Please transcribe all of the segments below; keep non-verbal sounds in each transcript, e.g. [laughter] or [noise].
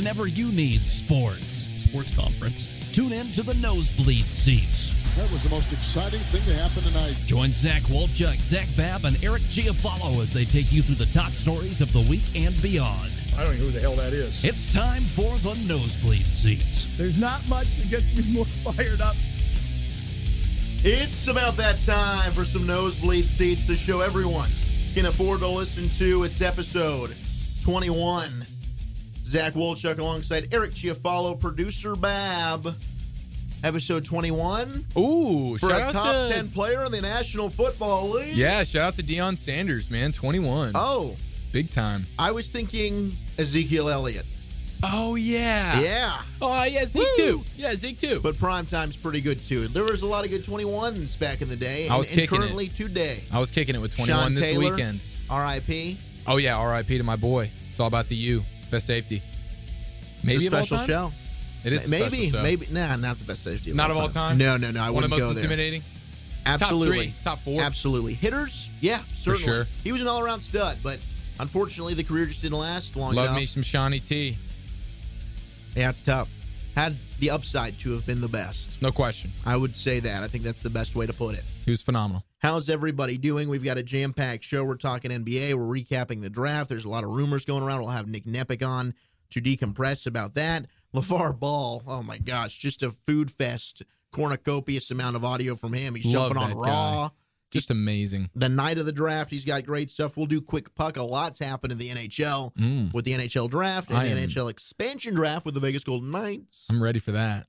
whenever you need sports. Sports conference. Tune in to the nosebleed seats. That was the most exciting thing to happen tonight. Join Zach Wolchuk, uh, Zach Babb, and Eric Giafalo as they take you through the top stories of the week and beyond. I don't know who the hell that is. It's time for the nosebleed seats. There's not much that gets me [laughs] more fired up. It's about that time for some nosebleed seats, to show everyone can afford to listen to. It's episode 21. Zach Wolchuk alongside Eric Chiafalo, producer Babb. Episode 21 Ooh, for shout a top to 10 player in the National Football League. yeah, shout out to Deion Sanders, man, 21, Oh, big time. I was thinking Ezekiel Elliott. Oh yeah, Yeah. Oh yeah, Zeke Woo! too. Yeah, Zeke too. But prime time's pretty good too. There was a lot of good 21s back in the day. I was and, and kicking it. currently today. I was kicking it with 21 Sean this Taylor, weekend. RIP. Oh yeah, R.I.P. to my boy. It's all about the U, best safety. Maybe it's a special time? show. It is maybe, maybe, nah, not the best safety. Of Not all of all time? No, no, no. I one of wouldn't the most go there. intimidating. Absolutely, Top three, top four. Absolutely, hitters. Yeah, certainly. sure. He was an all-around stud, but unfortunately, the career just didn't last long Love enough. me some Shawnee T. Yeah, it's tough. Had the upside to have been the best. No question. I would say that. I think that's the best way to put it. He was phenomenal. How's everybody doing? We've got a jam packed show. We're talking NBA. We're recapping the draft. There's a lot of rumors going around. We'll have Nick Neppech on to decompress about that. LaVar Ball, oh my gosh, just a food fest, cornucopious amount of audio from him. He's Love jumping on Raw. guy. Just amazing. The night of the draft, he's got great stuff. We'll do quick puck. A lot's happened in the NHL Mm. with the NHL draft and I the am- NHL expansion draft with the Vegas Golden Knights. I'm ready for that.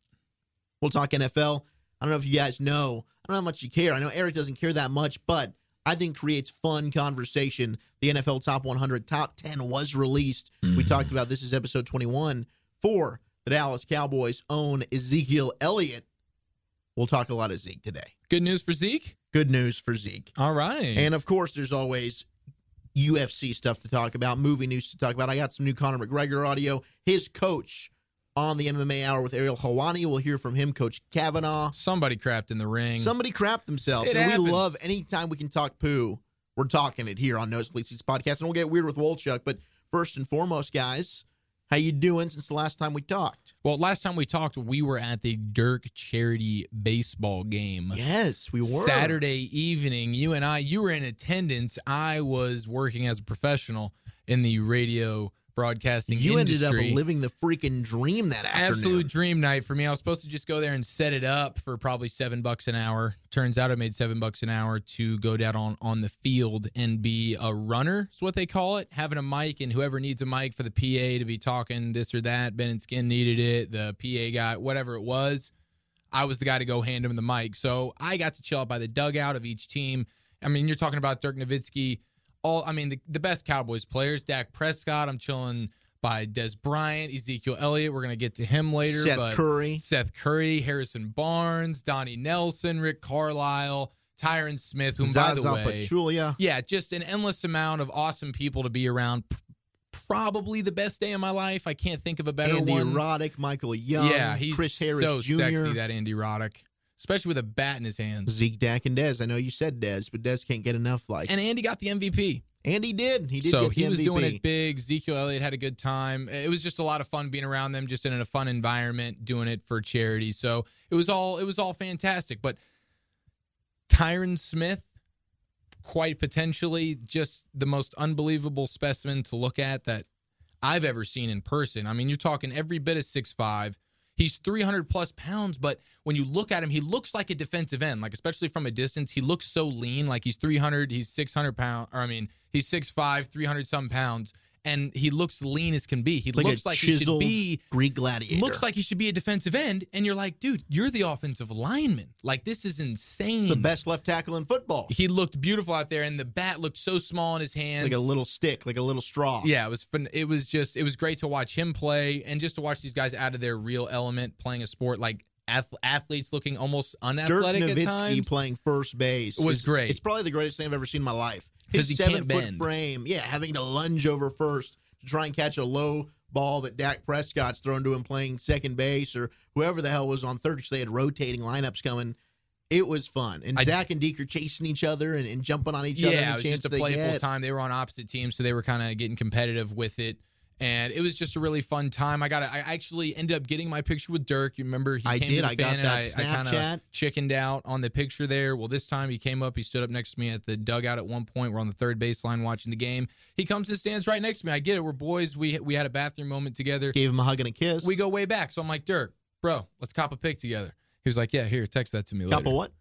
We'll talk NFL. I don't know if you guys know. I don't know how much you care. I know Eric doesn't care that much, but I think creates fun conversation. The NFL Top 100, Top 10 was released. We mm-hmm. talked about this is episode 21 for the Dallas Cowboys own Ezekiel Elliott. We'll talk a lot of Zeke today. Good news for Zeke. Good news for Zeke. All right. And of course, there's always UFC stuff to talk about, movie news to talk about. I got some new Conor McGregor audio. His coach on the MMA Hour with Ariel Helwani. We'll hear from him, Coach Kavanagh. somebody crapped in the ring. Somebody crapped themselves. It and happens. we love anytime we can talk poo. We're talking it here on Nosebleed Seats Podcast. And we'll get weird with Wolchuk. But first and foremost, guys, how you doing since the last time we talked? well, last time we talked, we were at the Dirk charity baseball game. Yes, we were. Saturday evening, you and I, you were in attendance. I was working as a professional in the radio broadcasting You ended up living the freaking dream that afternoon. Absolute dream night for me. I was supposed to just go there and set it up for probably seven bucks an hour. Turns out I made seven bucks an hour to go down on, on the field and be a runner, is what they call it. Having a mic and whoever needs a mic for the PA to be talking this or that. Ben and Skin needed it, the PA guy, whatever it was. I was the guy to go hand him the mic. So I got to chill out by the dugout of each team. I mean, you're talking about Dirk Nowitzki, all I mean, the, the best Cowboys players, Dak Prescott. I'm chilling by Dez Bryant, Ezekiel Elliott. We're gonna get to him later. Seth but Curry. Seth Curry, Harrison Barnes, Donnie Nelson, Rick Carlisle, Tyron Smith, whom by the way, Pachulia. yeah, just an endless amount of awesome people to be around. Probably the best day of my life. I can't think of a better Andy one. Roddick, Michael Young, yeah, he's Chris Harris so Jr., sexy. That Andy Roddick, especially with a bat in his hands. Zeke, Dak, and Dez. I know you said Dez, but Dez can't get enough likes. And Andy got the MVP. And he did. He did so get the he was MVP. doing it big. Ezekiel Elliott had a good time. It was just a lot of fun being around them, just in a fun environment, doing it for charity. So it was all it was all fantastic. But Tyron Smith, quite potentially, just the most unbelievable specimen to look at that I've ever seen in person. I mean, you're talking every bit of six five. He's 300 plus pounds, but when you look at him, he looks like a defensive end. Like especially from a distance, he looks so lean. Like he's 300, he's 600 pounds, or I mean, he's 6'5", 300 some pounds, and he looks lean as can be. He like looks like he should be Greek gladiator. looks like he should be a defensive end, and you're like, dude, you're the offensive lineman. Like this is insane. He's the best left tackle in football. He looked beautiful out there, and the bat looked so small in his hands, Like a little stick, like a little straw. yeah, it was fun. It was just it was great to watch him play and just to watch these guys out of their real element playing a sport like athletes looking almost Dirk unathletic at Nowitzki times. playing first base Was great. It's probably the greatest thing I've ever seen in my life. His he can't seven foot bend. frame, yeah, having to lunge over first to try and catch a low ball that Dak Prescott's thrown to him playing second base or whoever the hell was on third. They had rotating lineups coming. It was fun, and I- Zach and Deke are chasing each other and, and jumping on each other. yeah, it was just a playful get. time. They were on opposite teams, so they were kind of getting competitive with it. And it was just a really fun time. I got I actually ended up getting my picture with Dirk. You remember he I came did. to the I got that I, I kind Snapchat. of chickened out on the picture there. Well, this time he came up. He stood up next to me at the dugout at one point. We're on the third baseline watching the game. He comes and stands right next to me. I get it. We're boys. We we had a bathroom moment together. Gave him a hug and a kiss. We go way back. So I'm like, Dirk, bro, let's cop a pic together. He was like, Yeah, here, text that to me. Couple later. what?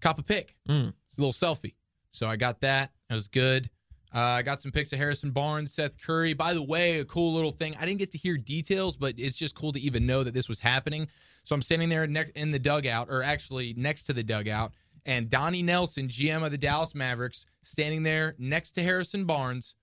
Cop a pic. Mm. It's a little selfie. So I got that. It was good. Uh, I got some pics of Harrison Barnes, Seth Curry. By the way, a cool little thing. I didn't get to hear details, but it's just cool to even know that this was happening. So I'm standing there in the dugout, or actually next to the dugout, and Donnie Nelson, GM of the Dallas Mavericks, standing there next to Harrison Barnes,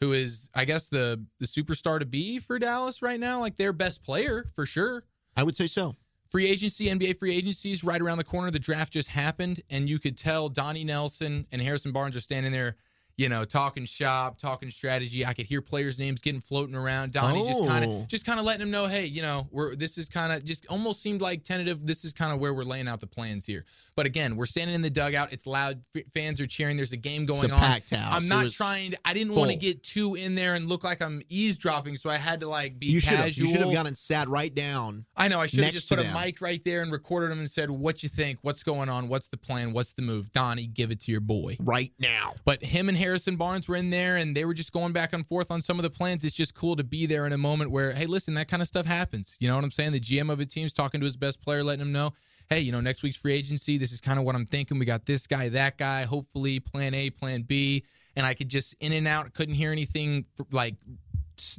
who is, I guess, the the superstar to be for Dallas right now, like their best player for sure I would say so. free agency, NBA free agency is right around the corner. The draft just happened, and you could tell Donnie Nelson and Harrison Barnes are standing there, you know, talking shop, talking strategy. I could hear players' names getting floating around. Donnie just kind Oh. of, just kind of letting them know, hey, you know, we're this is kind of just almost seemed like tentative. This is kind of where we're laying out the plans here. But again, we're standing in the dugout. It's loud. F- fans are cheering. There's a game going a on. packed house. I'm not trying. To, I didn't want to get too in there and look like I'm eavesdropping, so I had to like be You casual. You should have and sat right down. I know. I should have just put a mic right there and recorded him and said, "What you think? What's going on? What's the plan? What's the move?" Donnie, give it to your boy. right now. But him and Harrison Barnes were in there, and they were just going back and forth on some of the plans. It's just cool to be there in a moment where, hey, listen, that kind of stuff happens. You know what I'm saying? The GM of a team's talking to his best player, letting him know, hey, you know, next week's free agency, this is kind of what I'm thinking. We got this guy, that guy, hopefully plan A, plan B. And I could just in and out, couldn't hear anything like,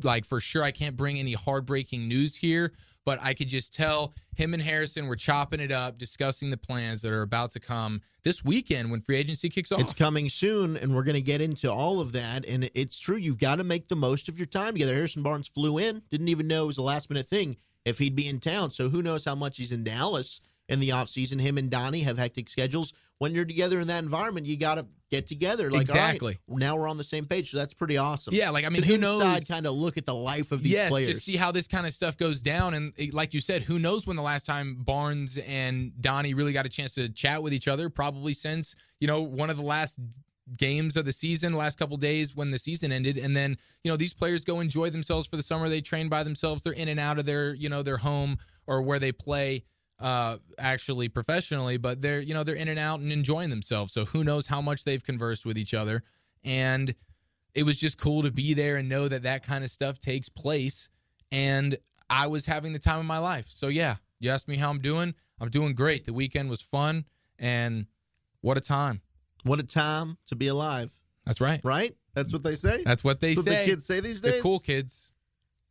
like for sure. I can't bring any heartbreaking news here, but I could just tell him and Harrison were chopping it up, discussing the plans that are about to come this weekend when free agency kicks off. It's coming soon, and we're going to get into all of that. And it's true, you've got to make the most of your time together. Harrison Barnes flew in, didn't even know it was a last minute thing if he'd be in town. So who knows how much he's in Dallas in the offseason. Him and Donnie have hectic schedules. When you're together in that environment, you got to get together. Like, right, Exactly. now we're on the same page. So that's pretty awesome. Yeah, like, I mean, an who knows- kind of look at the life of these yes, players. just see how this kind of stuff goes down. And eh, like you said, who knows when the last time Barnes and Donnie really got a chance to chat with each other? Probably since you know one of the last games of the season, last couple days when the season ended, and then you know these players go enjoy themselves for the summer. They train by themselves. They're in and out of their you know their home or where they play uh actually professionally but they're you know they're in and out and enjoying themselves. So who knows how much they've conversed with each other. And it was just cool to be there and know that that kind of stuff takes place. And i was having the time of my life. So yeah you asked me how i'm doing i'm doing great. The weekend was fun and what a time. What a time to be alive, that's right. Right? That's what they say. that's what they That's what say. the kids say these days. the cool kids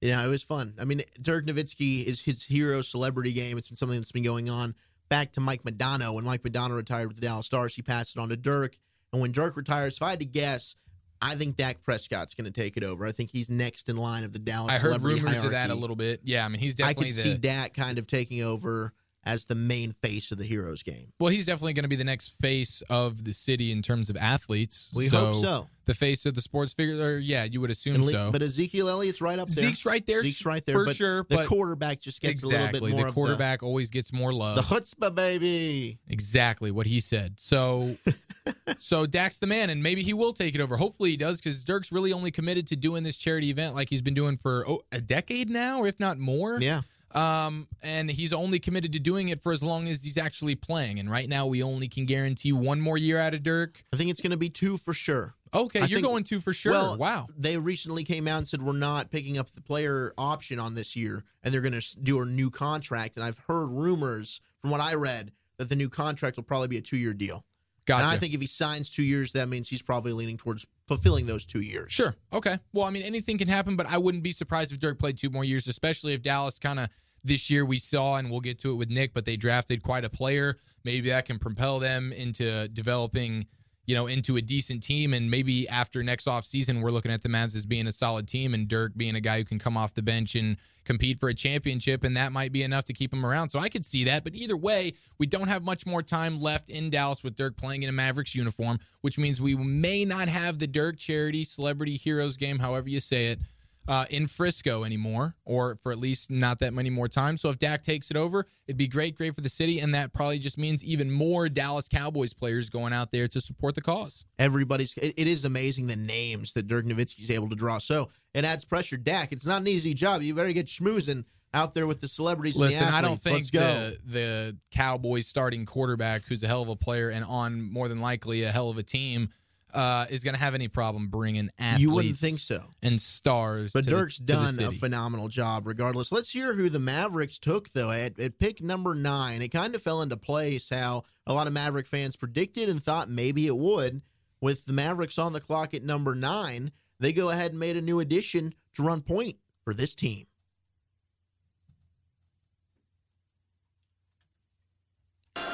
Yeah, it was fun. I mean, Dirk Nowitzki is his hero celebrity game. It's been something that's been going on back to Mike Modano. When Mike Modano retired with the Dallas Stars, he passed it on to Dirk. And when Dirk retires, if I had to guess, I think Dak Prescott's going to take it over. I think he's next in line of the Dallas. i heard rumors of that a little bit yeah i mean he's I definitely could the see Dak kind of taking over as the main face of the Heroes game. Well, he's definitely going to be the next face of the city in terms of athletes. We hope so. The face of the sports figure, or yeah, you would assume Le- so. But Ezekiel Elliott's right up there. Zeke's right there, Zeke's right there. for but sure. The but quarterback just gets exactly, a little bit more the quarterback always gets more love. the chutzpah, baby. exactly what he said. So, [laughs] so Dak's the man, and maybe he will take it over. Hopefully, he does because Dirk's really only committed to doing this charity event like he's been doing for oh, a decade now, if not more. Yeah. Um, and he's only committed to doing it for as long as he's actually playing. And right now, we only can guarantee one more year out of Dirk. I think it's going to be two for sure. Okay, I you're think- going to for sure. Well, wow. They recently came out and said we're not picking up the player option on this year, and they're going to do a new contract. And I've heard rumors from what I read that the new contract will probably be a two-year deal. Gotcha. And I think if he signs two years, that means he's probably leaning towards fulfilling those two years. Sure. Okay. Well, I mean, anything can happen, but I wouldn't be surprised if Dirk played two more years, especially if Dallas kind of this year we saw, and we'll get to it with Nick, but they drafted quite a player. Maybe that can propel them into developing, you know, into a decent team. And maybe after next offseason, we're looking at the Mavs as being a solid team and Dirk being a guy who can come off the bench and compete for a championship. And that might be enough to keep him around. So I could see that. But either way, we don't have much more time left in Dallas with Dirk playing in a Mavericks uniform, which means we may not have the Dirk charity celebrity heroes game, however you say it. Uh, in Frisco anymore, or for at least not that many more times. So if Dak takes it over, it'd be great, great for the city, and that probably just means even more Dallas Cowboys players going out there to support the cause. Everybody's. It, it is amazing the names that Dirk Nowitzki's able to draw. So it adds pressure. Dak, it's not an easy job. You better get schmoozing out there with the celebrities. Listen, the I don't think the the Cowboys starting quarterback, who's a hell of a player and on more than likely a hell of a team, uh, is going to have any problem bringing athletes. You wouldn't think so. And stars, But Dirk's the done a phenomenal job regardless. Let's hear who the Mavericks took, though, at, at pick number nine. It kind of fell into place how a lot of Maverick fans predicted and thought maybe it would. With the Mavericks on the clock at number nine, they go ahead and made a new addition to run point for this team.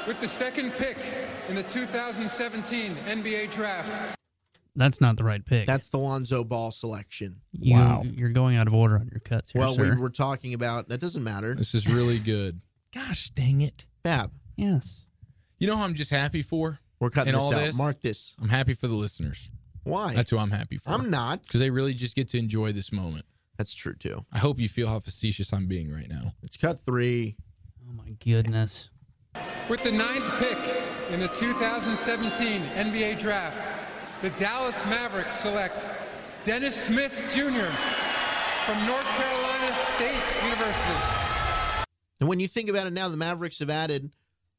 With the second pick in the 2017 NBA Draft, That's not the right pick. That's the Lonzo Ball selection. you, Wow. You're going out of order on your cuts here, Well, we were talking about that doesn't matter. This is really good. [laughs] Gosh dang it! Fab, yes. You know who I'm just happy for? we're cutting this all out. this? Mark this. I'm happy for the listeners. Why? That's who I'm happy for. I'm not. because they really just get to enjoy this moment. That's true too. I hope you feel how facetious I'm being right now. It's cut three. Oh my goodness. With the ninth pick in the 2017 NBA Draft, the Dallas Mavericks select Dennis Smith Jr. from North Carolina State University. And when you think about it now, the Mavericks have added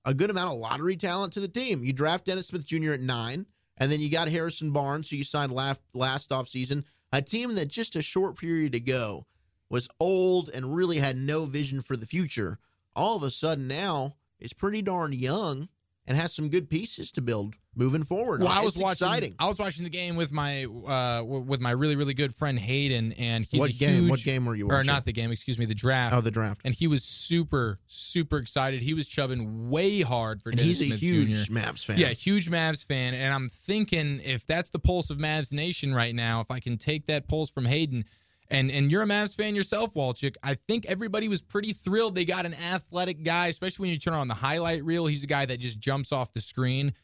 a good amount of lottery talent to the team. You draft Dennis Smith Jr. at nine, and then you got Harrison Barnes, who you signed last, last offseason. A team that just a short period ago was old and really had no vision for the future. All of a sudden now is pretty darn young and has some good pieces to build moving forward. Well, I It's was watching. exciting. I was watching the game with my uh, with my really really good friend Hayden, and he's What a game? huge. What game were you Or not the game? Excuse me, the draft. Oh, the draft. and he was super super excited. He was chubbing way hard for And Dennis he's a Smith huge Jr. Mavs fan. Yeah, huge Mavs fan, and I'm thinking if that's the pulse of Mavs Nation right now, if I can take that pulse from Hayden, and and you're a Mavs fan yourself, Wolchuk, I think everybody was pretty thrilled they got an athletic guy, especially when you turn on the highlight reel. He's a guy that just jumps off the screen.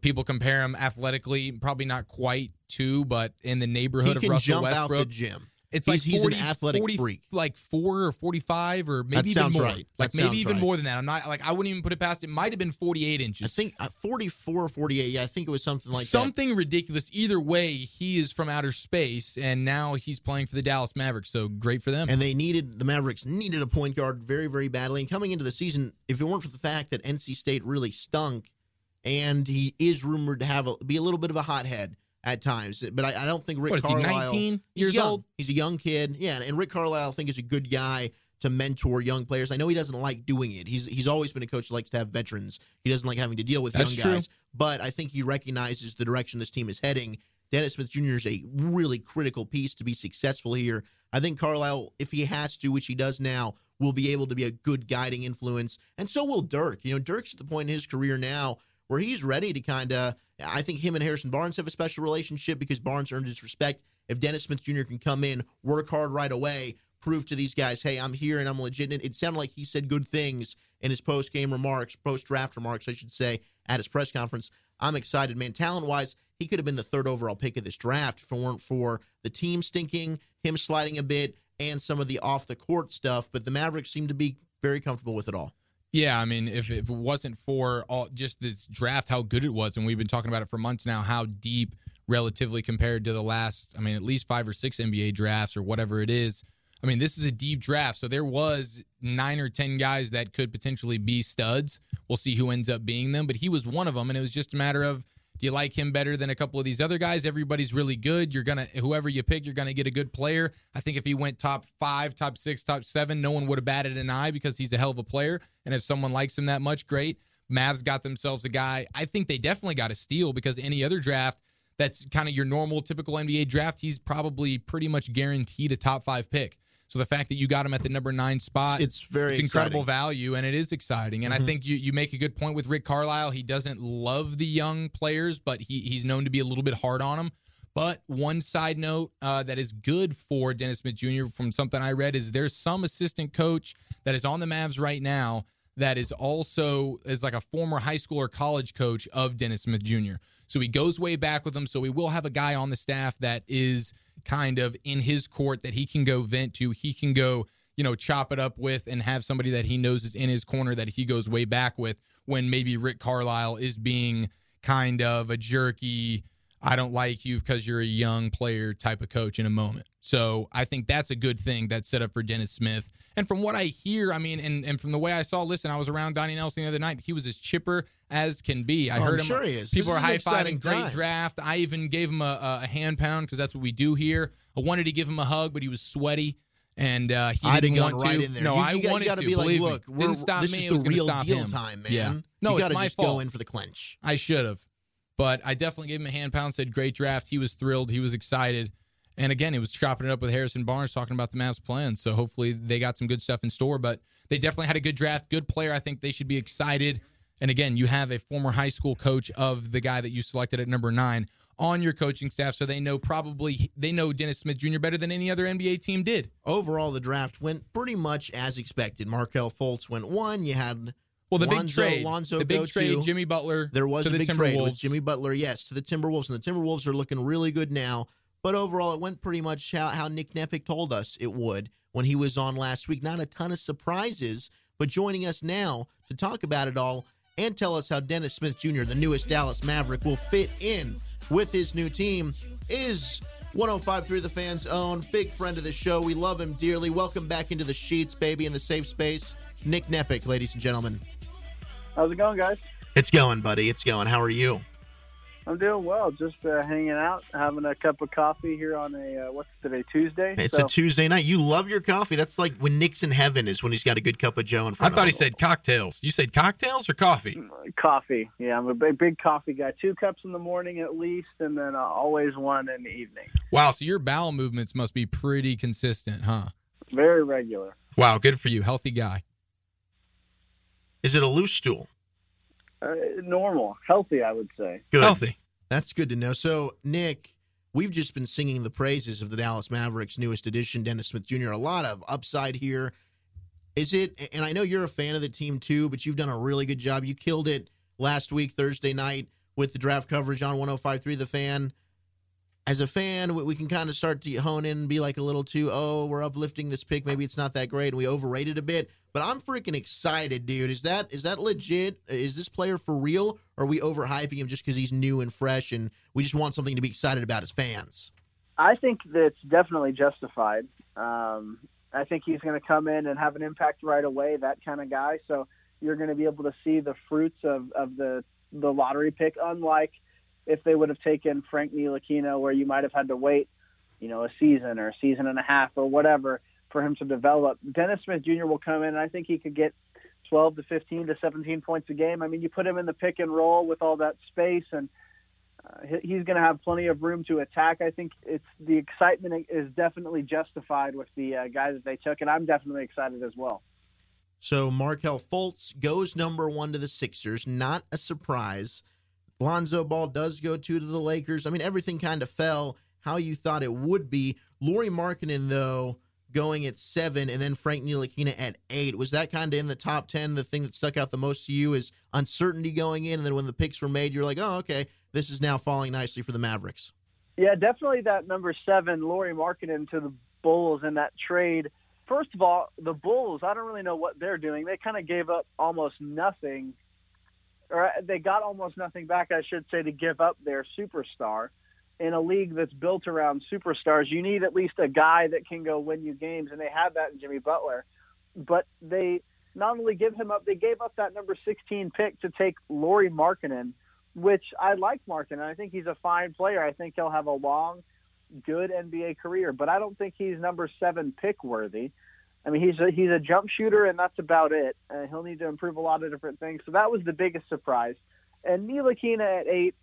People compare him athletically, probably not quite to, but in the neighborhood he of Russell Westbrook. gym. It's He's- like he's an athletic 40 freak. like four or forty-five, or maybe even sounds more. right. Like That maybe even right. more than that. I'm not like I wouldn't even put it past. It might have been forty-eight inches. I think uh, 44 or 48. Yeah, I think it was something like that. something ridiculous. Either way, he is from outer space, and now he's playing for the Dallas Mavericks. So great for them. And they needed the Mavericks needed a point guard very, very badly. And coming into the season, if it weren't for the fact that NC State really stunk, and he is rumored to have a, be a little bit of a hothead at times, but I, I don't think Rick What is he, 19 he's years young. old? He's a young kid. Yeah, and Rick Carlisle I think is a good guy to mentor young players. I know he doesn't like doing it. He's he's always been a coach that likes to have veterans. He doesn't like having to deal with That's young true. guys. But I think he recognizes the direction this team is heading. Dennis Smith Jr. is a really critical piece to be successful here. I think Carlisle, if he has to, which he does now, will be able to be a good guiding influence. And so will Dirk. You know, Dirk's at the point in his career now where he's ready to kind of. I think him and Harrison Barnes have a special relationship because Barnes earned his respect. If Dennis Smith Jr. can come in, work hard right away, prove to these guys, hey, I'm here and I'm legit. It sounded like he said good things in his post game remarks, post draft remarks, I should say, at his press conference. I'm excited, man. Talent wise, he could have been the third overall pick of this draft if it weren't for the team stinking, him sliding a bit, and some of the off the court stuff. But the Mavericks seem to be very comfortable with it all. Yeah, I mean, if, if it wasn't for all just this draft, how good it was, and we've been talking about it for months now, how deep relatively compared to the last, I mean, at least five or six NBA drafts or whatever it is. I mean, this is a deep draft, so there was nine or ten guys that could potentially be studs. We'll see who ends up being them, but he was one of them, and it was just a matter of do you like him better than a couple of these other guys? Everybody's really good. You're gonna whoever you pick, you're gonna get a good player. I think if he went top five, top six, top seven, no one would have batted an eye because he's a hell of a player. And if someone likes him that much, great. Mavs got themselves a guy. I think they definitely got a steal because any other draft that's kind of your normal, typical NBA draft, he's probably pretty much guaranteed a top five pick. So the fact that you got him at the number nine spot, It's very it's incredible exciting. value, and it is exciting. And I think you, you make a good point with Rick Carlisle. He doesn't love the young players, but he he's known to be a little bit hard on them. But one side note uh, that is good for Dennis Smith Jr. from something I read is there's some assistant coach that is on the Mavs right now that is also is like a former high school or college coach of Dennis Smith Jr. So he goes way back with him. So we will have a guy on the staff that is kind of in his court that he can go vent to. He can go, you know, chop it up with and have somebody that he knows is in his corner that he goes way back with when maybe Rick Carlisle is being kind of a jerky, I don't like you because you're a young player type of coach in a moment. So I think that's a good thing that's set up for Dennis Smith. And from what I hear, I mean, and, and from the way I saw, listen, I was around Donnie Nelson the other night. He was as chipper as can be. I Oh, heard I'm him. sure he is. People This are high fiving. Great draft. I even gave him a, a hand pound because that's what we do here. I wanted to give him a hug, but he was sweaty. And uh, he I'd didn't want right to. in there. No, You- I you got, wanted you got to. be like, me. look, we're, didn't stop this me. is the real deal him. time, man. Yeah. No, you it's got to my just fault. go in for the clinch. I should have. But I definitely gave him a hand pound, said great draft. He was thrilled. He was excited. And again, he was chopping it up with Harrison Barnes, talking about the Mavs plans. So hopefully they got some good stuff in store. But they definitely had a good draft, good player. I think they should be excited. And again, you have a former high school coach of the guy that you selected at number nine on your coaching staff. So they know probably they know Dennis Smith Jr. better than any other NBA team did. Overall, the draft went pretty much as expected. Markelle Fultz went one. You had Well, the Lonzo, big trade, Lonzo the big trade, to. Jimmy Butler. There was a the big trade with Jimmy Butler, yes, to the Timberwolves, and the Timberwolves are looking really good now. But overall, it went pretty much how, how Nick Neppech told us it would when he was on last week. Not a ton of surprises, but joining us now to talk about it all and tell us how Dennis Smith Jr., the newest Dallas Maverick, will fit in with his new team is 1053 The Fans Own, big friend of the show. We love him dearly. Welcome back into the sheets, baby, in the safe space. Nick Neppech, ladies and gentlemen. How's it going, guys? It's going, buddy. It's going. How are you? I'm doing well. Just uh, hanging out, having a cup of coffee here on a uh, what's today Tuesday. It's so, a Tuesday night. You love your coffee. That's like when Nick's in heaven is when he's got a good cup of Joe in front. Of me. I front thought he said cocktails. You said cocktails or coffee? coffee. Yeah, I'm a big, big coffee guy. Two cups in the morning at least, and then uh, always one in the evening. Wow, so your bowel movements must be pretty consistent, huh? Very regular. Wow, good for you. Healthy guy. Is it a loose stool? Uh, normal, healthy, I would say. Good. Healthy. That's good to know. So, Nick, we've just been singing the praises of the Dallas Mavericks' newest addition, Dennis Smith Jr. A lot of upside here. Is it, and I know you're a fan of the team too, but you've done a really good job. You killed it last week, Thursday night, with the draft coverage on 1053 The Fan. As a fan, we- we can kind of start to hone in and be like a little too, oh, we're uplifting this pick. Maybe it's not that great, and we overrated a bit. But I'm freaking excited, dude. Is that is that legit? Is this player for real? Or are we overhyping him just because he's new and fresh, and we just want something to be excited about as fans? I think that's definitely justified. Um, I think he's going to come in and have an impact right away, that kind of guy. So you're going to be able to see the fruits of, of the, the lottery pick, unlike if they would have taken Frank Ntilikina, where you might have had to wait, you know, a season or a season and a half or whatever for him to develop. Dennis Smith Jr. will come in, and I think he could get 12 to 15 to 17 points a game. I mean, you put him in the pick and roll with all that space and uh, he's going to have plenty of room to attack. I think it's the excitement is definitely justified with the uh, guy that they took, and I'm definitely excited as well. So Markelle Fultz goes number one to the Sixers. Not a surprise. Lonzo Ball does go two to the Lakers. I mean, everything kind of fell how you thought it would be. Lauri Markkanen, though, going at seven, and then Frank Ntilikina at eight. Was that kind of in the top ten? The thing that stuck out the most to you is uncertainty going in, and then when the picks were made, you're like, oh, okay, this is now falling nicely for the Mavericks. Yeah, definitely that number seven, Lauri Markkanen to the Bulls in that trade. First of all, the Bulls, I don't really know what they're doing. They kind of gave up almost nothing, or uh, they got almost nothing back, I should say, to give up their superstar. In a league that's built around superstars, you need at least a guy that can go win you games, and they had that in Jimmy Butler. But they not only give him up, they gave up that number 16 pick to take Lauri Markkanen, which I like Markkanen. I think he's a fine player. I think he'll have a long, good NBA career, but I don't think he's number seven pick worthy. I mean, he's a, he's a jump shooter, and that's about it. Uh, he'll need to improve a lot of different things. So that was the biggest surprise. And Ntilikina at eight,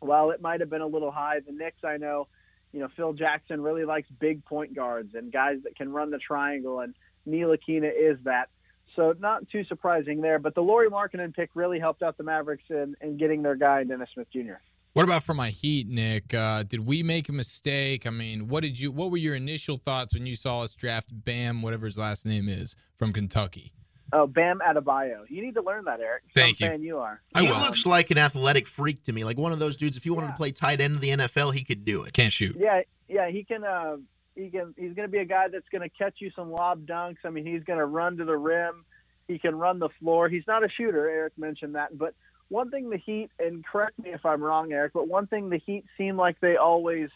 while it might have been a little high, the Knicks, I know, you know, Phil Jackson really likes big point guards and guys that can run the triangle, and Ntilikina is that. So not too surprising there, but the Lauri Markkanen pick really helped out the Mavericks in, in getting their guy, Dennis Smith Jr. What about for my Heat, Nick? Uh, did we make a mistake? I mean, what did you? What were your initial thoughts when you saw us draft Bam, whatever his last name is, from Kentucky? Oh, Bam Adebayo. You need to learn that, Eric. Thank I'm you. Fan you are. I he will. looks like an athletic freak to me, like one of those dudes. If you wanted Yeah. to play tight end in the NFL, he could do it. Can't shoot. Yeah, yeah, he can. Uh, he can. He's going to be a guy that's going to catch you some lob dunks. I mean, he's going to run to the rim. He can run the floor. He's not a shooter. Eric mentioned that, but one thing the Heat, and correct me if I'm wrong, Eric, but one thing the Heat seem like they always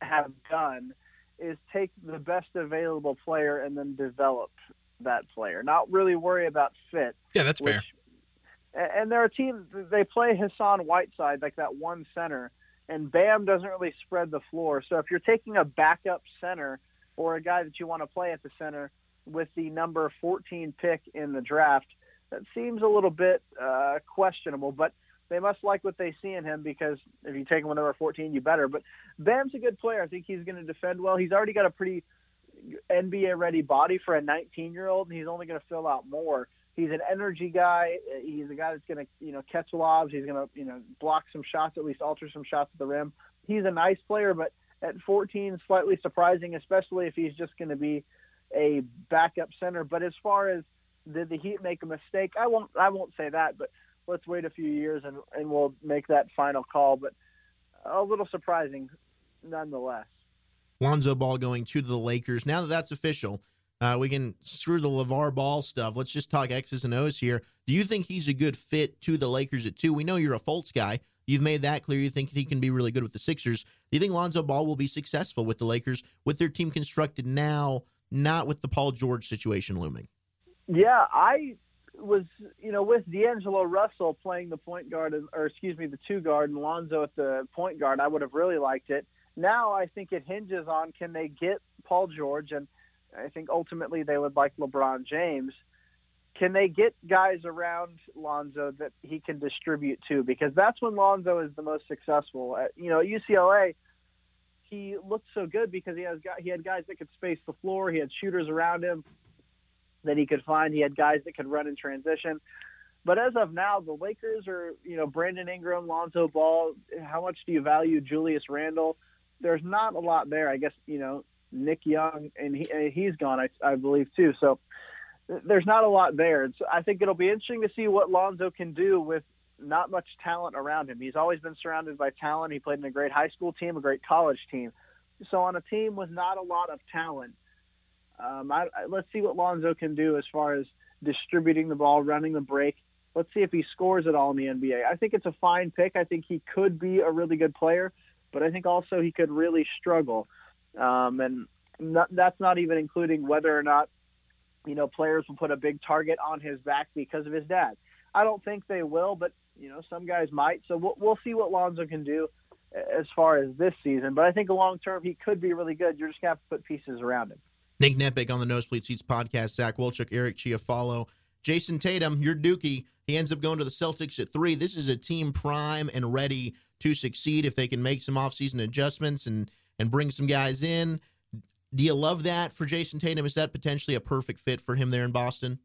have done is take the best available player and then develop that player. Not really worry about fit. Yeah, that's Which, fair. and they're a team. They play Hassan Whiteside like that one center, and Bam doesn't really spread the floor. So if you're taking a backup center or a guy that you want to play at the center with the number 14 pick in the draft, that seems a little bit uh, questionable. But they must like what they see in him because if you take him with number 14, you better. But Bam's a good player. I think he's going to defend well. He's already got a pretty NBA ready body for a 19 year old, and he's only going to fill out more. He's an energy guy. He's a guy that's going to, you know, catch lobs. He's going to, you know, block some shots, at least alter some shots at the rim. He's a nice player, but at 14, slightly surprising, especially if he's just going to be a backup center. But as far as did the Heat make a mistake, I won't, I won't say that. But let's wait a few years and and we'll make that final call. But a little surprising, nonetheless. Lonzo Ball going to the Lakers. Now that that's official, uh, we can screw the LaVar Ball stuff. Let's just talk X's and O's here. Do you think he's a good fit to the Lakers at two? We know you're a Fultz guy. You've made that clear. You think he can be really good with the Sixers. Do you think Lonzo Ball will be successful with the Lakers with their team constructed now, not with the Paul George situation looming? Yeah, I was, you know, with D'Angelo Russell playing the point guard, or excuse me, the two guard, and Lonzo at the point guard, I would have really liked it. Now I think it hinges on can they get Paul George, and I think ultimately they would like LeBron James. Can they get guys around Lonzo that he can distribute to? Because that's when Lonzo is the most successful. At, you know, at UCLA, he looked so good because he has got, he had guys that could space the floor. He had shooters around him that he could find. He had guys that could run in transition. But as of now, the Lakers are, you know, Brandon Ingram, Lonzo Ball. How much do you value Julius Randle? There's not a lot there. I guess, you know, Nick Young, and he, he's gone, I, I believe, too. So there's not a lot there. So I think it'll be interesting to see what Lonzo can do with not much talent around him. He's always been surrounded by talent. He played in a great high school team, a great college team. So on a team with not a lot of talent, um, I, let's see what Lonzo can do as far as distributing the ball, running the break. Let's see if he scores at all in the NBA. I think it's a fine pick. I think he could be a really good player, but I think also he could really struggle. Um, and not, that's not even including whether or not, you know, players will put a big target on his back because of his dad. I don't think they will, but, you know, some guys might. So we'll, we'll see what Lonzo can do as far as this season. But I think long term he could be really good. You're just going to have to put pieces around him. Nick Neppech on the Nosebleed Seats podcast, Zach Wolchuk, Eric Chiafalo, Jayson Tatum, your Dookie. He ends up going to the Celtics at three. This is a team prime and ready to succeed if they can make some offseason adjustments and and bring some guys in. Do you love that for Jayson Tatum? Is that potentially a perfect fit for him there in Boston?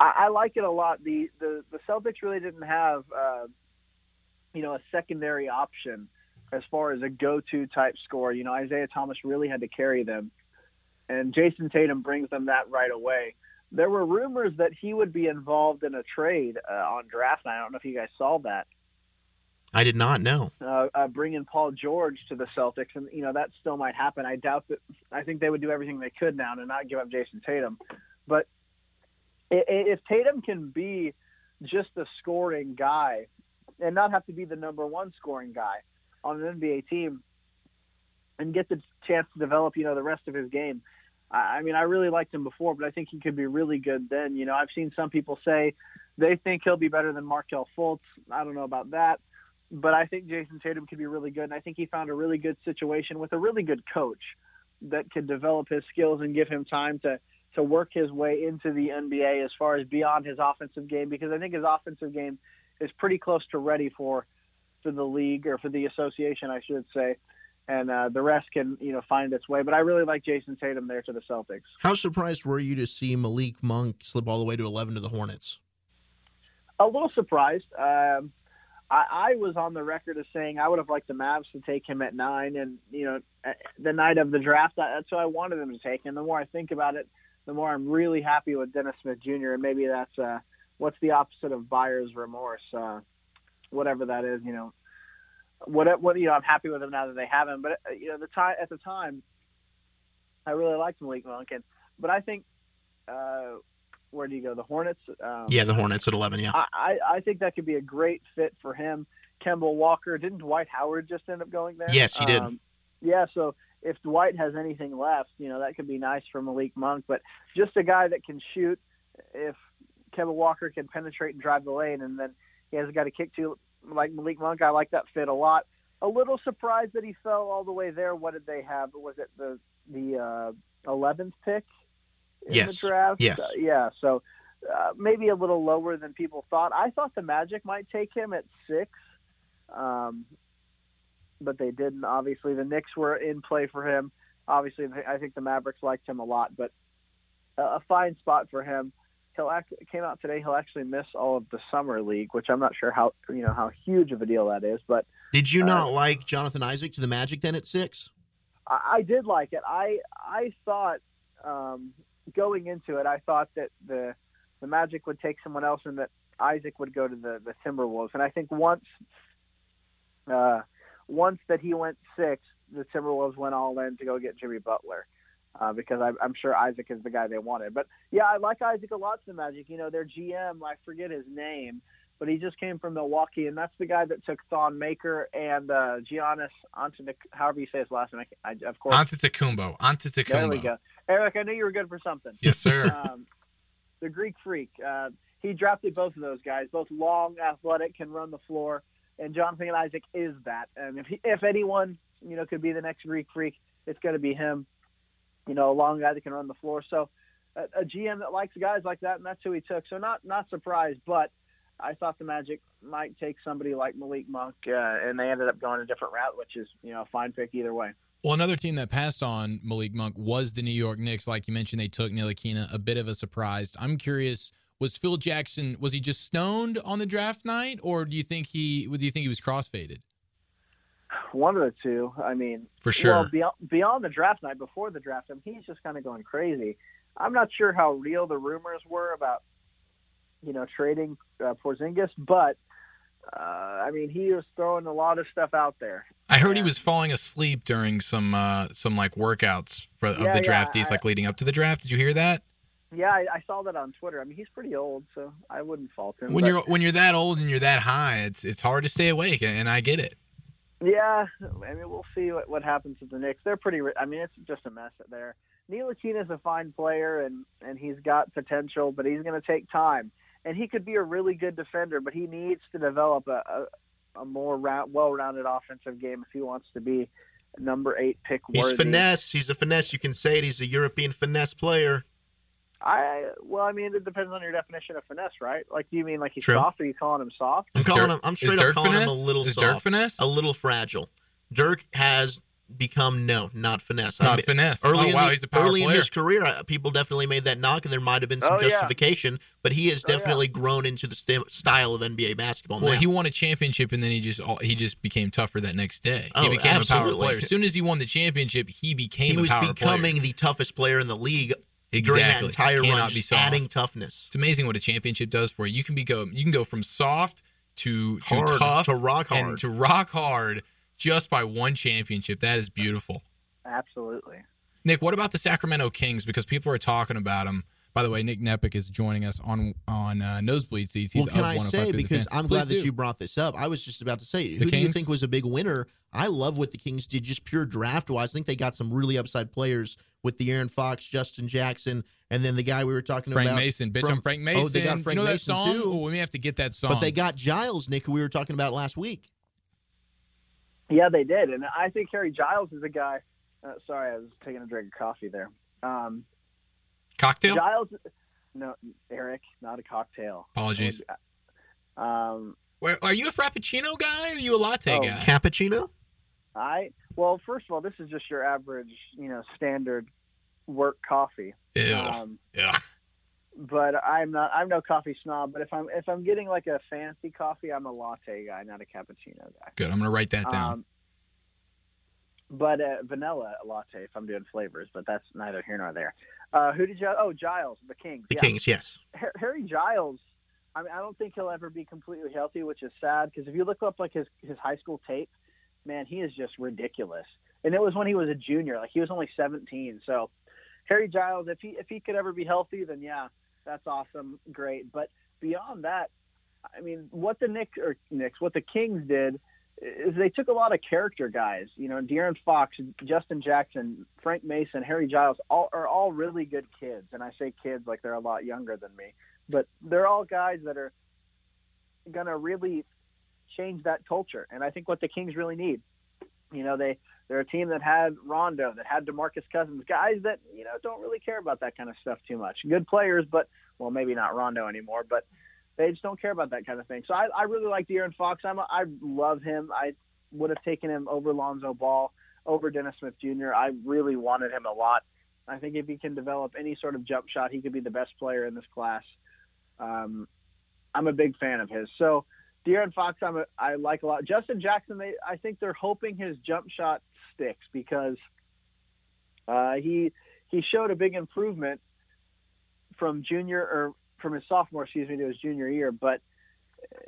I, I like it a lot. The, the the Celtics really didn't have uh, you know a secondary option as far as a go-to type score. You know, Isaiah Thomas really had to carry them, and Jayson Tatum brings them that right away. There were rumors that he would be involved in a trade uh, on draft night. I don't know if you guys saw that. I did not know. Uh, uh, bringing Paul George to the Celtics, and you know that still might happen. I doubt that. I think they would do everything they could now to not give up Jayson Tatum. But if Tatum can be just a scoring guy and not have to be the number one scoring guy on an NBA team and get the chance to develop, you know, the rest of his game. I mean, I really liked him before, but I think he could be really good then. You know, I've seen some people say they think he'll be better than Markelle Fultz. I don't know about that, but I think Jayson Tatum could be really good. And I think he found a really good situation with a really good coach that could develop his skills and give him time to to work his way into the NBA as far as beyond his offensive game because I think his offensive game is pretty close to ready for for the league or for the association, I should say. And uh, the rest can, you know, find its way. But I really like Jayson Tatum there to the Celtics. How surprised were you to see Malik Monk slip all the way to 11 to the Hornets? A little surprised. Um, I, I was on the record as saying I would have liked the Mavs to take him at nine, and you know, the night of the draft, that's who I wanted them to take. And the more I think about it, the more I'm really happy with Dennis Smith Jr. And maybe that's uh, what's the opposite of buyer's remorse, uh, whatever that is. You know, what what you know, I'm happy with him now that they have him. But uh, you know, the time at the time, I really liked Malik Monk, and but I think. Uh, where do you go? The Hornets. Um, yeah, the Hornets at eleven. Yeah, I, I think that could be a great fit for him. Kemba Walker. Didn't Dwight Howard just end up going there? Yes, he did. Um, yeah, so if Dwight has anything left, you know that could be nice for Malik Monk. But just a guy that can shoot. If Kemba Walker can penetrate and drive the lane, and then he has a guy to kick to like Malik Monk, I like that fit a lot. A little surprised that he fell all the way there. What did they have? Was it the the eleventh uh, pick? in yes. the draft. Yes. Uh, yeah. So uh, maybe a little lower than people thought. I thought the Magic might take him at six, um, but they didn't. Obviously, the Knicks were in play for him. Obviously, I think the Mavericks liked him a lot, but a fine spot for him. He'll act, it came out today. He'll actually miss all of the summer league, which I'm not sure how you know how huge of a deal that is. But did you not uh, like Jonathan Isaac to the Magic then at six? I, I did like it. I I thought um, going into it, I thought that the the Magic would take someone else and that Isaac would go to the the Timberwolves. And I think once uh, once that he went six, the Timberwolves went all in to go get Jimmy Butler. Uh, because I, I'm sure Isaac is the guy they wanted. But yeah, I like Isaac a lot to the Magic. You know, their GM, I forget his name, but he just came from Milwaukee, and that's the guy that took Thon Maker and uh, Giannis Antetokounmpo, however you say his last name. I, of course, Antetokounmpo. Antetokounmpo. There we go. Eric, I knew you were good for something. Yes, sir. [laughs] um, the Greek Freak. Uh, he drafted both of those guys, both long, athletic, can run the floor, and Jonathan Isaac is that. And if he, if anyone you know could be the next Greek Freak, it's going to be him. You know, a long guy that can run the floor. So a, a GM that likes guys like that, and that's who he took. So not not surprised, but I thought the Magic might take somebody like Malik Monk, uh, and they ended up going a different route, which is you know a fine pick either way. Well, another team that passed on Malik Monk was the New York Knicks. Like you mentioned, they took Ntilikina, a bit of a surprise. I'm curious, was Phil Jackson was he just stoned on the draft night, or do you think he do you think he was crossfaded? One of the two. I mean, for sure. Well, beyond, beyond the draft night, before the draft, I mean, he's just kind of going crazy. I'm not sure how real the rumors were about, you know, trading uh, Porzingis, but uh, I mean, he was throwing a lot of stuff out there. I heard he was falling asleep during some uh, some like workouts for, of Yeah, the yeah, draftees, I- like leading up to the draft. Did you hear that? Yeah, I, I saw that on Twitter. I mean, he's pretty old, so I wouldn't fault him. When but- you're when you're that old and you're that high, it's it's hard to stay awake, and I get it. Yeah, I mean, we'll see what, what happens with the Knicks. They're pretty. I mean, it's just a mess there. is a fine player, and and he's got potential, but he's going to take time. And he could be a really good defender, but he needs to develop a a, a more round, well-rounded offensive game if he wants to be number eight pick He's finesse. He's a finesse. You can say it. He's a European finesse player. I well, I mean, it depends on your definition of finesse, right? Like, do you mean like he's True. soft? Are you calling him soft? I'm Is calling Dirk- him. I'm is straight Dirk up calling him a little Is soft, Dirk finesse? a little fragile. Dirk has become no, not finesse. I Not mean, finesse. Early oh, in wow, the, he's a power early in his career, uh, people definitely made that knock, and there might have been some Oh, yeah. justification. But he has Oh, yeah. definitely grown into the st- style of NBA basketball Well, now. he won a championship, and then he just he just became tougher that next day. Oh, he became a power player. As soon as he won the championship, he became He a was power becoming player. the toughest player in the league during that Exactly. entire Cannot run, be soft. adding toughness. It's amazing what a championship does for you. You can be go you can go from soft to to Hard, tough to rock and hard. to rock hard just by one championship. That is beautiful. Absolutely. Nick, what about the Sacramento Kings? Because people are talking about them. By the way, Nick Neppech is joining us on on uh, nosebleed seats. He's well, can of I say because. I'm glad Please that you brought this up. I was just about to say, who do you think was a big winner? I love what the Kings did, just pure draft wise. I think they got some really upside players with De'Aaron Fox, Justin Jackson, and then the guy we were talking Frank about, Frank Mason, bitch. from- I'm Frank Mason. Oh, they got Frank you know Mason that song? too. Oh, we may have to get that song. But they got Giles, Nick, who we were talking about last week. Yeah, they did, and I think Harry Giles is a guy. Uh, sorry, I was taking a drink of coffee there. Um, cocktail. Giles, no, Eric, not a cocktail. Apologies. Um, Where, are you a frappuccino guy? Or are you a latte Oh, guy? Cappuccino? I well, first of all, this is just your average, you know, standard work coffee. Yeah. Um, Ugh. but I'm not. I'm no coffee snob. But if I'm if I'm getting like a fancy coffee, I'm a latte guy, not a cappuccino guy. Good. I'm gonna write that down. Um, but uh, vanilla latte if I'm doing flavors. But that's neither here nor there. Uh, who did you? Oh, Giles, the Kings. The yeah. Kings, yes. Harry Giles. I mean, I don't think he'll ever be completely healthy, which is sad because if you look up like his his high school tape, man, he is just ridiculous. And it was when he was a junior, like he was only 17. So Harry Giles, if he if he could ever be healthy, then yeah, that's awesome, great. But beyond that, I mean, what the Knicks or Knicks, what the Kings did is they took a lot of character guys. You know, De'Aaron Fox, Justin Jackson, Frank Mason, Harry Giles, all are all really good kids. And I say kids like they're a lot younger than me, but they're all guys that are gonna really change that culture. And I think what the Kings really need. You know, they they're a team that had Rondo, that had DeMarcus Cousins, guys that you know don't really care about that kind of stuff too much. Good players, but well, maybe not Rondo anymore, but they just don't care about that kind of thing. So I, I really like De'Aaron Fox. I'm a, I love him. I would have taken him over Lonzo Ball, over Dennis Smith Jr. I really wanted him a lot. I think if he can develop any sort of jump shot, he could be the best player in this class. Um, I'm a big fan of his. So De'Aaron Fox, I'm a, I like a lot. Justin Jackson, they, I think they're hoping his jump shot sticks because uh, he he showed a big improvement from junior or from his sophomore, excuse me, to his junior year. But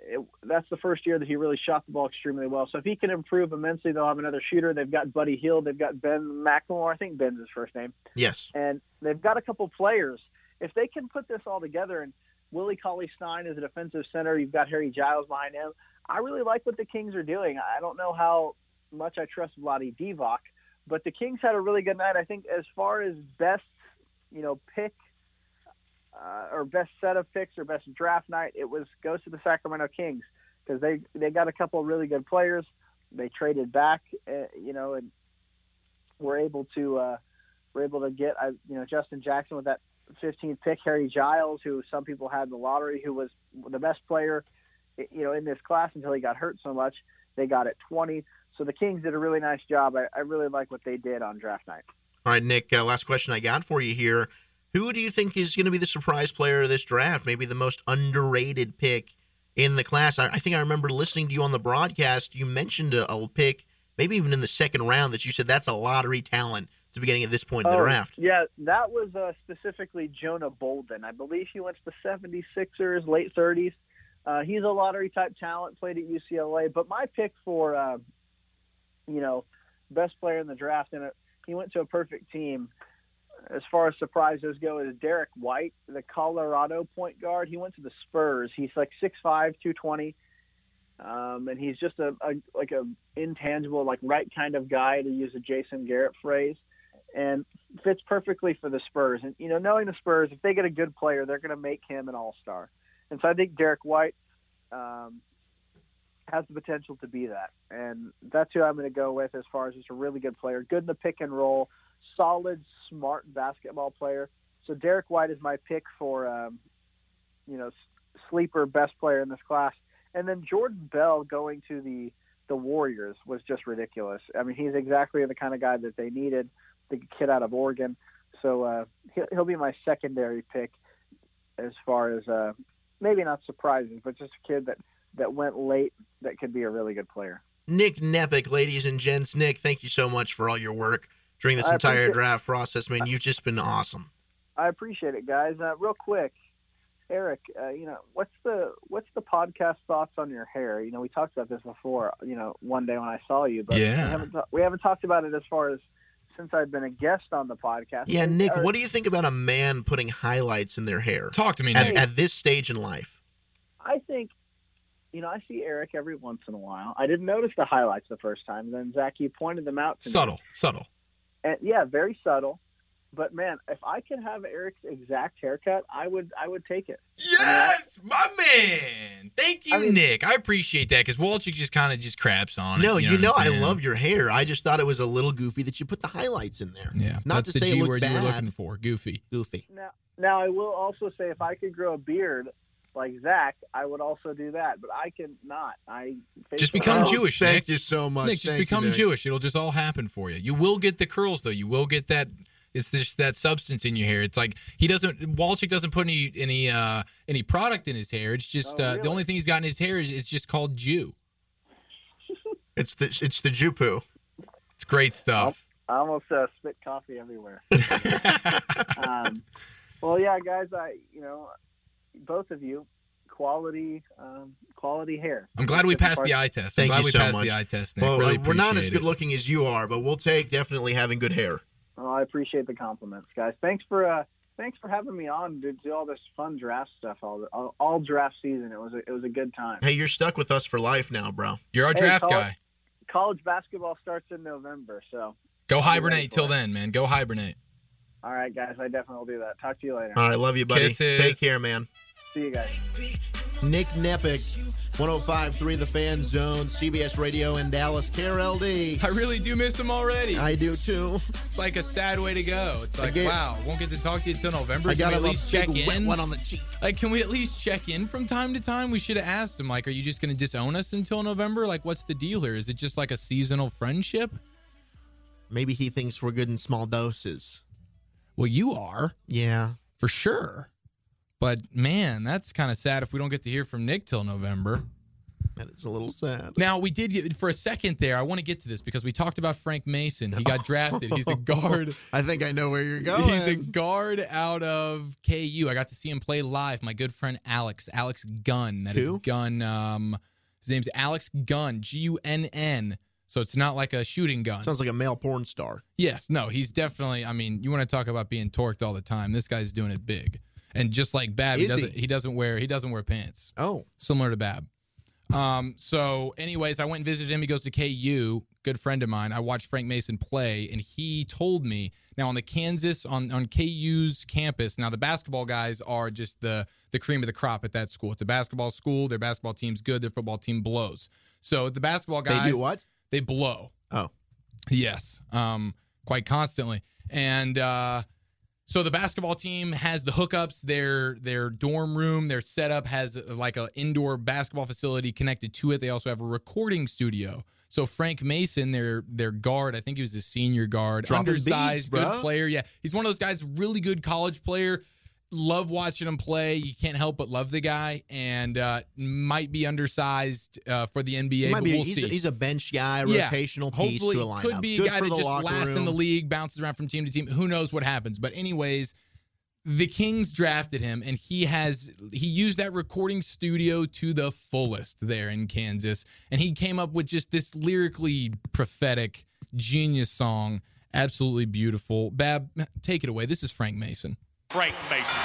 it, that's the first year that he really shot the ball extremely well. So if he can improve immensely, they'll have another shooter. They've got Buddy Hield. They've got Ben McLemore. I think Ben's his first name. Yes. And they've got a couple players. If they can put this all together and Willie Cauley Stein is a defensive center. You've got Harry Giles behind him. I really like what the Kings are doing. I don't know how much I trust Vlade Divac, but the Kings had a really good night. I think as far as best, you know, pick uh, or best set of picks or best draft night, it was goes to the Sacramento Kings because they they got a couple of really good players. They traded back, uh, you know, and were able to uh, were able to get uh, you know Justin Jackson with that 15th pick, Harry Giles, who some people had in the lottery, who was the best player, you know, in this class until he got hurt so much. They got at 20. So the Kings did a really nice job. I, I really like what they did on draft night. All right, Nick. Uh, last question I got for you here: Who do you think is going to be the surprise player of this draft? Maybe the most underrated pick in the class. I, I think I remember listening to you on the broadcast. You mentioned a, a pick, maybe even in the second round, that you said that's a lottery talent to be getting at this point in the Oh, draft. Yeah, that was uh, specifically Jonah Bolden. I believe he went to the 76ers, late 30s. Uh, he's a lottery type talent, played at UCLA. But my pick for, uh, you know, best player in the draft, and it, he went to a perfect team. As far as surprises go, is Derrick White, the Colorado point guard. He went to the Spurs. He's like 6'5", 220. Um, and he's just a, a like a intangible, like right kind of guy to use a Jason Garrett phrase and fits perfectly for the Spurs. And you know, knowing the Spurs, if they get a good player, they're going to make him an all-star. And so I think Derrick White um, has the potential to be that. And that's who I'm going to go with as far as just a really good player, good in the pick and roll, solid, smart basketball player. So Derrick White is my pick for, um, you know, sleeper best player in this class. And then Jordan Bell going to the the Warriors was just ridiculous. I mean, he's exactly the kind of guy that they needed the kid out of Oregon. So uh, he'll, he'll be my secondary pick as far as uh, maybe not surprising, but just a kid that, that went late that could be a really good player. Nick Neppech, ladies and gents. Nick, thank you so much for all your work during this I entire draft process, man. You've just been awesome. I appreciate it, guys. Uh, real quick, Eric, uh, you know what's the what's the podcast thoughts on your hair? You know, we talked about this before. You know, one day when I saw you, but Yeah. we haven't ta- we haven't talked about it as far as since I've been a guest on the podcast. Yeah, Is- Nick, or- what do you think about a man putting highlights in their hair Talk to me, at, Nick. at this stage in life? I think, you know, I see Eric every once in a while. I didn't notice the highlights the first time. Then Zach, you pointed them out to me. Subtle, subtle. And yeah, very subtle. But man, if I could have Eric's exact haircut, I would I would take it. Yes, my man. Thank you, I mean- Nick. I appreciate that because Wolchuk just kind of just craps on it. No, you know, what I'm I love your hair. I just thought it was a little goofy that you put the highlights in there. Yeah, Not that's to the say G it looked word you were bad. looking for. Goofy. Goofy. Now now I will also say if I could grow a beard like Zach, I would also do that. But I can not. I Just become hair- Jewish, Thank Nick. you so much. Nick, just Thank you, become Nick. Jewish. It'll just all happen for you. You will get the curls though. You will get that. It's just that substance in your hair. It's like he doesn't. Wolchuk doesn't put any any uh any product in his hair. It's just Oh, uh, the only thing he's got in his hair is it's just called Jew. [laughs] It's the it's the Jew poo. It's great stuff. I almost uh, spit coffee everywhere. [laughs] um, well, yeah, guys, I you know, both of you, quality, um, quality hair. I'm glad we passed the eye test. I'm Thank glad you we so passed much. the eye test. Nick. Well, really we're not as good looking as you are, but we'll take definitely having good hair. Oh, I appreciate the compliments, guys. Thanks for uh, thanks for having me on to do all this fun draft stuff all all, all draft season. It was a, it was a good time. Hey, you're stuck with us for life now, bro. You're our Hey, draft college- guy. College basketball starts in November, so Go I'll be ready hibernate till it. then, man. Go hibernate. all right, guys, I definitely will do that. Talk to you later. All right, love you, buddy. Kisses. Take care, man. See you guys. Nick Neppech, 105.3 The Fan Zone, CBS Radio in Dallas, KRLD. I really do miss him already. I do too. It's like a sad way to go. It's like, get- wow, won't get to talk to you until November. I got at least check in? one on the cheek. Like, can we at least check in from time to time? We should have asked him. Like, are you just going to disown us until November? Like, what's the deal here? Is it just like a seasonal friendship? Maybe he thinks we're good in small doses. Well, you are Yeah. for sure. But man, that's kind of sad if we don't get to hear from Nick till November. That is a little sad. Now we did get for a second there. I want to get to this because we talked about Frank Mason. He got drafted. He's a [laughs] guard. I think I know where you're going. He's a guard out of KU. I got to see him play live. My good friend Alex, Alex Gunn. That is Who? Gunn. Um, his name's Alex Gunn. G U N N. So it's not like a shooting gun. Sounds like a male porn star. Yes, no, he's definitely. I mean, you want to talk about being torqued all the time. This guy's doing it big, and just like Babb, he Is doesn't. He doesn't wear. He doesn't wear pants. Oh, Similar to Babb. Um. So, anyways, I went and visited him. He goes to KU. Good friend of mine. I watched Frank Mason play, and he told me now on the Kansas on on KU's campus. Now the basketball guys are just the the cream of the crop at that school. It's a basketball school. Their basketball team's good. Their football team blows. So the basketball guys they do what? They blow. Oh, Yes, um, quite constantly. And uh, so the basketball team has the hookups. Their their dorm room, their setup has uh, like an indoor basketball facility connected to it. They also have a recording studio. So Frank Mason, their their guard, I think he was a senior guard, Dropping undersized, beats, good player. Yeah, he's one of those guys, really good college player. Love watching him play. You can't help but love the guy, and uh, might be undersized uh, for the NBA. but be. we'll he's, see. A, he's a bench guy, Yeah. rotational piece Hopefully, to a lineup. could be a Good guy that just lasts in the league, bounces around from team to team. Who knows what happens? But anyways, the Kings drafted him, and he has he used that recording studio to the fullest there in Kansas, and he came up with just this lyrically prophetic genius song. Absolutely beautiful. Babb, take it away. This is Frank Mason. Frank Mason.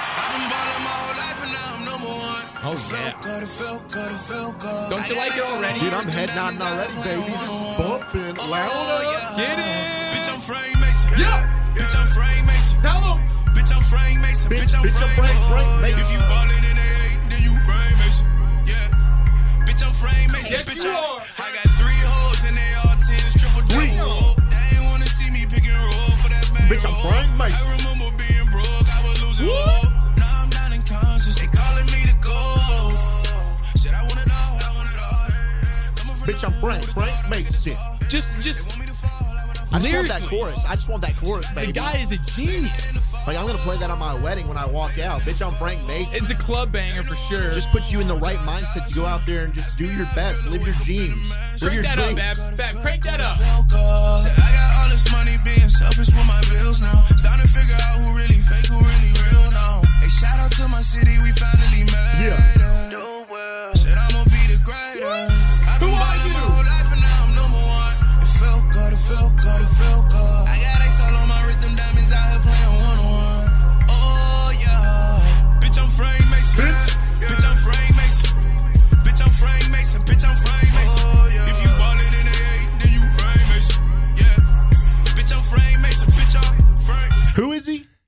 Oh yeah. Don't you like it already? Dude, I'm head nodding already, baby. Just bumping oh, louder. Get it? Bitch, I'm Frank Mason. Yeah. Bitch, I'm Frank Mason. Tell him. Bitch, I'm Frank Mason. Bitch, Bitch, I'm bitch, I'm Frank Frank- Mason. Frank Mason. If you ballin' in the eight, then you Frank Mason. Yeah. Bitch, I'm Frank Mason. Yes, Bitch, you I, are. I got three hoes and they all tens, triple double. They ain't wanna see me pick and roll for that bang Bitch, I'm. Frank Mason. Losing hope. Now I'm down in conscious, they calling me to go. Said I want it all, I want it all. Coming from Bitch, I'm Frank. Frank Mason. Just, just Want me to fall, I want to just want that chorus. I just want that chorus, baby. the guy is a genius. like I'm gonna play that on my wedding when I walk out. Bitch, I'm Frank Mason. It's a club banger for sure. just puts you in the right mindset to go out there and just do your best, live your dreams, live crank your that up, dreams. Babb. Babb, crank that up. Said I got all this money being selfish with my bills now. Starting to figure out who really fake, who really real now. Hey, shout out to my city, we finally made Yeah. it. Said I'ma be the greatest. I've been Who are you? my whole life and now I'm number one. It felt good, it felt good, it felt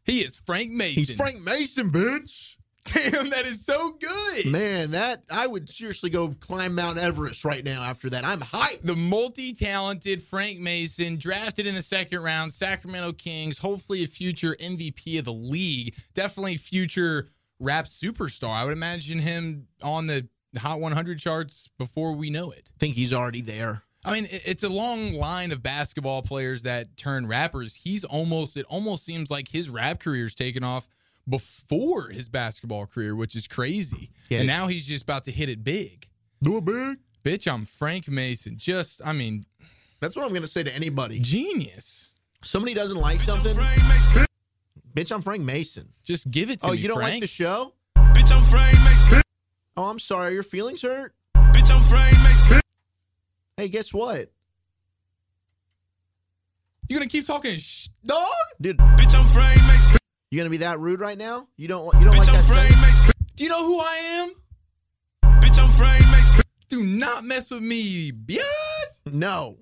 he? Is Frank Mason. He's Frank Mason, bitch. Damn, that is so good. Man, that I would seriously go climb Mount Everest right now after that. I'm hyped. The multi-talented Frank Mason, drafted in the second round, Sacramento Kings, hopefully a future MVP of the league, definitely future rap superstar. I would imagine him on the Hot 100 charts before we know it. think he's already there. I mean, it's a long line of basketball players that turn rappers. He's almost, it almost seems like his rap career's taken off before his basketball career, which is crazy. Yeah. And now he's just about to hit it big. Do it big. Bitch, I'm Frank Mason. Just, I mean, That's what I'm going to say to anybody. Genius. Somebody doesn't like something. Frank Mason. Bitch, I'm Frank Mason. Just give it to Oh, me, Oh, you don't Frank. like the show? Bitch, I'm Frank Mason. Oh, I'm sorry. Your feelings hurt? Bitch, I'm Frank Mason. Hey, guess what? You gonna keep talking, sh- dog? Dude, Bitch, I'm Frank Mason. you going to be that rude right now? You don't want, you don't Bitch, like I'm that Frank? Mason. Do you know who I am? Bitch, I'm Frank Mason. Do not mess with me, bitch. No.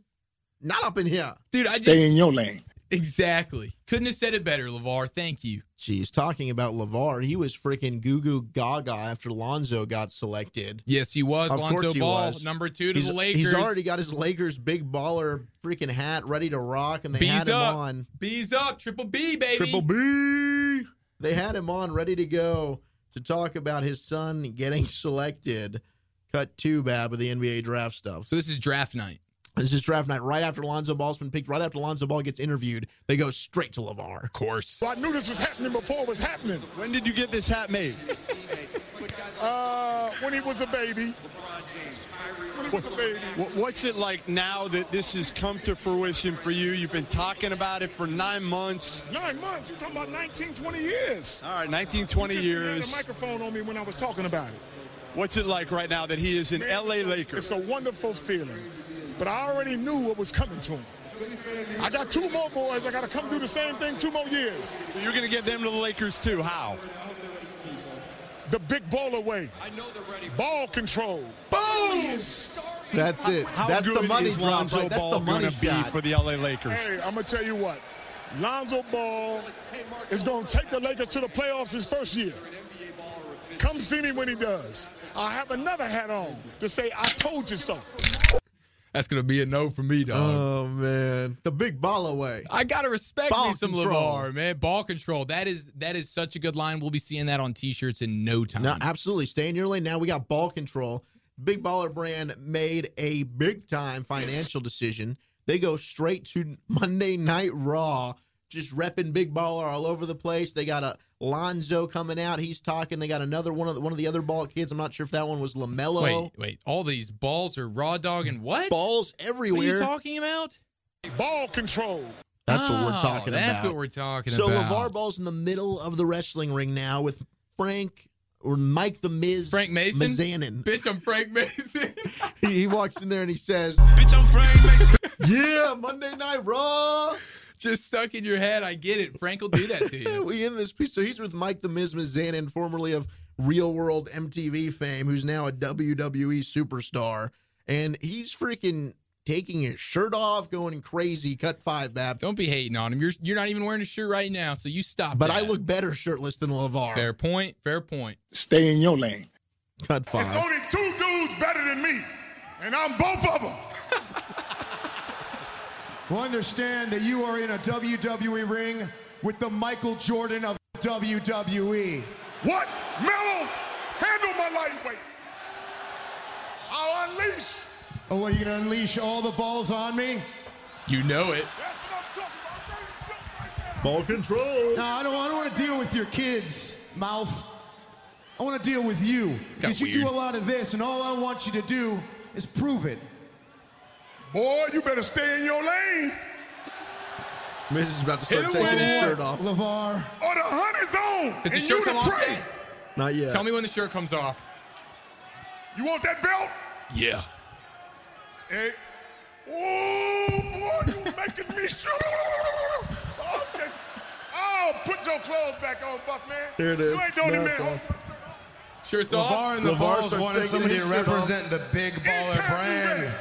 Not up in here. Dude, I Stay just in your lane. Exactly couldn't have said it better, LaVar. Thank you. Jeez, talking about LaVar, he was freaking goo goo gaga after Lonzo got selected. Yes, he was. Of Lonzo course he Ball, was. number two to He's, the Lakers. he's already got his Lakers big baller freaking hat ready to rock, and they had Bees him up. on. Bees up, triple B, baby. Triple B. They had him on ready to go to talk about his son getting [laughs] selected. Cut two, Babb, of the NBA draft stuff. So this is draft night. This is draft night. Right after Lonzo Ball's been picked, right after Lonzo Ball gets interviewed, they go straight to LaVar. Of course. So I knew this was happening before it was happening. When did you get this hat made? [laughs] Uh, when he was a baby. When he was a baby. What's it like now that this has come to fruition for you? You've been talking about it for nine months. Nine months. You're talking about 19, 20 years. All right, 19, 20 Just years. a microphone on me when I was talking about it. What's it like right now that he is an Man, LA Laker? It's a wonderful feeling. But I already knew what was coming to him. I got two more boys. I got to come do the same thing two more years. So you're going to get them to the Lakers too. How? The big baller way. Ball control. Boom! That's it. How That's good the money is. Lonzo Right? Ball the going to be for the LA Lakers? Hey, I'm going to tell you what. Lonzo Ball is going to take the Lakers to the playoffs his first year. Come see me when he does. I have another hat on to say, I told you so. That's gonna be a no for me, dog. Oh man, the big ball away. I gotta respect Ball me some control. LaVar, man. Ball control. That is that is such a good line. We'll be seeing that on T-shirts in no time. No, absolutely. Stay in your lane. Now we got ball control. Big Baller Brand made a big time financial decision. They go straight to Monday Night Raw, just repping Big Baller all over the place. They got a Lonzo coming out. He's talking. They got another one of the, one of the other ball kids. I'm not sure if that one was LaMelo. Wait, wait. All these balls are raw dog and what? Balls What are everywhere. you talking about? Ball control. That's what we're Oh, talking that's about. That's what we're talking so about. So LaVar Ball's in the middle of the wrestling ring now with Frank or Mike the Miz Frank Mason? Mizanin. Bitch, I'm Frank Mason. [laughs] he, he walks in there and he says, Bitch, I'm Frank Mason. "Yeah, Monday Night Raw." Just stuck in your head. I get it. Frank will do that to you. [laughs] we end this piece. So he's with Mike the Miz Mizanin, formerly of Real World MTV fame, who's now a WWE superstar, and he's freaking taking his shirt off, going crazy. Cut five, Babb. Don't be hating on him. You're you're not even wearing a shirt right now, so you stop. But that. I look better shirtless than LaVar. fair point. Fair point. Stay in your lane. Cut There's five. only two dudes better than me, and I'm both of them. Well, understand that you are in a WWE ring with the Michael Jordan of WWE. What? Mellow, handle my lightweight. I'll unleash. Oh, what, are you going to unleash all the balls on me? You know it. That's what I'm talking about. Baby, jump right now. Ball control. No, I don't, I don't want to deal with your kids, mouth. I want to deal with you. Because you do a lot of this, and all I want you to do is prove it. Boy, you better stay in your lane, Miz is about to start Hit taking with his it. shirt off. LaVar. or the hunt is on. Does the and shirt you come the off prey. yet? Not yet. Tell me when the shirt comes off. You want that belt? Yeah. Hey. Oh, boy, you're making me sure. Okay. Oh, put your clothes back on, Buck, man. Here it is. You ain't doing it, it's man. on. Shirts LaVar off. and the LaVar Balls wanted somebody to his shirt off. represent the big baller Anytime you're brand.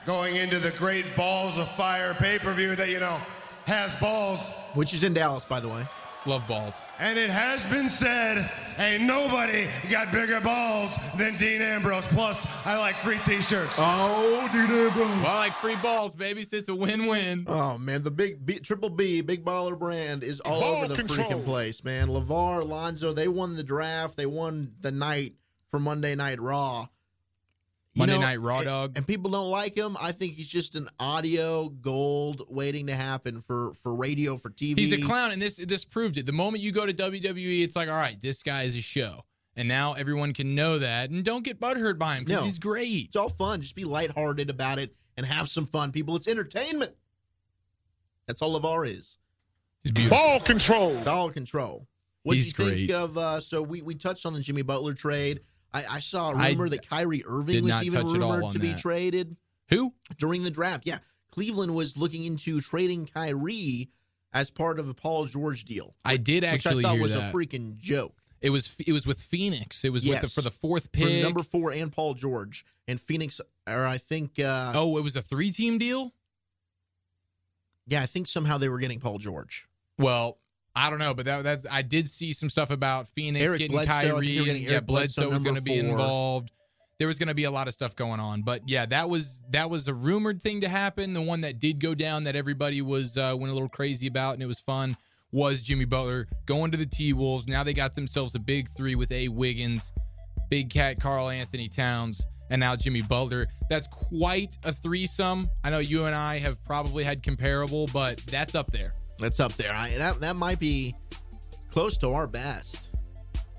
Ready. Going into the great Balls of Fire pay-per-view that, you know, has balls. Which is in Dallas, by the way. Love balls. And it has been said, ain't nobody got bigger balls than Dean Ambrose. Plus, I like free t-shirts. Oh, dude, bro. Well, I like free balls, baby. So it's a win-win. Oh man, the big B, triple B, big baller brand is all Ball over the control. freaking place, man. LaVar, Lonzo, they won the draft. They won the night for Monday Night Raw. You Monday know, Night Raw, and- dog. And people don't like him. I think he's just an audio gold waiting to happen for for radio, for TV. He's a clown, and this this proved it. The moment you go to WWE, it's like, all right, this guy is a show, and now everyone can know that. And don't get butthurt by him because No. he's great. It's all fun. Just be lighthearted about it and have some fun, people. It's entertainment. That's all LaVar is. He's beautiful. Ball control. Ball control. What do He's you think of? Uh, so we, we touched on the Jimmy Butler trade. I, I saw a I rumor that Kyrie Irving was even touch at all rumored to be traded Who? during the draft. Yeah, Cleveland was looking into trading Kyrie as part of a Paul George deal. I did actually which I thought was that. a freaking joke. It was it was with Phoenix. It was with the, for the fourth For pick. number four and Paul George and Phoenix, or I think, uh, oh, it was a three team deal. yeah, I think somehow they were getting Paul George. Well, I don't know, but that that's I did see some stuff about Phoenix Eric getting Bledsoe, Kyrie. getting yeah, Bledsoe, Bledsoe was going to be involved. There was going to be a lot of stuff going on, but yeah, that was that was a rumored thing to happen. The one that did go down that everybody was uh, went a little crazy about, and it was fun. Was Jimmy Butler going to the T Wolves? Now they got themselves a big three with A. Wiggins, Big Cat, Karl-Anthony Towns, and now Jimmy Butler. That's quite a threesome. I know you and I have probably had comparable, but that's up there. That's up there. I, that that might be close to our best.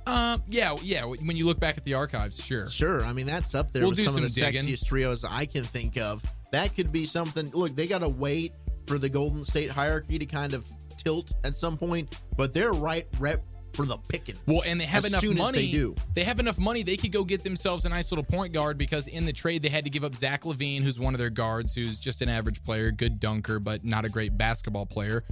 Um, yeah, yeah. When you look back at the archives, sure. Sure. I mean, that's up there We'll with do some, of the digging. sexiest trios I can think of. That could be something. Look, they got to wait for the Golden State hierarchy to kind of tilt at some point, but they're right rep for the pickings. Well, and they have as enough soon money. As they do. They have enough money. They could go get themselves a nice little point guard because in the trade they had to give up Zach LaVine, who's one of their guards, who's just an average player, good dunker, but not a great basketball player.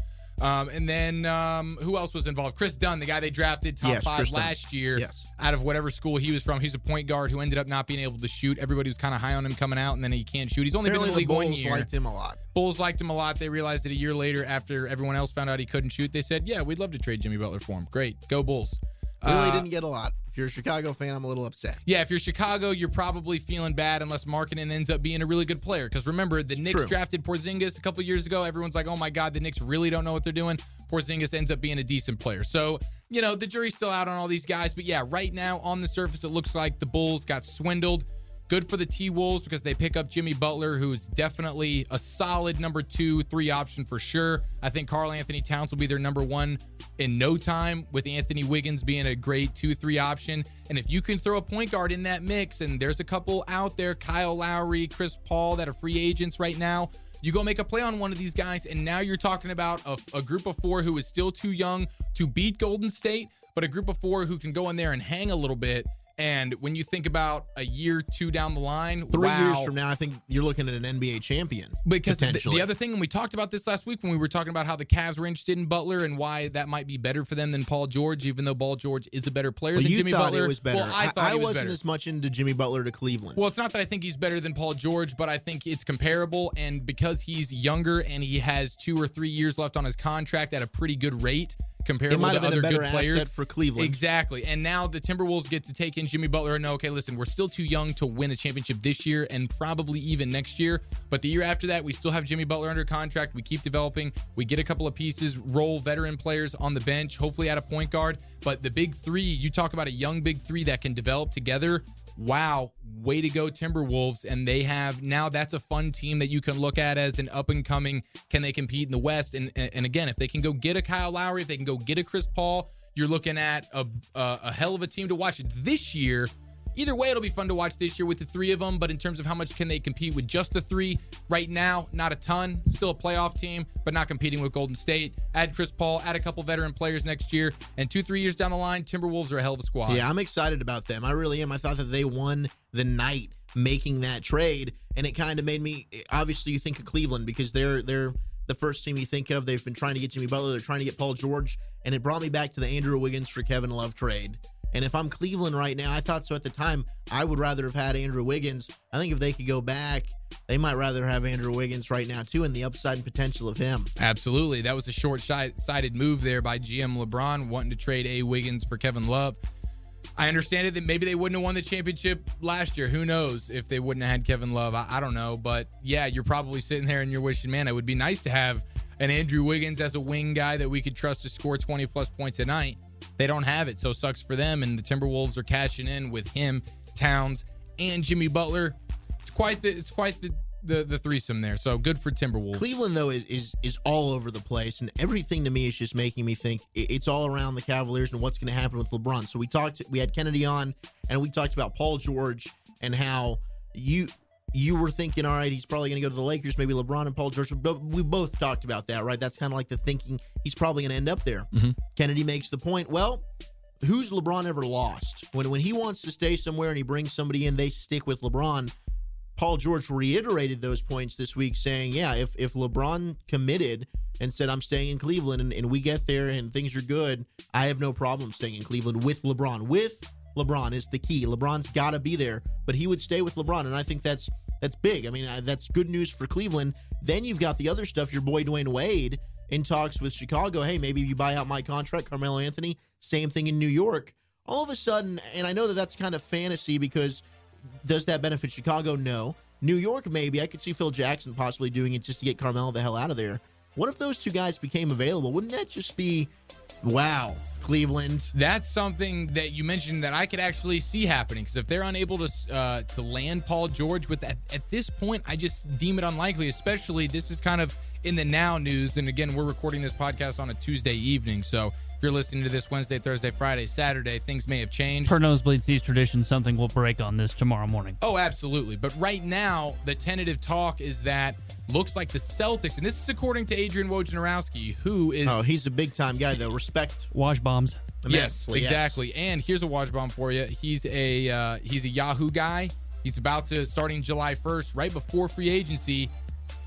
Um, and then um, who else was involved? Kris Dunn, the guy they drafted top Yes, five Kris Dunn. last year, Yes. out of whatever school he was from. He's a point guard who ended up not being able to shoot. Everybody was kind of high on him coming out, and then he can't shoot. He's only Apparently, been in the the league one year. Bulls liked him a lot. Bulls liked him a lot. They realized that a year later, after everyone else found out he couldn't shoot, they said, "Yeah, we'd love to trade Jimmy Butler for him. Great, go Bulls." Really Uh, didn't get a lot. If you're a Chicago fan, I'm a little upset. yeah, if you're Chicago, you're probably feeling bad unless Markkanen ends up being a really good player. Because remember, the Knicks True. drafted Porzingis a couple years ago. Everyone's like, "Oh my God, the Knicks really don't know what they're doing." Porzingis ends up being a decent player. So you know the jury's still out on all these guys. But yeah, right now on the surface, it looks like the Bulls got swindled. Good for the T Wolves because they pick up Jimmy Butler, who's definitely a solid number two, three option for sure. I think Karl-Anthony Towns will be their number one in no time, with Anthony Wiggins being a great two, three option. And if you can throw a point guard in that mix, and there's a couple out there, Kyle Lowry, Chris Paul, that are free agents right now. You go make a play on one of these guys, and now you're talking about a, a group of four who is still too young to beat Golden State, but a group of four who can go in there and hang a little bit. And when you think about a year, two down the line, Three wow. years from now, I think you're looking at an NBA champion. Because the, other thing, and we talked about this last week when we were talking about how the Cavs were interested in Butler and why that might be better for them than Paul George, even though Paul George is a better player well, than Jimmy thought Butler. it was better. Well, I thought he was wasn't better. as much into Jimmy Butler to Cleveland. Well, it's not that I think he's better than Paul George, but I think it's comparable. And because he's younger and he has two or three years left on his contract at a pretty good rate, comparable to other good players for Cleveland. Exactly. And now the Timberwolves get to take in Jimmy Butler and know, okay, listen, we're still too young to win a championship this year and probably even next year. But the year after that, we still have Jimmy Butler under contract. We keep developing. We get a couple of pieces, roll veteran players on the bench, hopefully at a point guard. But the big three, you talk about a young big three that can develop together. Wow, way to go, Timberwolves. And they have now that's a fun team that you can look at as an up and coming. Can they compete in the West? And and again, if they can go get a Kyle Lowry, if they can go get a Chris Paul, you're looking at a, a, a hell of a team to watch this year. Either way, it'll be fun to watch this year with the three of them. But in terms of how much can they compete with just the three, right now, not a ton. Still a playoff team, but not competing with Golden State. Add Chris Paul, add a couple veteran players next year, and two, three years down the line, Timberwolves are a hell of a squad. Yeah, I'm excited about them. I really am. I thought that they won the night making that trade, and it kind of made me. Obviously, you think of Cleveland because they're they're the first team you think of. They've been trying to get Jimmy Butler. They're trying to get Paul George, and it brought me back to the Andrew Wiggins for Kevin Love trade. And if I'm Cleveland right now, I thought so at the time. I would rather have had Andrew Wiggins. I think if they could go back, they might rather have Andrew Wiggins right now too, and the upside and potential of him. Absolutely. That was a short sighted move there by GM LeBron wanting to trade A. Wiggins for Kevin Love. I understand it that maybe they wouldn't have won the championship last year. Who knows if they wouldn't have had Kevin Love? I, I don't know. But yeah, you're probably sitting there and you're wishing, man, it would be nice to have an Andrew Wiggins as a wing guy that we could trust to score 20 plus points a night. They don't have it, so it sucks for them. And the Timberwolves are cashing in with him, Towns, and Jimmy Butler. It's quite the it's quite the the, the threesome there. So good for Timberwolves. Cleveland though is, is is all over the place, and everything to me is just making me think it's all around the Cavaliers and what's going to happen with LeBron. So we talked, we had Kennedy on, and we talked about Paul George and how you you were thinking, all right, he's probably going to go to the Lakers, maybe LeBron and Paul George. But we both talked about that, right? That's kind of like the thinking he's probably going to end up there. Mm-hmm. Kennedy makes the point. Well, who's LeBron ever lost? When when he wants to stay somewhere and he brings somebody in, they stick with LeBron. Paul George reiterated those points this week, saying, "Yeah, if if LeBron committed and said I'm staying in Cleveland and, and we get there and things are good, I have no problem staying in Cleveland with LeBron. With LeBron is the key. LeBron's got to be there, but he would stay with LeBron, and I think that's that's big. I mean, that's good news for Cleveland. Then you've got the other stuff. Your boy Dwyane Wade in talks with Chicago. Hey, maybe you buy out my contract, Carmelo Anthony. Same thing in New York. All of a sudden, and I know that that's kind of fantasy because does that benefit Chicago? No. New York, maybe. I could see Phil Jackson possibly doing it just to get Carmelo the hell out of there. What if those two guys became available? Wouldn't that just be wow? Cleveland. That's something that you mentioned that I could actually see happening because if they're unable to uh, to land Paul George with at this point, I just deem it unlikely. Especially this is kind of in the now news, and again, we're recording this podcast on a Tuesday evening, so if you're listening to this Wednesday, Thursday, Friday, Saturday, things may have changed. Per Nosebleed Seats tradition, something will break on this tomorrow morning. Oh, absolutely. But right now, the tentative talk is that looks like the Celtics, and this is according to Adrian Wojnarowski, who is. Oh, he's a big time guy, though. Respect. Woj bombs. Yes, Immensely, yes. exactly. And here's a Woj bomb for you. He's a uh, he's a Yahoo guy. He's about to starting July 1st, right before free agency.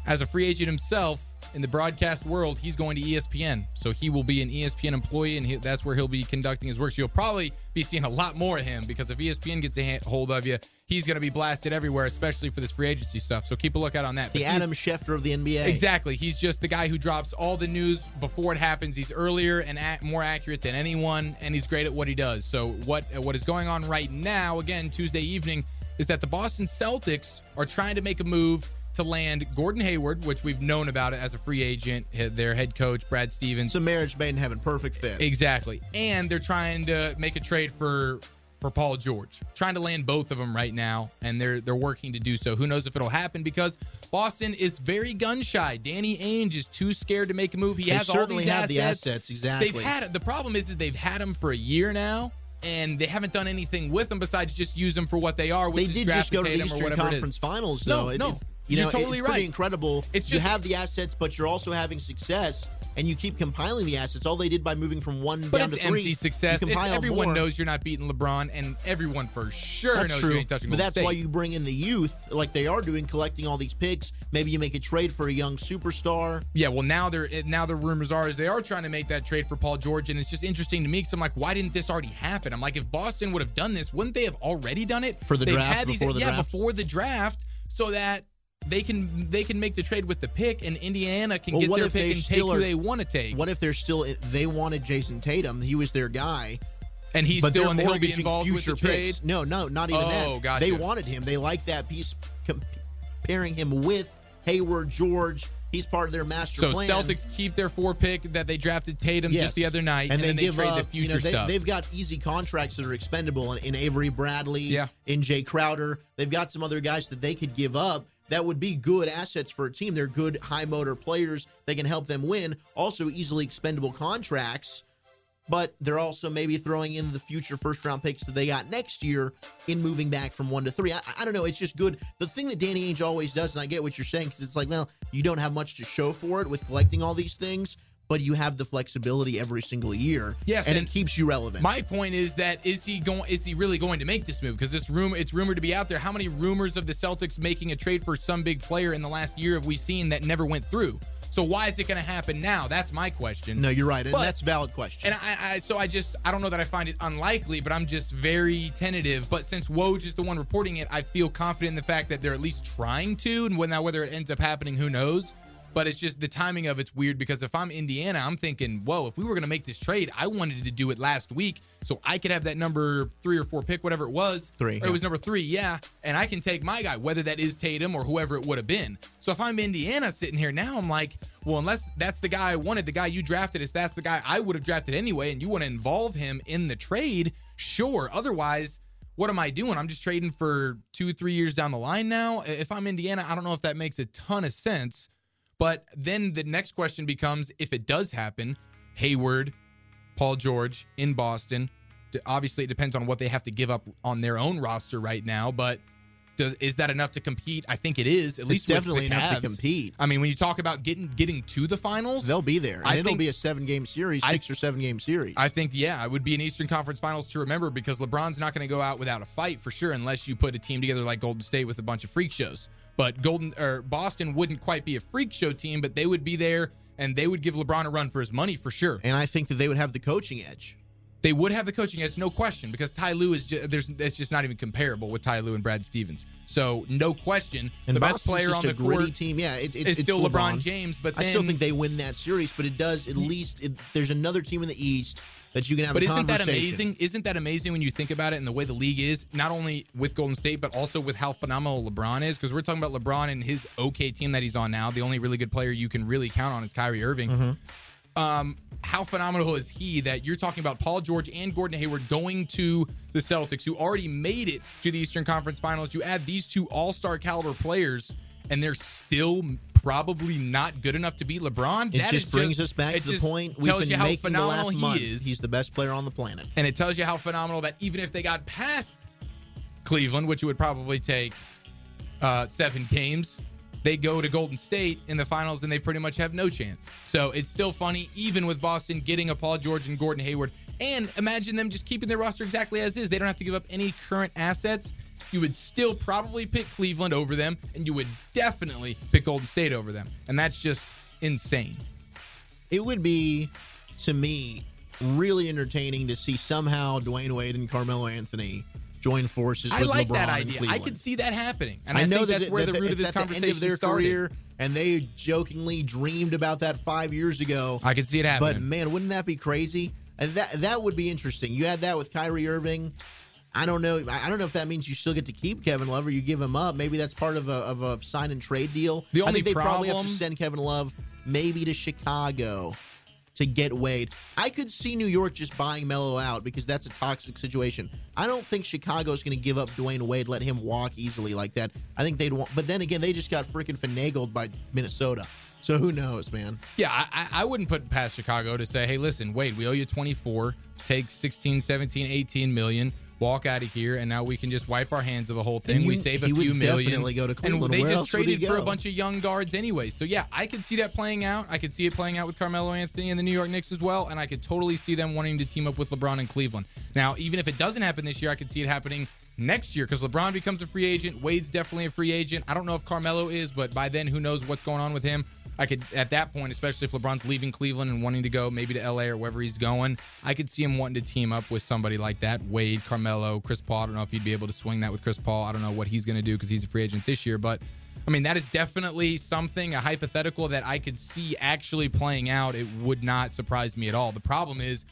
As a free agent himself in the broadcast world, he's going to ESPN. So he will be an ESPN employee, and he, that's where he'll be conducting his work. So you'll probably be seeing a lot more of him because if ESPN gets a hold of you, he's going to be blasted everywhere, especially for this free agency stuff. So keep a lookout on that. The Adam Schefter of the NBA. Exactly. He's just the guy who drops all the news before it happens. He's earlier and ac more accurate than anyone, and he's great at what he does. So what what is going on right now? Again, Tuesday evening, is that the Boston Celtics are trying to make a move to land Gordon Hayward, which we've known about it as a free agent. Their head coach Brad Stevens. It's a marriage made in heaven. Perfect fit. Exactly. And they're trying to make a trade for for Paul George. Trying to land both of them right now and they're they're working to do so. Who knows if it'll happen because Boston is very gun shy. Danny Ainge is too scared to make a move. He They has all these have assets. the assets, exactly. They've had. The problem is, is they've had them for a year now. And they haven't done anything with them besides just use them for what they are. Which They did just go to the Eastern whatever it is. Conference Finals, though. No, It- no, you you're know, totally it's right. pretty incredible. It's you have the assets, but you're also having success, and you keep compiling the assets. All they did by moving from one But down to three, empty success. Everyone more. knows you're not beating LeBron, and everyone for sure That's knows true. you ain't touching but that's State. why you bring in the youth, like they are doing, collecting all these picks. Maybe you make a trade for a young superstar. Yeah, well now they're now the rumors are is they are trying to make that trade for Paul George, and it's just interesting to me because I'm like, why didn't this already happen? I'm like, if Boston would have done this, wouldn't they have already done it For the They've draft, these, before the yeah, draft? before the draft, so that they can they can make the trade with the pick, and Indiana can Well, get their pick and take still who they want to take. What if they're still? They wanted Jayson Tatum. He was their guy. And he's but still in the- he'll be involved with future the trade? picks. No, no, not even Oh, that. gotcha. They wanted him. They like that piece, comparing him with Hayward, George. He's part of their master so plan. Celtics keep their four pick that they drafted Tatum Yes. just the other night, and, and, they then they give trade up, the future you know, they, stuff. They've got easy contracts that are expendable in, in Avery Bradley, Yeah. in Jae Crowder. They've got some other guys that they could give up that would be good assets for a team. They're good high motor players. They can help them win. Also, easily expendable contracts. But they're also maybe throwing in the future first round picks that they got next year in moving back from one to three. I, I don't know. It's just good. The thing that Danny Ainge always does, and I get what you're saying, because it's like, well, you don't have much to show for it with collecting all these things, but you have the flexibility every single year. Yes, and, and it keeps you relevant. My point is that is he going? Is he really going to make this move? Because this rumor, it's rumored to be out there. How many rumors of the Celtics making a trade for some big player in the last year have we seen that never went through? So why is it going to happen now? That's my question. no, you're right, and But- that's a valid question. And I, I, so I just, I don't know that I find it unlikely, but I'm just very tentative. But since Woj is the one reporting it, I feel confident in the fact that they're at least trying to. And when now whether it ends up happening, who knows? But it's just the timing of it's weird because if I'm Indiana, I'm thinking, whoa, if we were going to make this trade, I wanted to do it last week so I could have that number three or four pick, whatever it was. Three, yeah. it was number three, yeah. And I can take my guy, whether that is Tatum or whoever it would have been. So if I'm Indiana sitting here now, I'm like, well, unless that's the guy I wanted, the guy you drafted, is that's the guy I would have drafted anyway, and you want to involve him in the trade, sure. Otherwise, what am I doing? I'm just trading for two, three years down the line now. If I'm Indiana, I don't know if that makes a ton of sense. But then the next question becomes if it does happen, Hayward, Paul George in Boston. Obviously, it depends on what they have to give up on their own roster right now. But Does, is that enough to compete? I think it is. At It's least definitely enough to compete. I mean, when you talk about getting getting to the finals, They'll be there. And I it'll think- be a seven game series, I- six or seven game series. I think, yeah, it would be an Eastern Conference Finals to remember because LeBron's not going to go out without a fight for sure, unless you put a team together like Golden State with a bunch of freak shows. But Golden or Boston wouldn't quite be a freak show team, but they would be there and they would give LeBron a run for his money for sure. and I think that they would have the coaching edge. They would have the coaching edge, no question, because Ty Lue is just, there's it's just not even comparable with Ty Lue and Brad Stevens. So no question, And the best player on the gritty court team. Yeah, it, it's, it's still LeBron James, but I still think they win that series. But it does at least it, there's another team in the East that you can have But isn't that amazing? Isn't that amazing when you think about it and the way the league is, not only with Golden State, but also with how phenomenal LeBron is? Because we're talking about LeBron and his okay team that he's on now. The only really good player you can really count on is Kyrie Irving. Mm-hmm. Um, how phenomenal is he that you're talking about Paul George and Gordon Hayward going to the Celtics, who already made it to the Eastern Conference Finals? You add these two All Star caliber players, and they're still probably not good enough to beat LeBron. It That just brings us back to the point we've tells been you how making the phenomenal last he month. is. He's the best player on the planet. And it tells you how phenomenal that even if they got past Cleveland, which it would probably take uh, seven games, they go to Golden State in the finals and they pretty much have no chance. So it's still funny, even with Boston getting a Paul George and Gordon Hayward. And imagine them just keeping their roster exactly as is. They don't have to give up any current assets. You would still probably pick Cleveland over them, and you would definitely pick Golden State over them. And that's just insane. It would be, to me, really entertaining to see somehow Dwyane Wade and Carmelo Anthony join forces I like LeBron that idea. I could see that happening. And I, I know that that's where that the root of this conversation of their started. career, and they jokingly dreamed about that five years ago. I could see it happening. But man, wouldn't that be crazy? And that that would be interesting. You had that with Kyrie Irving. I don't know. I I don't know if that means you still get to keep Kevin Love or you give him up. Maybe that's part of a of a sign and trade deal. The I only think they probably have to send Kevin Love maybe to Chicago to get Wade. I could see New York just buying Melo out because that's a toxic situation. I don't think Chicago is going to give up Dwyane Wade, let him walk easily like that. I think they'd want, but then again, they just got freaking finagled by Minnesota. So who knows, man? Yeah, I, I I wouldn't put past Chicago to say, hey, listen, Wade, we owe you 24, take 16, 17, 18 million, walk out of here, and now we can just wipe our hands of the whole thing. And we save a few million. definitely go to Cleveland. And they just else would he traded for a bunch of young guards anyway. So, yeah, I could see that playing out. I could see it playing out with Carmelo Anthony and the New York Knicks as well, and I could totally see them wanting to team up with LeBron in Cleveland. Now, even if it doesn't happen this year, I could see it happening next year because LeBron becomes a free agent. Wade's definitely a free agent. I don't know if Carmelo is, but by then, who knows what's going on with him. I could, at that point, especially if LeBron's leaving Cleveland and wanting to go maybe to LA or wherever he's going, I could see him wanting to team up with somebody like that. Wade, Carmelo, Chris Paul. I don't know if he'd be able to swing that with Chris Paul. I don't know what he's going to do because he's a free agent this year. But I mean, that is definitely something, a hypothetical that I could see actually playing out. It would not surprise me at all. The problem is,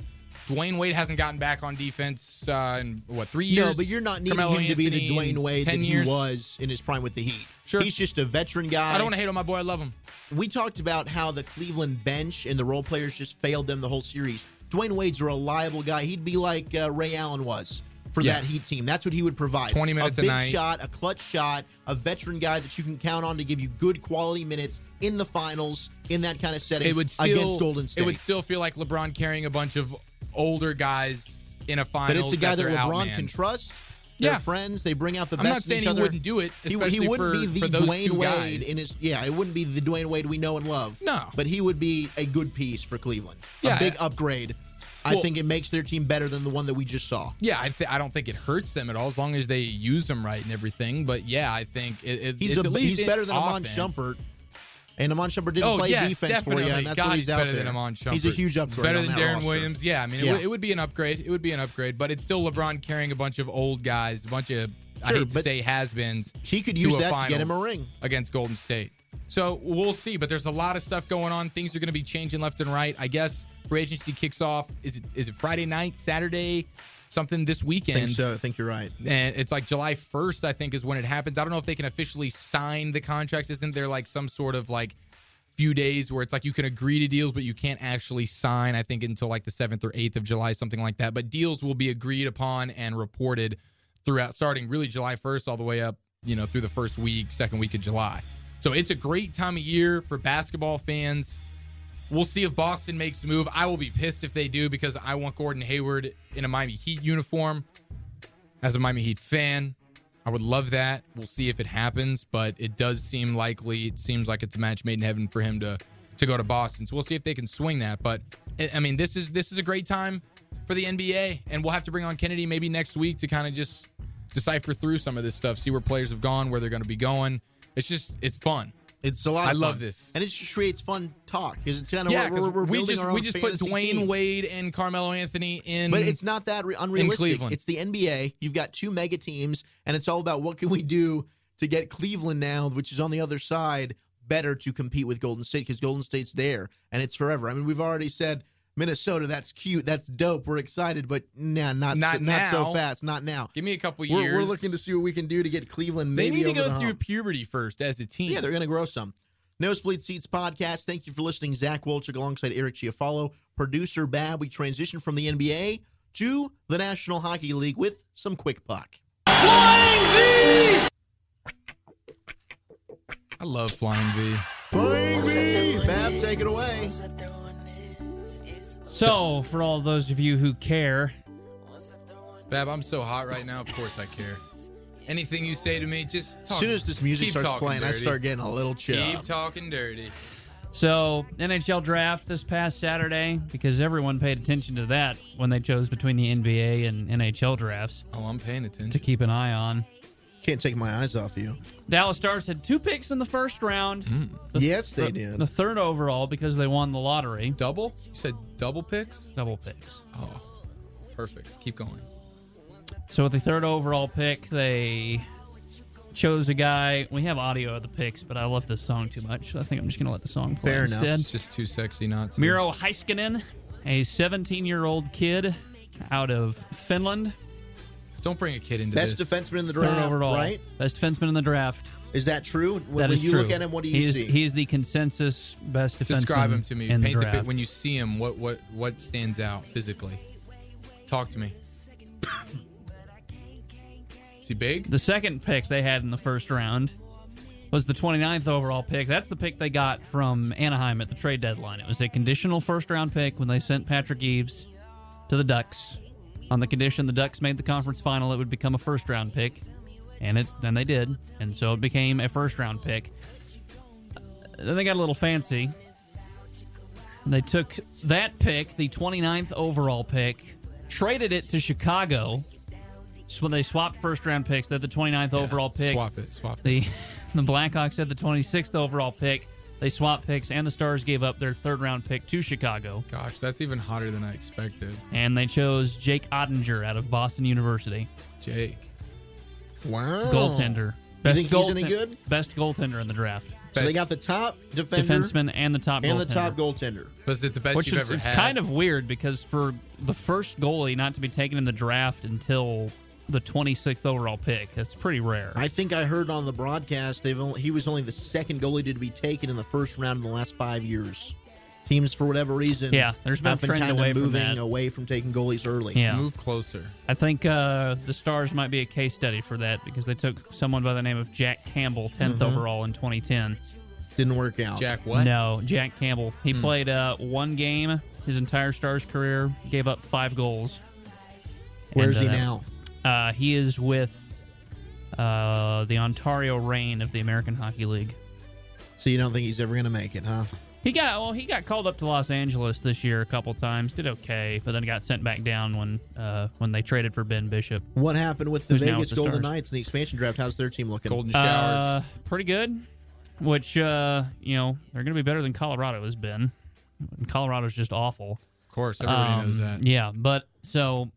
Dwyane Wade hasn't gotten back on defense uh, in what three years? No, but you're not needing Carmelo him to be the Dwyane Wade that 10 he was in his prime with the Heat. Sure. He's just a veteran guy. I don't want to hate on my boy. I love him. We talked about how the Cleveland bench and the role players just failed them the whole series. Dwyane Wade's a reliable guy. He'd be like uh, Ray Allen was for Yeah. that Heat team. That's what he would provide. 20 minutes a a big night. shot, a clutch shot, a veteran guy that you can count on to give you good quality minutes in the finals in that kind of setting It would still against Golden State. It would still feel like LeBron carrying a bunch of older guys in a but finals. it's a guy that they're LeBron can trust. They're Yeah. friends. They bring out the I'm best not in saying each he other. wouldn't do it, He, he wouldn't for- be the Dwyane Wade guys. in his. Yeah, it wouldn't be the Dwyane Wade we know and love. No. but he would be a good piece for Cleveland. Yeah, a big upgrade. I think it makes their team better than the one that we just saw. Yeah, I, th- I don't think it hurts them at all as long as they use him right and everything. But yeah, I think it, it, He's it's a, at least he's better than Iman offense. Shumpert. And Iman Shumpert didn't oh, play yes, defense for you, definitely. and that's God, where he's out better there. than Iman Shumpert. He's a huge upgrade. Better than Deron roster. Williams. Yeah, I mean, it, Yeah. would- it would be an upgrade. It would be an upgrade, but it's still LeBron carrying a bunch of old guys, a bunch of I hate to say has-beens. he could use a that to get him a ring. against Golden State. So we'll see, but there's a lot of stuff going on. Things are going to be changing left and right. I guess free agency kicks off. Is it is it Friday night, Saturday, something this I weekend? think so. I think you're right. and it's like July 1st, I think, is when it happens. I don't know if they can officially sign the contracts. Isn't there like some sort of like few days where it's like you can agree to deals, but you can't actually sign? I think until like the 7th or 8th of July, something like that. But deals will be agreed upon and reported throughout, starting really July 1st all the way up, you know, through the first week, second week of July. So it's a great time of year for basketball fans. We'll see if Boston makes a move. I will be pissed if they do because I want Gordon Hayward in a Miami Heat uniform as a Miami Heat fan. I would love that. We'll see if it happens, but it does seem likely. It seems like it's a match made in heaven for him to to go to Boston. So we'll see if they can swing that. But I mean, this is this is a great time for the NBA, and we'll have to bring on Kennedy maybe next week to kind of just decipher through some of this stuff, see where players have gone, where they're going to be going. It's just it's fun. It's a lot. I love fun. this. and it just creates fun talk because it's kind of Yeah, we're, we're, we just we just put Dwayne teams. Wade and Carmelo Anthony in, But it's not that re- unrealistic. It's the NBA. You've got two mega teams, and it's all about what can we do to get Cleveland now, which is on the other side, better to compete with Golden State because Golden State's there and it's forever. I mean, we've already said Minnesota. That's cute. That's dope. We're excited, but nah, not Not so, not so fast. Not now. Give me a couple We're, years. we're looking to see what we can do to get Cleveland. Maybe They Maybe need to over go through hump. puberty first as a team. Yeah, they're going to grow some. Nosebleed Seats podcast. Thank you for listening. Zach Wolchuk alongside Eric Chiafalo, producer Babb. We transition from the NBA to the National Hockey League with some quick puck. I love Flying V. Flying V. Babb, take it away. So, for all those of you who care, Babb, I'm so hot right now. Of course I care. Anything you say to me, just talk. As soon as this music keep starts talking playing, I dirty. start getting a little chill. Keep talking dirty. so NHL draft this past Saturday because everyone paid attention to that when they chose between the NBA and NHL drafts Oh, I'm paying attention. to keep an eye on. Can't take my eyes off you. Dallas Stars had two picks in the first round. Hmm. The- Yes, they the- did. The third overall because they won the lottery. Double? You said double picks? Double picks. Oh, perfect. Keep going. So with the third overall pick, they chose a guy. We have audio of the picks, but I love this song too much. So I think I'm just going to let the song play Fair enough. instead. It's just too sexy not to. Miro Heiskanen, a 17 year old kid out of Finland, Don't bring a kid into this. Best this. defenseman in the third draft, overall. right? Best defenseman in the draft. Is that true? When, That when is you true. look at him, what do you he's, see? He's the consensus best defenseman. Describe him to me. In Paint the the draft. pic when you see him. What what what stands out physically? Talk to me. Is he big? The second pick they had in the first round was the 29th overall pick. That's the pick they got from Anaheim at the trade deadline. It was a conditional first round pick when they sent Patrick Eaves to the Ducks. On the condition the Ducks made the conference final, it would become a first round pick. And it then they did. And so it became a first round pick. Then they got a little fancy. They took that pick, the 29th overall pick, traded it to Chicago. So when they swapped first round picks, they had the 29th overall pick. Swap it. Swap it. The [laughs] the Blackhawks had the 26th overall pick. They swapped picks, and the Stars gave up their third round pick to Chicago. Gosh, that's even hotter than I expected. And they chose Jake Oettinger out of Boston University, Jake. wow. goaltender. You think he's any good? Best goaltender in the draft. So they got the top defender Defenseman and the top and goaltender. the top goaltender. Was it the best Which you've is ever it's had? kind of weird because for the first goalie not to be taken in the draft until the 26th overall pick, that's pretty rare. I think I heard on the broadcast they've only, he was only the second goalie to be taken in the first round in the last five years. Teams, for whatever reason, Yeah, there's been have been kind away of moving that. away from taking goalies early. yeah. Move closer. I think uh, the Stars might be a case study for that because they took someone by the name of Jack Campbell, 10th Mm-hmm. overall in 2010. Didn't work out. Jack what? No, Jack Campbell. He Hmm. played uh, one game his entire Stars career, gave up five goals. Where's And, he uh, now? Uh, he is with uh, the Ontario Reign of the American Hockey League. So you don't think he's ever going to make it, huh? He got well. He got called up to Los Angeles this year a couple times. Did okay, but then got sent back down when uh, when they traded for Ben Bishop. What happened with the Who's now Vegas with the Golden Stars? Knights in the expansion draft? How's their team looking? Golden showers. Uh, pretty good. Which uh, you know they're going to be better than Colorado has been. Colorado's just awful. of course, everybody Um, knows that. Yeah, but so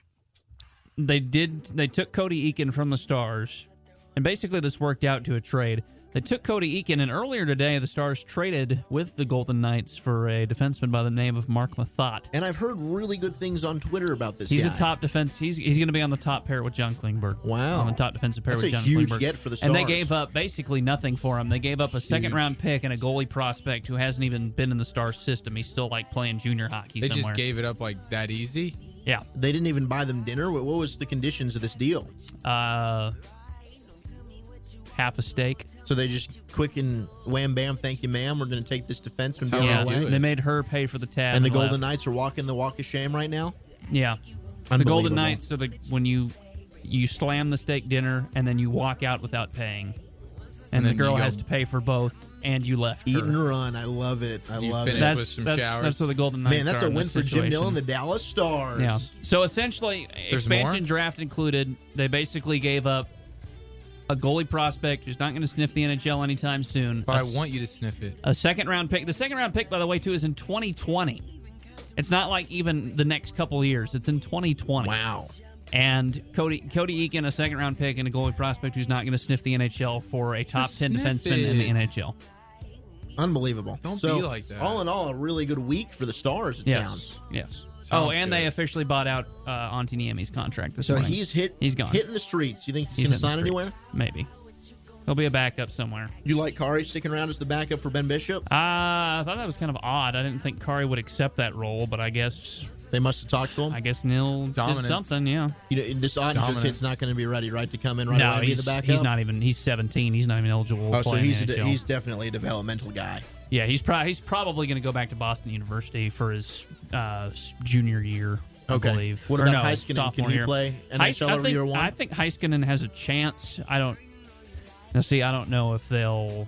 they did. They took Cody Eakin from the Stars, and basically this worked out to a trade. They took Cody Eakin, and earlier today the Stars traded with the Golden Knights for a defenseman by the name of Marc Methot. And I've heard really good things on Twitter about this He's guy. a top defense. He's he's going to be on the top pair with John Klingberg. Wow. on the top defensive pair That's with a John huge Klingberg. get for the Stars. And they gave up basically nothing for him. They gave up a second Huge. round pick and a goalie prospect who hasn't even been in the Stars system. He's still like playing junior hockey They somewhere. just gave it up like that easy. Yeah. They didn't even buy them dinner. What what was the conditions of this deal? Uh, half a steak. So they just quick and wham bam, thank you, ma'am. We're going to take this defenseman That's how they Yeah, do away. they made her pay for the tab. And the left. Golden Knights are walking the walk of shame right now. Yeah, the Golden Knights are the when you You slam the steak dinner, and then you walk out without paying, and, And the girl go- has to pay for both, and you left Eat her. and run. I love it. I You love finish it. with That's some that's, showers. that's what the Golden Knights Man, that's are a win this for Jim Nill and the Dallas Stars. Yeah. So essentially, There's expansion more? draft included. They basically gave up a goalie prospect who's not going to sniff the NHL anytime soon. But a, I s- want you to sniff it. a second round pick. The second round pick, by the way, too, is in 2020. It's not like even the next couple of years. It's in 2020. Wow. And Cody Cody Eakin, a second round pick, and a goalie prospect who's not going to sniff the NHL for a top 10 sniff defenseman in the. NHL. Unbelievable. Don't so, be like that. All in all, a really good week for the Stars, it Yes. sounds. Yes. Sounds oh, and they officially bought out uh, Antti Niemi's contract this So morning. he's hit He's gone. hitting the streets. You think he's, He's going to sign anywhere? Maybe. He'll be a backup somewhere. You like Kari sticking around as the backup for Ben Bishop? Uh, I thought that was kind of odd. I didn't think Kari would accept that role, but I guess They must have talked to him. I guess Nill Dominance. did something. Yeah. You know, this Oettinger Dominant. kid's not going to be ready, right, to come in right no, away and be he's, the backup. he's not even. He's 17. He's not even eligible. to Oh, so he's the a, he's definitely a developmental guy. yeah. He's probably he's probably going to go back to Boston University for his uh, junior year. I Okay. believe. What Or about no, Heiskanen? Can he year. play NHL I over think, year one? I think Heiskanen has a chance. I don't. Now, see, I don't know if they'll.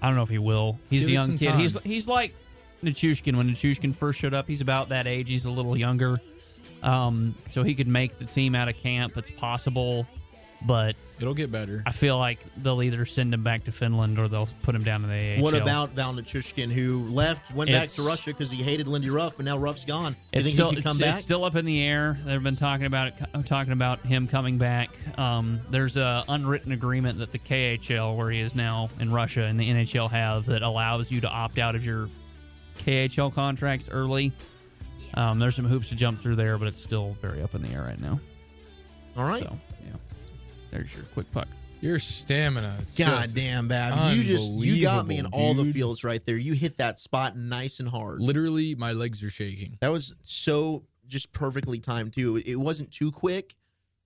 I don't know if he will. He's Give a young kid. time. He's he's like Nichushkin when Nichushkin first showed up. He's about that age. He's a little younger, um, so he could make the team out of camp. It's possible, but It'll get better. I feel like they'll either send him back to Finland or they'll put him down in the AHL. What about Val Nichushkin, who left, went back It's- to Russia because he hated Lindy Ruff, but now Ruff's gone? You It's think still, he could come it's, back? it's still up in the air. They've been talking about it, talking about him coming back. Um, there's a unwritten agreement that the KHL, where he is now in Russia, and the NHL have that allows you to opt out of your KHL contracts early. Um, there's some hoops to jump through there, but it's still very up in the air right now. All right. So, yeah, there's your quick puck. Your stamina. is God damn, Babb. You just you got me in unbelievable, all the fields right there. You hit that spot nice and hard. Literally, my legs are shaking. That was so just perfectly timed too. It wasn't too quick.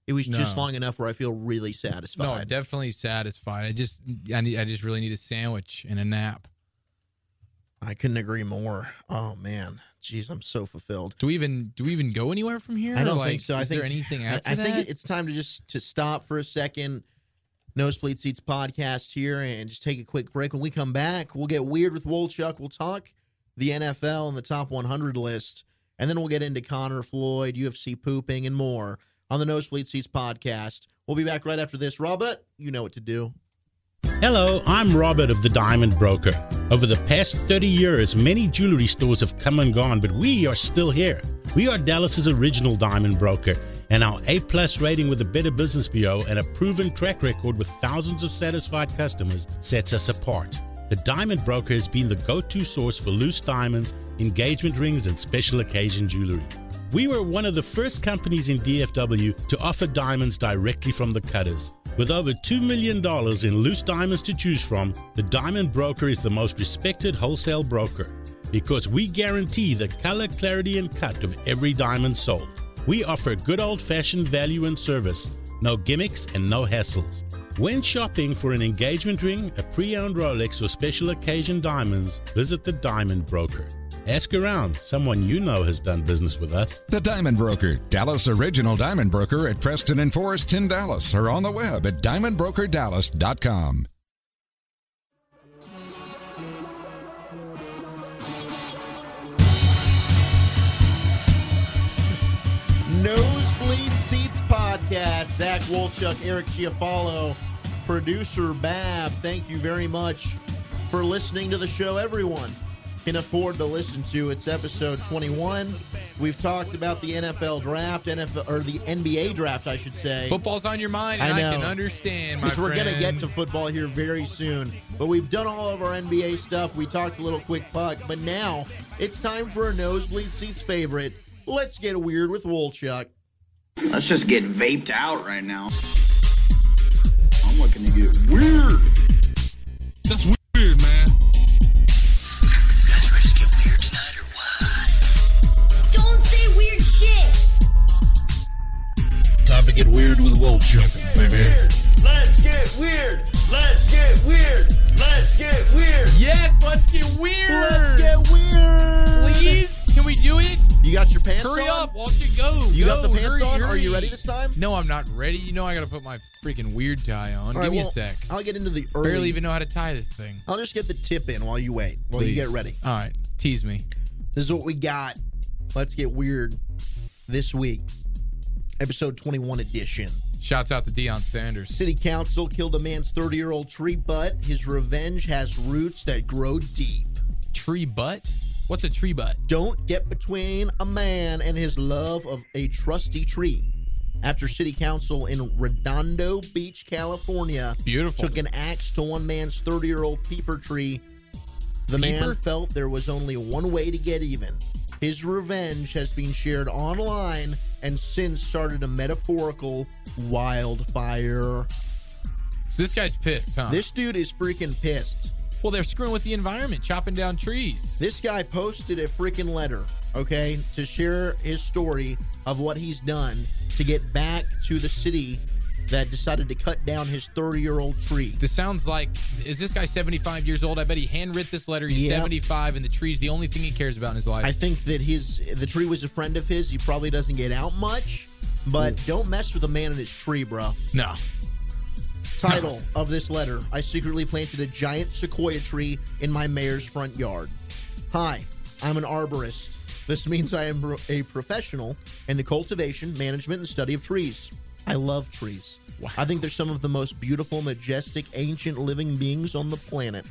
It was just long enough where I feel really satisfied. No, satisfied. definitely satisfied. I just, I need, I just really need a sandwich and a nap. I couldn't agree more. Oh man, jeez, I'm so fulfilled. Do we even, do we even go anywhere from here? I don't Like, think so. I is think there anything I- after I, that? think it's time to just to stop for a second. Nosebleed Seats podcast here and just take a quick break. When we come back, we'll get weird with Wolchuk. We'll talk the NFL and the top 100 list, and then we'll get into Conor Floyd, UFC pooping, and more on the Nosebleed Seats podcast. We'll be back right after this. Robert, you know what to do. Hello, I'm Robert of the Diamond Broker. Over the past 30 years, many jewelry stores have come and gone, but we are still here. We are Dallas's original diamond broker, and our A plus rating with the Better Business Bureau and a proven track record with thousands of satisfied customers sets us apart. The Diamond Broker has been the go to source for loose diamonds, engagement rings, and special occasion jewelry. We were one of the first companies in DFW to offer diamonds directly from the cutters. With over $2 million in loose diamonds to choose from, the Diamond Broker is the most respected wholesale broker because we guarantee the color, clarity, and cut of every diamond sold. We offer good old fashioned value and service, no gimmicks and no hassles. When shopping for an engagement ring, a pre owned Rolex, or special occasion diamonds, visit the Diamond Broker. Ask around, someone you know has done business with us. The Diamond Broker, Dallas Original Diamond Broker at Preston and Forest in Dallas or on the web at diamondbrokerdallas.com. Nosebleed Seats podcast. Zach Wolchuk, Eric Giafalo, producer Babb. Thank you very much for listening to the show. Everyone can afford to listen to. It's episode 21. We've talked about the NFL draft, NFL or the NBA draft, I should say. Football's on your mind, and I I, can understand, Because we're gonna get to football here very soon. But we've done all of our NBA stuff. We talked a little quick puck, but now it's time for a nosebleed seats favorite. Let's get weird with Wolchuk. Let's just get vaped out right now. I'm looking to get weird. That's weird, man. Get weird with Wolchuk, baby. Let's get weird. Let's get weird. Let's get weird. Yes, let's get weird. Let's get weird. Please, can we do it? You got your pants Hurry on? up, watch it go. You go, got the pants hurry, on? Are you ready this time? No, I'm not ready. You know I gotta put my freaking weird tie on. All Give right, me well, a sec. I'll get into the early. Barely even know how to tie this thing. I'll just get the tip in while you wait, while you get ready. All right, tease me. This is what we got. Let's get weird this week. Episode 21 edition. Shouts out to Deion Sanders. City Council killed a man's 30 year old tree butt. His revenge has roots that grow deep. Tree butt? What's a tree butt? Don't get between a man and his love of a trusty tree. After City Council in Redondo Beach, California, Beautiful. took an axe to one man's 30 year old peeper tree, the man felt there was only one way to get even. His revenge has been shared online and since started a metaphorical wildfire. So this guy's pissed, huh? This dude is freaking pissed. well, they're screwing with the environment, chopping down trees. This guy posted a freaking letter, okay, to share his story of what he's done to get back to the city that decided to cut down his 30 year old tree. This sounds like is this guy 75 years old? I bet he handwrit this letter. He's Yep. 75, and the tree's the only thing he cares about in his life. I think that his the tree was a friend of his. He probably doesn't get out much, but don't mess with a man and his tree, bro. no. Title of this letter I secretly planted a giant sequoia tree in my mayor's front yard. Hi, I'm an arborist. This means I am a professional in the cultivation, management, and study of trees. I love trees. I think they're some of the most beautiful, majestic, ancient living beings on the planet.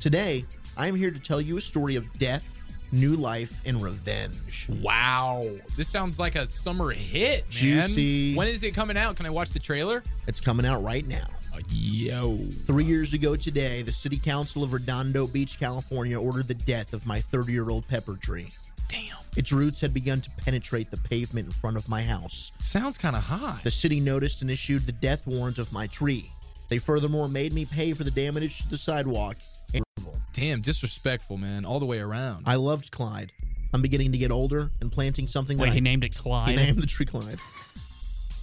Today, I am here to tell you a story of death, new life, and revenge. Wow. This sounds like a summer hit, man. Juicy. When is it coming out? Can I watch the trailer? It's coming out right now. Uh, yo. Three years ago today, the City Council of Redondo Beach, California, ordered the death of my 30 year old pepper tree. Damn. Its roots had begun to penetrate the pavement in front of my house. Sounds kind of hot. The city noticed and issued the death warrant of my tree. They furthermore made me pay for the damage to the sidewalk. and Damn, disrespectful, man. All the way around. I loved Clyde. I'm beginning to get older and planting something Wait, that he I- named it Clyde? He named the tree Clyde.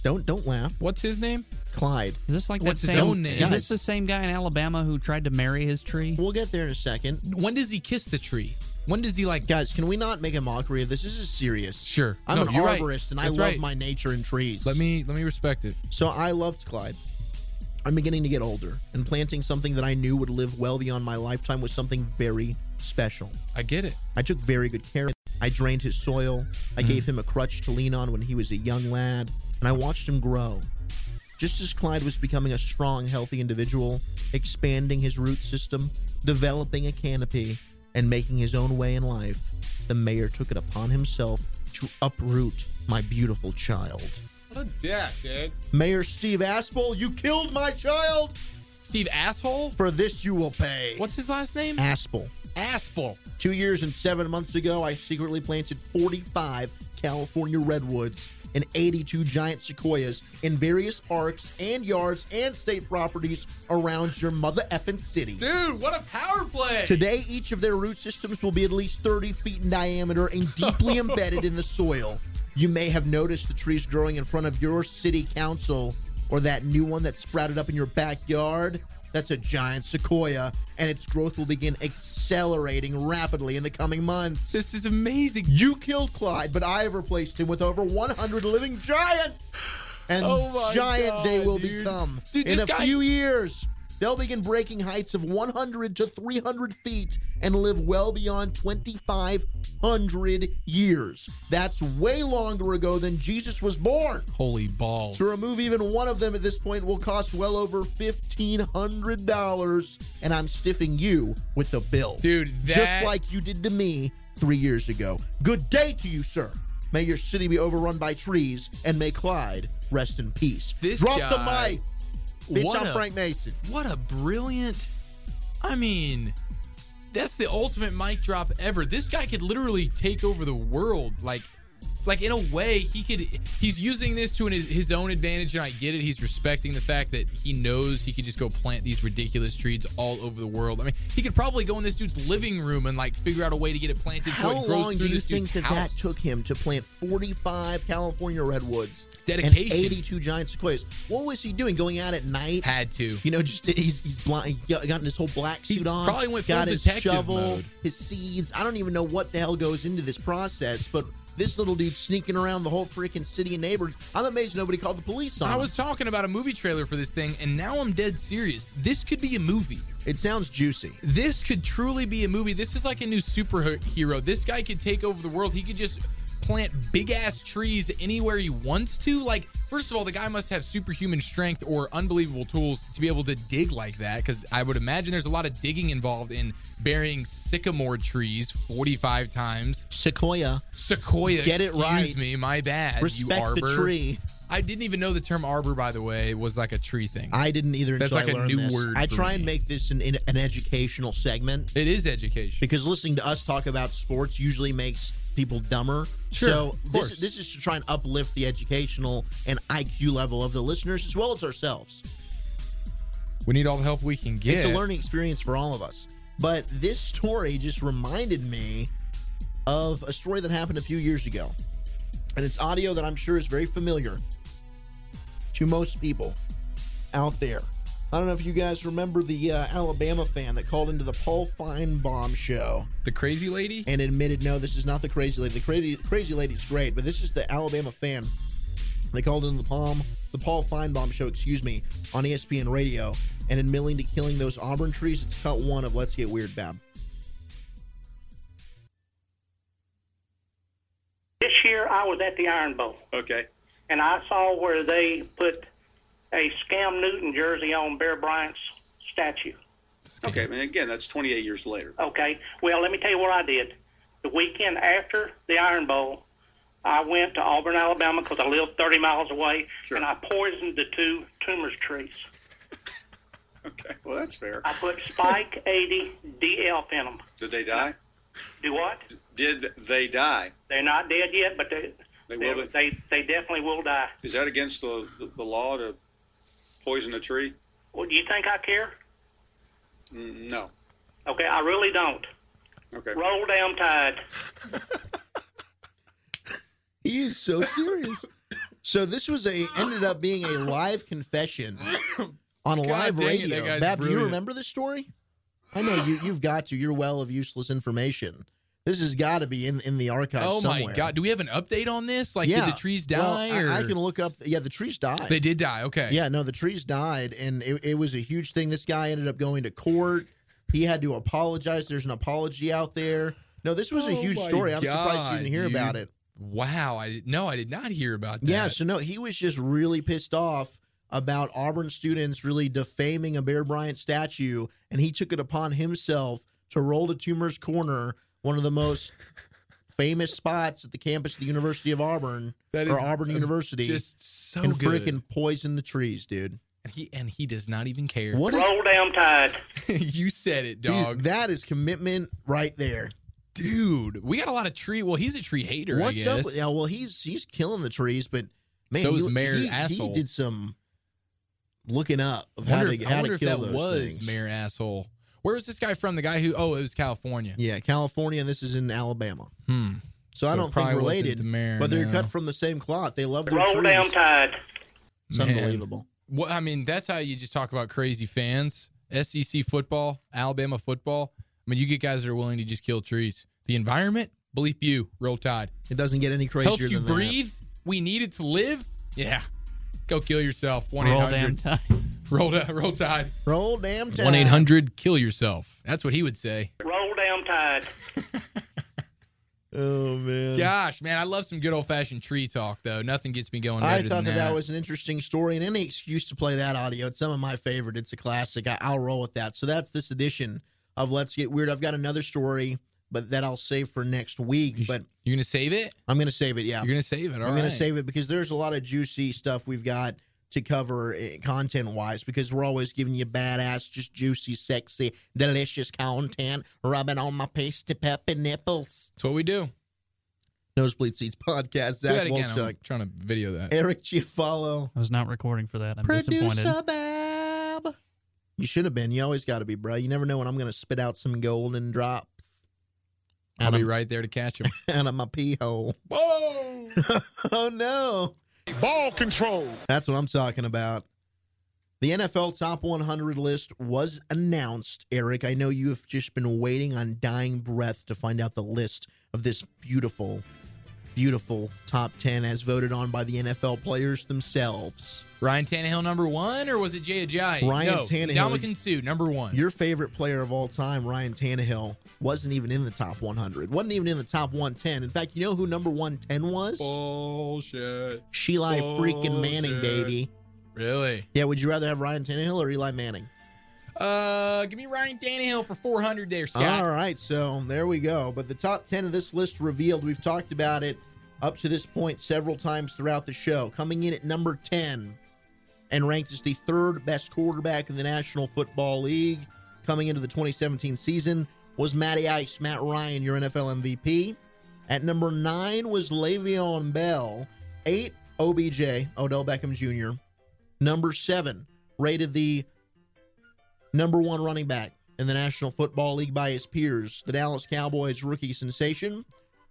Don't don't laugh. What's his name? Clyde. Is this like What's that his same? own name? Is this the same guy in Alabama who tried to marry his tree? We'll get there in a second. When does he kiss the tree? When does he like? Guys, can we not make a mockery of this? This is serious. Sure. I'm No, an you're right. arborist and I That's love right. my nature and trees. Let me let me respect it. So I loved Clyde. I'm beginning to get older, and planting something that I knew would live well beyond my lifetime was something very special. I get it. I took very good care of. I drained his soil. I Mm. gave him a crutch to lean on when he was a young lad, and I watched him grow. Just as Clyde was becoming a strong, healthy individual, expanding his root system, developing a canopy, and making his own way in life, the mayor took it upon himself to uproot my beautiful child. What a dick, dude. Mayor Steve Aspel, you killed my child! Steve Asshole? For this you will pay. What's his last name? Aspel. Aspel. Two years and seven months ago, I secretly planted 45 California redwoods and 82 giant sequoias in various parks and yards and state properties around your mother effing city. Dude, what a power play. Today, each of their root systems will be at least 30 feet in diameter and deeply [laughs] embedded in the soil. You may have noticed the trees growing in front of your city council or that new one that sprouted up in your backyard. That's a giant sequoia, and its growth will begin accelerating rapidly in the coming months. This is amazing. You killed Clyde, but I have replaced him with over 100 living giants. And Oh giant they will dude. become. Dude, in a guy- few years, they'll begin breaking heights of 100 to 300 feet and live well beyond 2,500 years. That's way longer ago than Jesus was born. Holy balls. To remove even one of them at this point will cost well over $1,500, and I'm stiffing you with the bill. Dude, Just like you did to me three years ago. Good day to you, sir. May your city be overrun by trees, and may Clyde rest in peace. This Drop guy- the mic. Bitch, What I'm a- Frank Mason. What a brilliant. I mean, that's the ultimate mic drop ever. This guy could literally take over the world. Like, like in a way, he could. He's using this to his, his own advantage, and I get it. He's respecting the fact that he knows he could just go plant these ridiculous trees all over the world. I mean, he could probably go in this dude's living room and like figure out a way to get it planted so How it grows long do you think that that took him to plant 45 California redwoods Dedication. and 82 giant sequoias? What was he doing? Going out at night? Had to. You know, just he's he's blind. He got, his whole black suit on. probably went full got his detective shovel, mode. his seeds. I don't even know what the hell goes into this process, but this little dude sneaking around the whole freaking city and neighborhood. I'm amazed nobody called the police on I him. was talking about a movie trailer for this thing, and now I'm dead serious. This could be a movie. It sounds juicy. This could truly be a movie. This is like a new superhero. This guy could take over the world. He could just plant big ass trees anywhere he wants to. Like, first of all, the guy must have superhuman strength or unbelievable tools to be able to dig like that. Because I would imagine there's a lot of digging involved in burying sycamore trees 45 times. Sequoia. Sequoia. Get it right. excuse me. My bad. you Respect arbor. the tree. I didn't even know the term arbor, by the way, was like a tree thing. I didn't either That's like I a new this. word. I try me. and make this an, an educational segment. It is education. because listening to us talk about sports usually makes people dumber. Sure, so this, this is to try and uplift the educational and IQ level of the listeners as well as ourselves. We need all the help we can get. It's a learning experience for all of us. But this story just reminded me of a story that happened a few years ago. And it's audio that I'm sure is very familiar to most people out there. I don't know if you guys remember the uh, Alabama fan that called into the Paul Finebaum show The crazy lady? and admitted, no, this is not the crazy lady. The crazy crazy lady's great, but this is the Alabama fan. They called into the Palm, the Paul Finebaum show, excuse me, on ESPN Radio, and admitting to killing those Auburn trees. It's cut one of Let's Get Weird, Babb. This year I was at the Iron Bowl Okay. and I saw where they put a Cam Newton jersey on Bear Bryant's statue. Okay. And again, that's 28 years later. Okay. Well, let me tell you what I did. The weekend after the Iron Bowl, I went to Auburn, Alabama, because I live 30 miles away, and I poisoned the two Toomer's trees. [laughs] Okay. Well, that's fair. I put Spike [laughs] 80 DF in them. Did they die? Do what? Did they die? They're not dead yet, but they They they, they, they definitely will die. Is that against the, the, the law to poison a tree? Well, do you think I care? Mm, no. Okay, I really don't. Okay. Roll down tide. He is so serious. so this was a ended up being a live confession on a God live dang it, radio. Babb, do you remember this story? I know you. You've got to. You're well of useless information. This has got to be in in the archives Oh somewhere. my god! Do we have an update on this? Like, yeah. did the trees Well, die? I- or I, can look up. Yeah, the trees died. They did die. Okay. Yeah, no, the trees died, and it, it was a huge thing. This guy ended up going to court. He had to apologize. There's an apology out there. No, this was a Oh huge my story. I'm surprised you didn't hear dude. about it. Wow. I did, no, I did not hear about that. Yeah, so no, he was just really pissed off about Auburn students really defaming a Bear Bryant statue, and he took it upon himself to roll to Toomer's Corner, one of the most [laughs] famous spots at the campus of the University of Auburn That or is, Auburn uh, University, just so and good. freaking poison the trees, dude. And he and he does not even care. What is- Roll down tide. [laughs] you said it, He's- dog. that is commitment right there. Dude, we got a lot of tree. Well, he's a tree hater. What's up? guess. With, yeah, well, he's he's killing the trees, but man, So he, is Mayor he, he did some looking up of I how to if, how I wonder to if kill that those was things. Mayor asshole. Where was this guy from? The guy who? Oh, it was California. Yeah, California. and This is in Alabama. Hmm. So, I So it don't think related, the mayor, but they're no. cut from the same cloth. They love their Roll trees. down tide. It's Man. unbelievable. What I mean, that's how you just talk about crazy fans. SEC football, Alabama football. I mean, you get guys that are willing to just kill trees. The environment, believe you, roll tide. It doesn't get any crazier Helps you than that. breathe. We need it to live. Yeah. Go kill yourself. One Roll damn tide. Roll da- roll tide. Roll damn tide. One eight hundred. Kill yourself. That's what he would say. Roll down tide. [laughs] Oh man. Gosh, man, I love some good old fashioned tree talk though. Nothing gets me going. Better I thought than that, that was an interesting story, and any excuse to play that audio. It's some of my favorite. It's a classic. I, I'll roll with that. So that's this edition of Let's Get Weird. I've got another story, but that I'll save for next week. But You're gonna save it. I'm going to save it. Yeah, You're gonna save it. All I'm gonna save it because there's a lot of juicy stuff we've got to cover eh, content wise because we're always giving you badass, just juicy, sexy, delicious content, rubbing on my pasty peppy nipples. That's what we do. Nosebleed Seats podcast. Do Zach that again. I'm trying to video that. Eric Giafalo, I was not recording for that. I'm disappointed. producer Babb. You should have been. You always got to be, bro. You never know when I'm going to spit out some golden drops I'll out be right there to catch him. out of my pee hole. Whoa! [laughs] oh no. Ball control. That's what I'm talking about. The NFL Top 100 list was announced. Eric, I know you have just been waiting on dying breath to find out the list of this beautiful beautiful top 10 as voted on by the NFL players themselves. Ryan Tannehill number one, or was it Jay Ajayi? Ryan no, Tannehill. Ndamukong Suh number one. Your favorite player of all time, Ryan Tannehill, wasn't even in the top 100. Wasn't even in the top 110. In fact, you know who number 110 was? Bullshit. Sheila freaking Manning, baby. Really? Yeah, would you rather have Ryan Tannehill or Eli Manning? Uh, give me Ryan Tannehill for 400 there, Scott. All right, so there we go. But the top 10 of this list revealed, we've talked about it up to this point several times throughout the show. Coming in at number 10 and ranked as the third best quarterback in the National Football League coming into the 2017 season was Matty Ice, Matt Ryan, your NFL MVP. At number 9 was Le'Veon Bell. 8, OBJ, Odell Beckham Jr. Number 7, rated the number one running back in the National Football League by his peers, the Dallas Cowboys rookie sensation,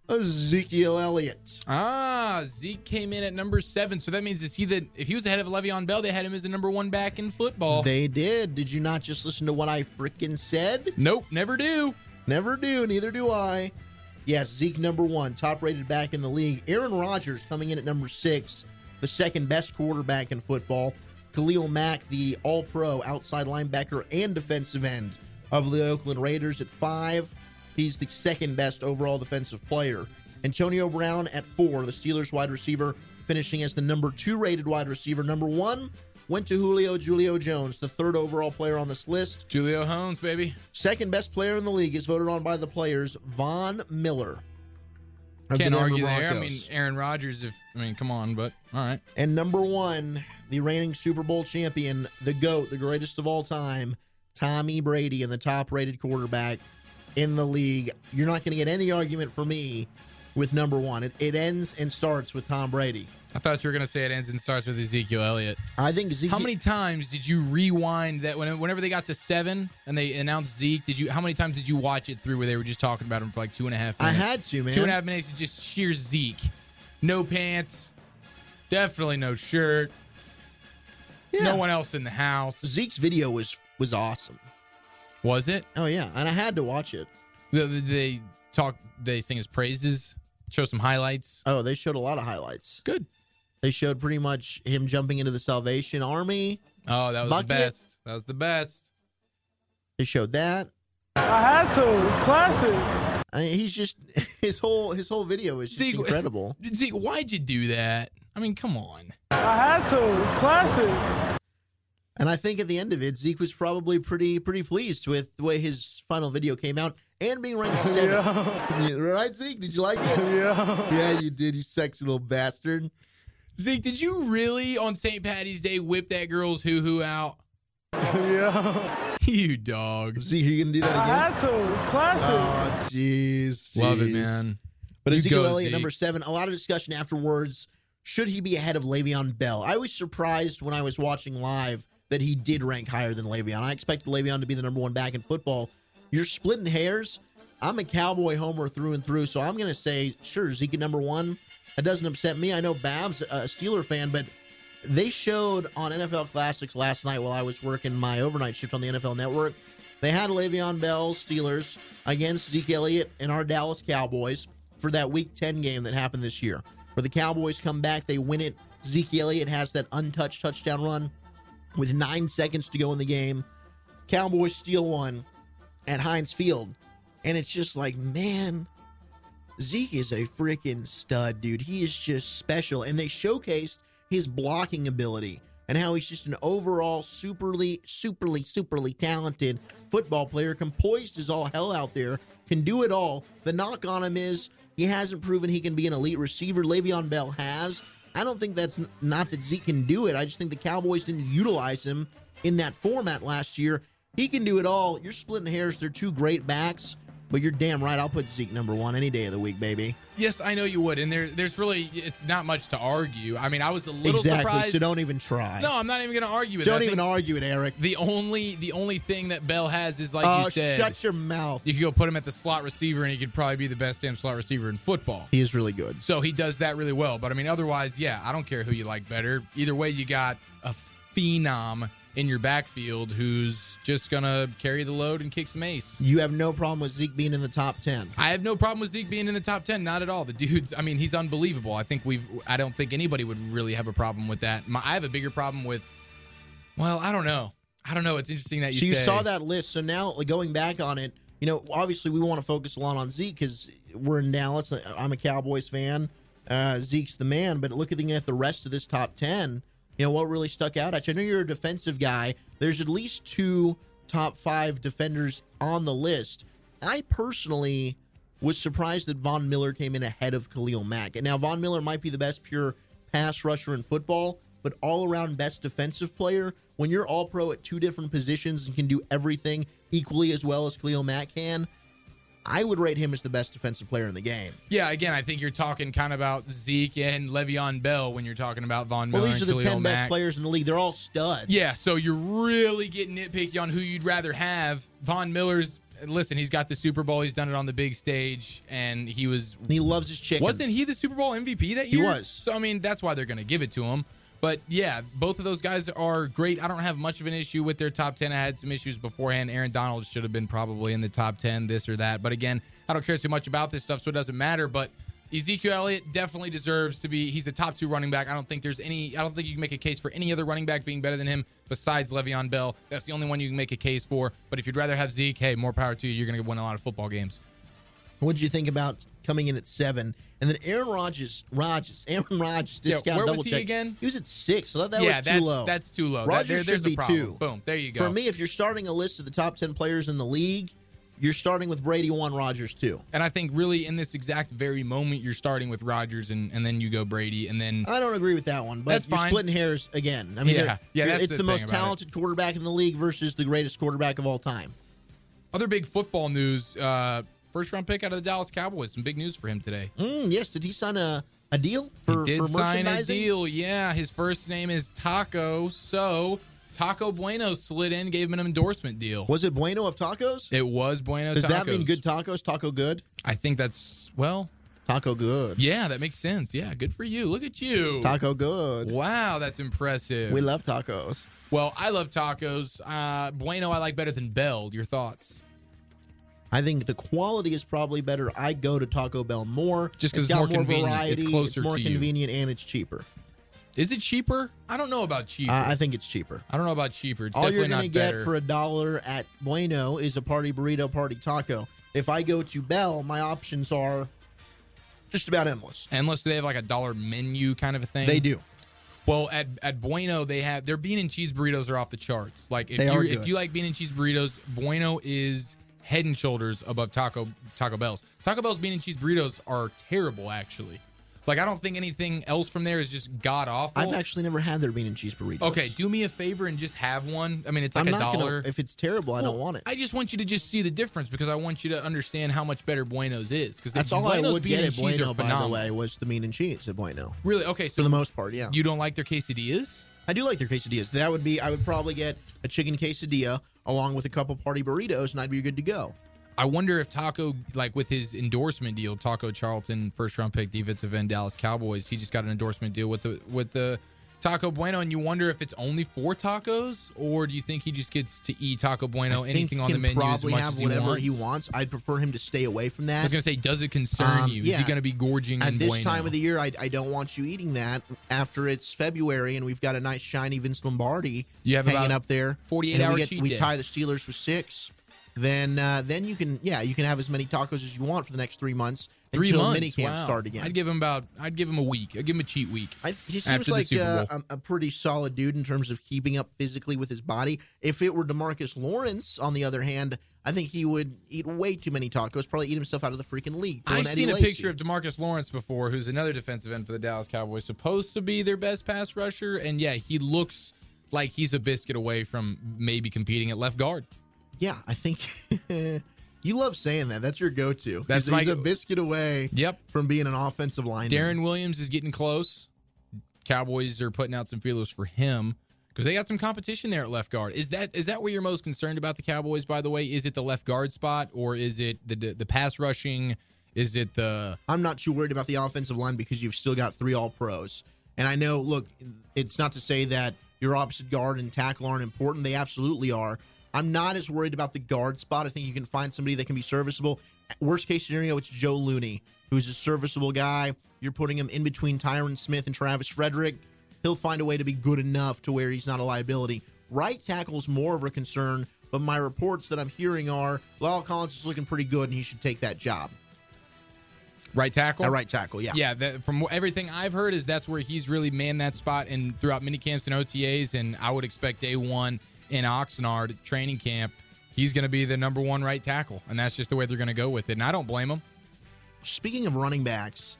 Ezekiel Elliott. Ah, Zeke came in at number seven. So that means is he that if he was ahead of Le'Veon Bell, they had him as the number one back in football. They did. Did you not just listen to what I freaking said? Nope, never do. Never do. Neither do I. Yes, Zeke number one, top rated back in the league. Aaron Rodgers coming in at number six, the second best quarterback in football. Khalil Mack, the all pro outside linebacker and defensive end of the Oakland Raiders at five. He's the second best overall defensive player. Antonio Brown at four, the Steelers wide receiver, finishing as the number two rated wide receiver. Number one went to Julio Julio Jones, the third overall player on this list. Julio Jones, baby. Second best player in the league is voted on by the players, Von Miller. Can't argue there. I mean, Aaron Rodgers. If I mean, come on, but all right. And number one, the reigning Super Bowl champion, the GOAT, the greatest of all time, Tommy Brady, and the top rated quarterback in the league. You're not going to get any argument for me with number one. It, it ends and starts with Tom Brady. I thought you were gonna say it ends and starts with Ezekiel Elliott. I think Ezekiel. How many times did you rewind that when, whenever they got to seven and they announced Zeke? Did you how many times did you watch it through where they were just talking about him for like two and a half? minutes? I had to, man. Two and a half minutes of just sheer Zeke, no pants, definitely no shirt, no one else in the house. Zeke's video was was awesome. Was it? Oh yeah, and I had to watch it. They, they talk. They sing his praises. Show some highlights. Oh, they showed a lot of highlights. Good. They showed pretty much him jumping into the Salvation Army. Oh, that was Bucket. the best. That was the best. They showed that. I had to. It's classic. I mean, he's just [laughs] his whole his whole video is just Zeke- [laughs] incredible. Zeke, why'd you do that? I mean, come on. I had to. It's classic. And I think at the end of it, Zeke was probably pretty pretty pleased with the way his final video came out and being ranked [laughs] seventh. Yeah, [laughs] right, Zeke? Did you like it? [laughs] Yeah. Yeah, you did. You sexy little bastard. Zeke, did you really on St. Patty's Day whip that girl's hoo hoo out? Yeah. You dog. Zeke, are you gonna do that again? I again? had to. It's classic. Oh, jeez. Love it, man. But You Ezekiel go, Elliott, Zeke. number seven, a lot of discussion afterwards. Should he be ahead of Le'Veon Bell? I was surprised when I was watching live that he did rank higher than Le'Veon. I expected Le'Veon to be the number one back in football. You're splitting hairs. I'm a Cowboy homer through and through, so I'm going to say, sure, Zeke number one. That doesn't upset me. I know Babs, uh, a Steeler fan, but they showed on NFL Classics last night while I was working my overnight shift on the NFL Network. They had Le'Veon Bell Steelers against Zeke Elliott and our Dallas Cowboys for that Week 10 game that happened this year. Where the Cowboys come back, they win it. Zeke Elliott has that untouched touchdown run with nine seconds to go in the game. Cowboys steal one at Heinz Field. And it's just like, man, Zeke is a freaking stud, dude. He is just special. And they showcased his blocking ability and how he's just an overall superly, superly, superly talented football player, composed as all hell out there, can do it all. The knock on him is he hasn't proven he can be an elite receiver. Le'Veon Bell has. I don't think that's not that Zeke can do it. I just think the Cowboys didn't utilize him in that format last year. He can do it all. You're splitting hairs. They're two great backs, but you're damn right. I'll put Zeke number one any day of the week, baby. Yes, I know you would, and there, there's really, it's not much to argue. I mean, I was a little exactly. surprised. So don't even try. no, I'm not even going to argue with. it. Don't even argue it, Eric. The only, the only thing that Bell has is like Oh, you said. shut your mouth. You could go put him at the slot receiver, and he could probably be the best damn slot receiver in football. He is really good. So he does that really well. But I mean, otherwise, yeah, I don't care who you like better. Either way, you got a phenom in your backfield who's just gonna carry the load and kick some ace. You have no problem with Zeke being in the top ten. I have no problem with Zeke being in the top ten, not at all. The dude's, I mean, he's unbelievable. I think we've, I don't think anybody would really have a problem with that. My, I have a bigger problem with, well, I don't know. I don't know. It's interesting that you so you say- saw that list. So now, going back on it, you know, obviously we want to focus a lot on Zeke because we're in Dallas. I'm a Cowboys fan. Uh, Zeke's the man. But looking at the rest of this top ten, you know, what really stuck out at you? I know you're a defensive guy. There's at least two top five defenders on the list. I personally was surprised that Von Miller came in ahead of Khalil Mack. And now Von Miller might be the best pure pass rusher in football, but all around best defensive player. When you're all pro at two different positions and can do everything equally as well as Khalil Mack can, I would rate him as the best defensive player in the game. Yeah, again, I think you're talking kind of about Zeke and Le'Veon Bell when you're talking about Von Miller. Well, these are and the Khalil 10 Mack. best players in the league. They're all studs. Yeah, so you're really getting nitpicky on who you'd rather have. Von Miller's listen, he's got the Super Bowl, he's done it on the big stage, and he was he loves his chickens. Wasn't he the Super Bowl MVP that year? He was. So I mean, that's why they're gonna give it to him. But yeah, both of those guys are great. I don't have much of an issue with their top 10. I had some issues beforehand. Aaron Donald should have been probably in the top 10, this or that. But again, I don't care too much about this stuff, so it doesn't matter. But Ezekiel Elliott definitely deserves to be. He's a top two running back. I don't think there's any. I don't think you can make a case for any other running back being better than him besides Le'Veon Bell. That's the only one you can make a case for. But if you'd rather have Zeke, hey, more power to you. You're going to win a lot of football games. What did you think about coming in at seven? And then Aaron Rodgers, Rodgers, [laughs] Aaron Rodgers, Yeah, where was he check. again? He was at six. I thought that Yeah, was too that's- low. that's too low. That- Rodgers there- there's should a be problem. two. Boom, there you go. For me, if you're starting a list of the top ten players in the league, you're starting with Brady one, Rodgers two. And I think really in this exact very moment, you're starting with Rodgers and, and then you go Brady and then I don't agree with that one, but That's you're fine. splitting hairs again. I mean, Yeah. Yeah, it's the the, most about it. talented quarterback in the league versus the greatest quarterback of all time. other big football news. Uh, first round pick out of the Dallas Cowboys. Some big news for him today. Mm, yes, did he sign a, a deal for, he did for sign a deal. Yeah, his first name is Taco. So Taco Bueno slid in, gave him an endorsement deal. Was it Bueno of tacos? It was Bueno. Does that mean good tacos? Taco good? I think that's well. Taco good. Yeah, that makes sense. Yeah, good for you. Look at you. Taco good. Wow, that's impressive. We love tacos. Well, I love tacos. Uh, bueno, I like better than Bell. Your thoughts? I think the quality is probably better. I go to Taco Bell more. Just 'cause it's it's got more convenient. It's variety. closer more to you. convenient and it's cheaper. Is it cheaper? I don't know about cheaper. Uh, I think it's cheaper. I don't know about cheaper. It's All you're going to get better. for a dollar at Bueno is a party burrito, party taco. If I go to Bell, my options are just about endless. Unless they have like a dollar menu kind of a thing. They do. Well, at, at Bueno, they have their bean and cheese burritos are off the charts. Like if They you if you like bean and cheese burritos, Bueno is head and shoulders above Taco Taco Bell's. Taco Bell's bean and cheese burritos are terrible, actually. Like I don't think anything else from there is just god awful. I've actually never had their bean and cheese burritos. Okay, do me a favor and just have one. I mean, it's like I'm a not dollar. Gonna, if it's terrible, I don't want it. I just want you to just see the difference because I want you to understand how much better Bueno's is. Because That's all Bueno's I would bean get at Bueno, by the way, was the mean and cheese at Bueno. Really? Okay, so For the most part, yeah. you don't like their quesadillas? I do like their quesadillas. That would be, I would probably get a chicken quesadilla along with a couple party burritos, and I'd be good to go. I wonder if Taco, like with his endorsement deal, Taco Charlton, first round pick defensive end, Dallas Cowboys, he just got an endorsement deal with the with the Taco Bueno, and you wonder if it's only for tacos, or do you think he just gets to eat Taco Bueno, anything on the menu as probably much have as he whatever wants? he wants. I'd prefer him to stay away from that. I was gonna say, does it concern Um, you? Is yeah. he gonna be gorging At this Bueno? time of the year, I, I don't want you eating that after it's February and we've got a nice shiny Vince Lombardi You have hanging up there. 48 hours. we, get, we tie the Steelers for six. Then uh, then you can yeah you can have as many tacos as you want for the next three months Three months. mini camp wow. start again. I'd give him about. I'd give him a week. I'd give him a cheat week. I, he seems like uh, a, pretty solid dude in terms of keeping up physically with his body. If it were Demarcus Lawrence, on the other hand, I think he would eat way too many tacos, probably eat himself out of the freaking league. I've Eddie seen a picture of Demarcus Lawrence before, who's another defensive end for the Dallas Cowboys, supposed to be their best pass rusher, and yeah, he looks like he's a biscuit away from maybe competing at left guard. Yeah, I think [laughs] you love saying that. That's your go-to. That's he's, my he's a biscuit away. Yep. from being an offensive lineman. Darren Williams is getting close. Cowboys are putting out some feelers for him because they got some competition there at left guard. Is that is that where you're most concerned about the Cowboys? By the way, is it the left guard spot or is it the the, the pass rushing? Is it the I'm not too worried about the offensive line because you've still got three All Pros. And I know, look, it's not to say that your opposite guard and tackle aren't important. They absolutely are. I'm not as worried about the guard spot. I think you can find somebody that can be serviceable. Worst case scenario, it's Joe Looney, who's a serviceable guy. You're putting him in between Tyron Smith and Travis Frederick. He'll find a way to be good enough to where he's not a liability. Right tackle's more of a concern, but my reports that I'm hearing are La'el Collins is looking pretty good and he should take that job. Right tackle? At right tackle, yeah. Yeah, that, from everything I've heard is that's where he's really manned that spot and throughout mini camps and OTAs and I would expect day 1 in Oxnard training camp, he's going to be the number 1 right tackle and that's just the way they're going to go with it. And I don't blame him. Speaking of running backs,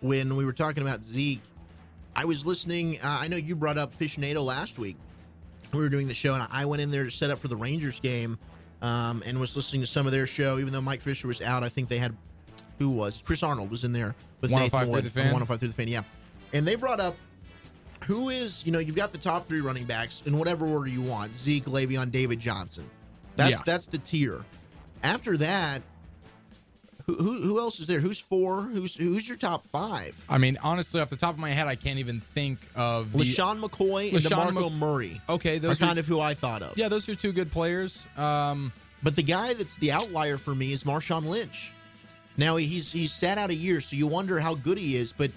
when we were talking about Zeke, I was listening. Uh, I know you brought up Fishnado last week. We were doing the show, and I went in there to set up for the Rangers game um, and was listening to some of their show. Even though Mike Fisher was out, I think they had who was Chris Arnold was in there with 105 Nathan through Ward the fan? 105 through the fan. Yeah, and they brought up who is you know you've got the top three running backs in whatever order you want: Zeke, Le'Veon, David Johnson. That's Yeah. that's the tier. After that, who, who who else is there? Who's four? Who's who's your top five? I mean, honestly, off the top of my head, I can't even think of the LeSean McCoy and LaShawn DeMarco Mc- Murray. Okay, those are kind of who I thought of. Yeah, those are two good players. Um, but the guy that's the outlier for me is Marshawn Lynch. Now he's he's sat out a year, so you wonder how good he is. But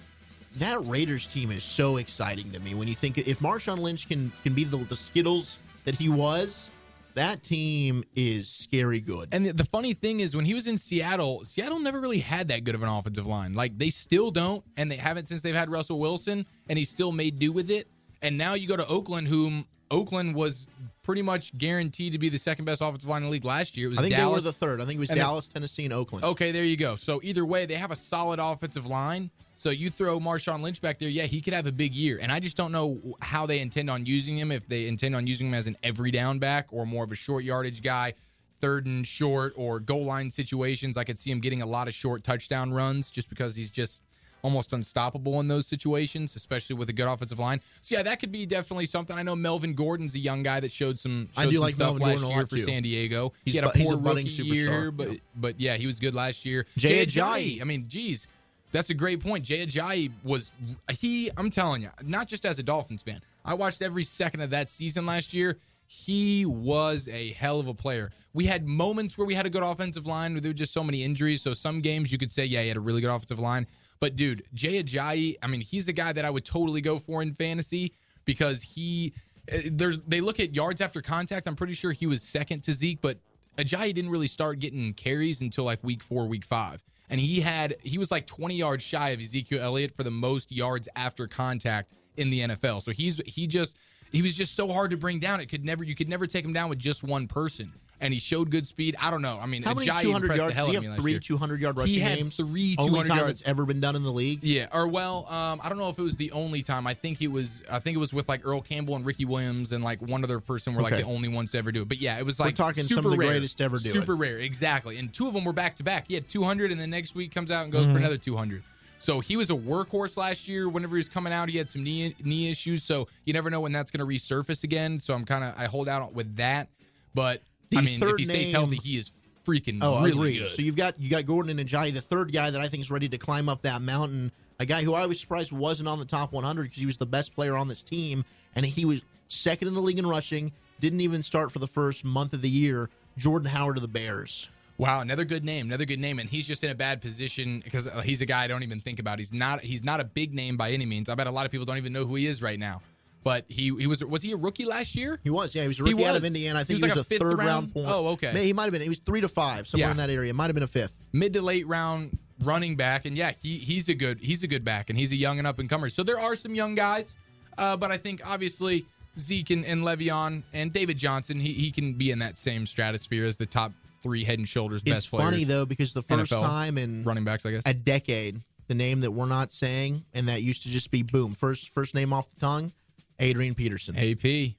that Raiders team is so exciting to me when you think if Marshawn Lynch can can be the, the Skittles that he was, that team is scary good. And the, the funny thing is, when he was in Seattle, Seattle never really had that good of an offensive line. Like they still don't, and they haven't since they've had Russell Wilson, and he still made do with it. And now you go to Oakland, whom Oakland was pretty much guaranteed to be the second best offensive line in the league last year. It was I think Dallas. they were the third. I think it was And then- Dallas, Tennessee, and Oakland. Okay, there you go. So either way, they have a solid offensive line. So you throw Marshawn Lynch back there, yeah, he could have a big year. And I just don't know how they intend on using him. If they intend on using him as an every down back or more of a short yardage guy, third and short or goal line situations. I could see him getting a lot of short touchdown runs just because he's just almost unstoppable in those situations, especially with a good offensive line. So yeah, that could be definitely something. I know Melvin Gordon's a young guy that showed some, I showed do some like stuff Melvin last Gordon year for too. San Diego. He's he had a poor a rookie year, but Yeah. but yeah, he was good last year. Jay Jay Ajayi. Ajayi. I mean, geez, that's a great point. Jay Ajayi was he. I'm telling you, not just as a Dolphins fan. I watched every second of that season last year. He was a hell of a player. We had moments where we had a good offensive line. Where there were just so many injuries. So some games you could say, yeah, he had a really good offensive line. But dude, Jay Ajayi, I mean, he's a guy that I would totally go for in fantasy because he. uh, There's they look at yards after contact. I'm pretty sure he was second to Zeke, but Ajayi didn't really start getting carries until like week four, week five. And he had he was like 20 yards shy of Ezekiel Elliott for the most yards after contact in the NFL. So he's he just he was just so hard to bring down. It could never you could never take him down with just one person. And he showed good speed. I don't know. I mean, How many Ajayi 200 yard? yards? the you out of me have three 200 yard rushing He had games? three Only 200 time yards. that's ever been done in the league. Yeah, or well, um, I don't know if it was the only time. I think it was. I think it was with like Earl Campbell and Ricky Williams and like one other person were like the only ones to ever do it. But yeah, it was We're like talking some super of the rare. greatest to ever do it. Super rare, exactly. And two of them were back to back. He had 200, and the next week comes out and goes Mhm. for another 200. So he was a workhorse last year. Whenever he was coming out, he had some knee knee issues. So you never know when that's going to resurface again. So I'm kind of I hold out with that. But The I mean, if he stays name- healthy, he is freaking Oh, really agree. good. So you've got you got Gordon and Ajayi, the third guy that I think is ready to climb up that mountain. A guy who I was surprised wasn't on the top 100 because he was the best player on this team, and he was second in the league in rushing. Didn't even start for the first month of the year. Jordan Howard of the Bears. Wow, another good name, another good name, and he's just in a bad position because uh, he's a guy I don't even think about. He's not he's not a big name by any means. I bet a lot of people don't even know who he is right now. But he he was was he a rookie last year? He was, yeah, he was a rookie out of. Indiana. I think he he was, was, like a, fifth third round, round point. Oh, okay. He might have been. He was three to five, somewhere Yeah. in that area. Might have been a fifth. mid to late round running back, and yeah, he he's a good he's a good back, and he's a young and up and comer. So there are some young guys, uh, but I think obviously Zeke and, and Le'Veon and David Johnson, he he can be in that same stratosphere as the top three head and shoulders best players. It's players. funny though because the first NFL time in running backs, I guess. a decade, the name that we're not saying, and that used to just be boom first first name off the tongue, Adrian Peterson. AP.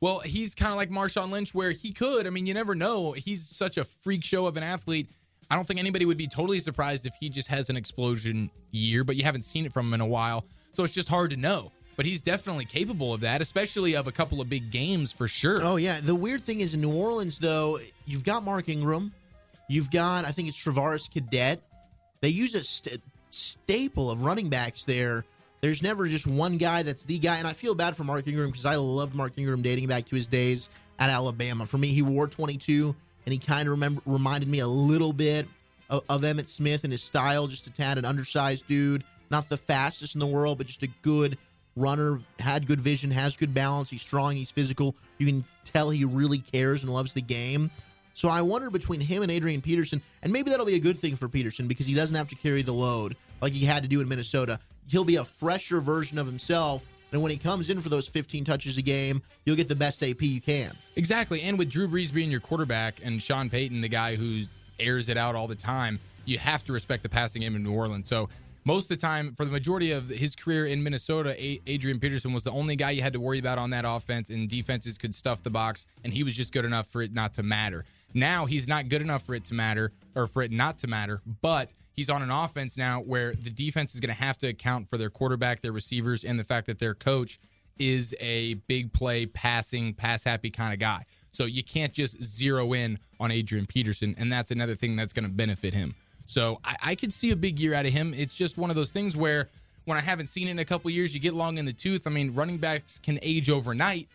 Well, he's kind of like Marshawn Lynch, where he could. I mean, you never know. He's such a freak show of an athlete. I don't think anybody would be totally surprised if he just has an explosion year, but you haven't seen it from him in a while. So it's just hard to know. But he's definitely capable of that, especially of a couple of big games for sure. Oh yeah. The weird thing is in New Orleans though, you've got Mark Ingram, you've got I think it's Travaris Cadet. They use a st- staple of running backs there. There's never just one guy that's the guy. And I feel bad for Mark Ingram because I loved Mark Ingram dating back to his days at Alabama. For me, he wore 22, and he kind of remember reminded me a little bit of, of Emmitt Smith and his style, just a tad an undersized dude, not the fastest in the world, but just a good runner, had good vision, has good balance. He's strong, he's physical. You can tell he really cares and loves the game. So I wonder between him and Adrian Peterson, and maybe that'll be a good thing for Peterson because he doesn't have to carry the load like he had to do in Minnesota. He'll be a fresher version of himself. And when he comes in for those 15 touches a game, you'll get the best AP you can. Exactly. And with Drew Brees being your quarterback and Sean Payton, the guy who airs it out all the time, you have to respect the passing game in New Orleans. So most of the time, for the majority of his career in Minnesota, Adrian Peterson was the only guy you had to worry about on that offense, and defenses could stuff the box, and he was just good enough for it not to matter. Now he's not good enough for it to matter, or for it not to matter, but he's on an offense now where the defense is going to have to account for their quarterback, their receivers, and the fact that their coach is a big play, passing, pass happy kind of guy. So you can't just zero in on Adrian Peterson, and that's another thing that's going to benefit him. So I, I could see a big year out of him. It's just one of those things where when I haven't seen it in a couple years, you get long in the tooth. I mean, running backs can age overnight.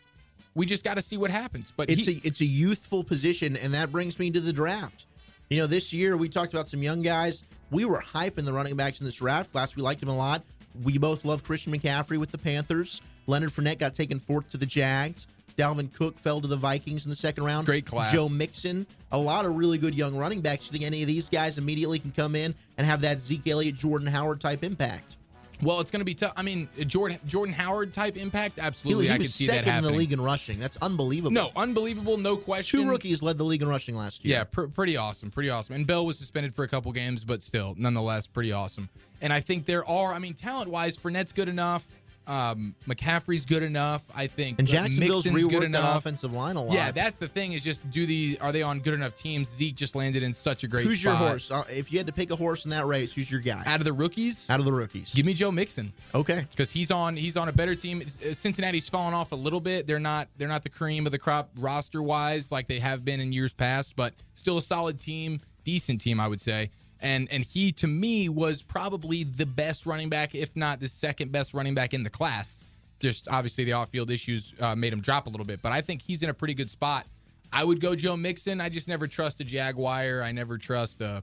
We just got to see what happens. But it's he, a it's a youthful position, and that brings me to the draft. You know, this year we talked about some young guys. We were hyping the running backs in this draft class. We liked him a lot. We both love Christian McCaffrey with the Panthers. Leonard Fournette got taken fourth to the Jags. Dalvin Cook fell to the Vikings in the second round. Great class. Joe Mixon, a lot of really good young running backs. You think any of these guys immediately can come in and have that Zeke Elliott, Jordan Howard type impact? Well, it's going to be tough. I mean, Jordan Jordan Howard type impact, absolutely. He, he I could see that happening. Second in the league in rushing. That's unbelievable. No, unbelievable, no question. Two rookies led the league in rushing last year. Yeah, pr- pretty awesome, pretty awesome. And Bell was suspended for a couple games, but still, nonetheless, pretty awesome. And I think there are, I mean, talent wise, Fournette's good enough. Um, McCaffrey's good enough, I think. And Jacksonville's Mixon's reworked good that enough. offensive line a lot. Yeah, that's the thing. Is just do the are they on good enough teams? Zeke just landed in such a great. Who's your horse? Uh, if you had to pick a horse in that race, who's your guy? out of the rookies? Out of the rookies. Give me Joe Mixon. Okay. because he's on he's on a better team. Uh, Cincinnati's fallen off a little bit. They're not they're not the cream of the crop roster wise like they have been in years past, but still a solid team, decent team I would say. And and he to me was probably the best running back, if not the second best running back in the class. Just obviously the off field issues uh, made him drop a little bit, but I think he's in a pretty good spot. I would go Joe Mixon. I just never trust a Jaguar. I never trust uh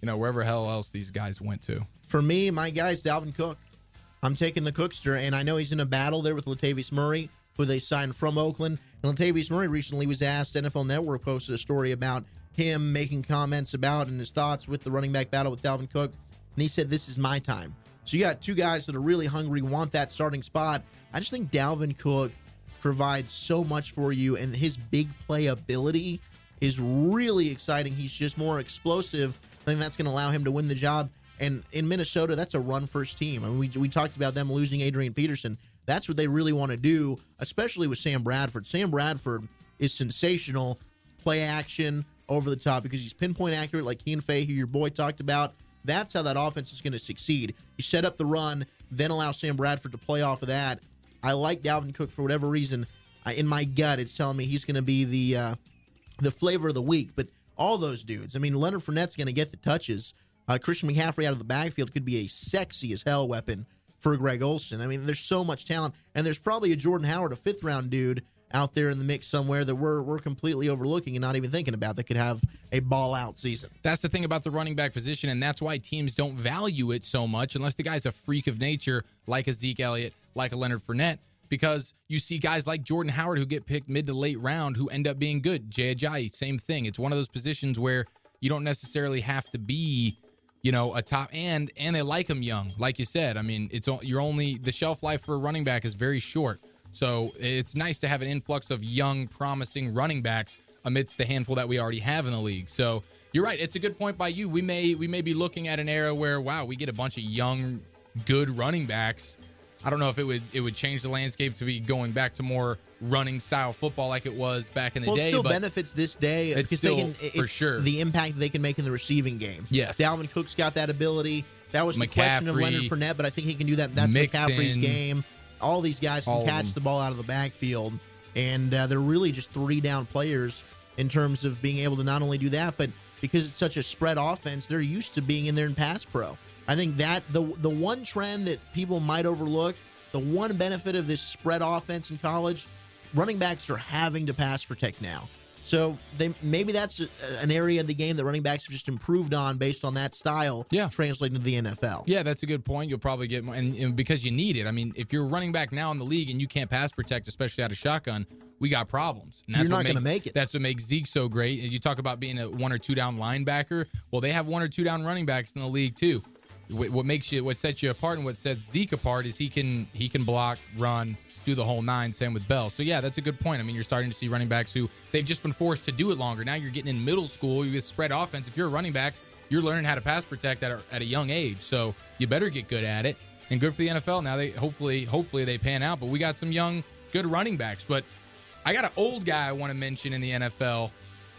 you know wherever hell else these guys went to. For me, my guy's Dalvin Cook. I'm taking the Cookster, and I know he's in a battle there with Latavius Murray, who they signed from Oakland. And Latavius Murray recently was asked, NFL Network posted a story about him making comments about and his thoughts with the running back battle with Dalvin Cook. And he said, This is my time. So you got two guys that are really hungry, want that starting spot. I just think Dalvin Cook provides so much for you, and his big play ability is really exciting. He's just more explosive. I think that's going to allow him to win the job. And in Minnesota, that's a run first team. I mean, we, we talked about them losing Adrian Peterson. That's what they really want to do, especially with Sam Bradford. Sam Bradford is sensational, play action, over the top because he's pinpoint accurate, like Keen Fay, who your boy talked about. That's how that offense is going to succeed. You set up the run, then allow Sam Bradford to play off of that. I like Dalvin Cook for whatever reason. I, in my gut, it's telling me he's going to be the uh, the flavor of the week. But all those dudes, I mean, Leonard Fournette's going to get the touches. Uh, Christian McCaffrey out of the backfield could be a sexy as hell weapon for Greg Olsen. I mean, there's so much talent, and there's probably a Jordan Howard, a fifth round dude out there in the mix somewhere that we're we're completely overlooking and not even thinking about that could have a ball out season. That's the thing about the running back position, and that's why teams don't value it so much unless the guy's a freak of nature, like a Zeke Elliott, like a Leonard Fournette, because you see guys like Jordan Howard who get picked mid to late round who end up being good. Jay Ajayi, same thing. It's one of those positions where you don't necessarily have to be, you know, a top and and they like him young, like you said. I mean, it's you're only the shelf life for a running back is very short. So it's nice to have an influx of young, promising running backs amidst the handful that we already have in the league. So you're right. It's a good point by you. We may we may be looking at an era where wow, we get a bunch of young, good running backs. I don't know if it would it would change the landscape to be going back to more running style football like it was back in the well, day. it still benefits this day it's because still they can for sure. the impact they can make in the receiving game. Yes. Dalvin Cook's got that ability. That was the question of McCaffrey, Leonard Fournette, but I think he can do that. That's Mixon. McCaffrey's game. All these guys can All catch the ball out of the backfield, and uh, they're really just three down players in terms of being able to not only do that, but because it's such a spread offense, they're used to being in there in pass pro. I think that the the one trend that people might overlook, the one benefit of this spread offense in college, running backs are having to pass protect now. So they maybe that's a, an area of the game that running backs have just improved on based on that style. Yeah. translating to the NFL. Yeah, that's a good point. You'll probably get more, and, and because you need it. I mean, if you're running back now in the league and you can't pass protect, especially out of shotgun, we got problems. And You're not gonna make it. That's what makes Zeke so great. And you talk about being a one or two down linebacker. Well, they have one or two down running backs in the league too. What, what makes you, what sets you apart, and what sets Zeke apart is he can he can block, run, do the whole nine. Same with Bell. So yeah, that's a good point. I mean, you're starting to see running backs who they've just been forced to do it longer. Now you're getting in middle school. You get spread offense. If you're a running back, you're learning how to pass protect at a, at a young age. So you better get good at it. And good for the NFL. Now they hopefully hopefully they pan out. But we got some young good running backs. But I got an old guy I want to mention in the NFL,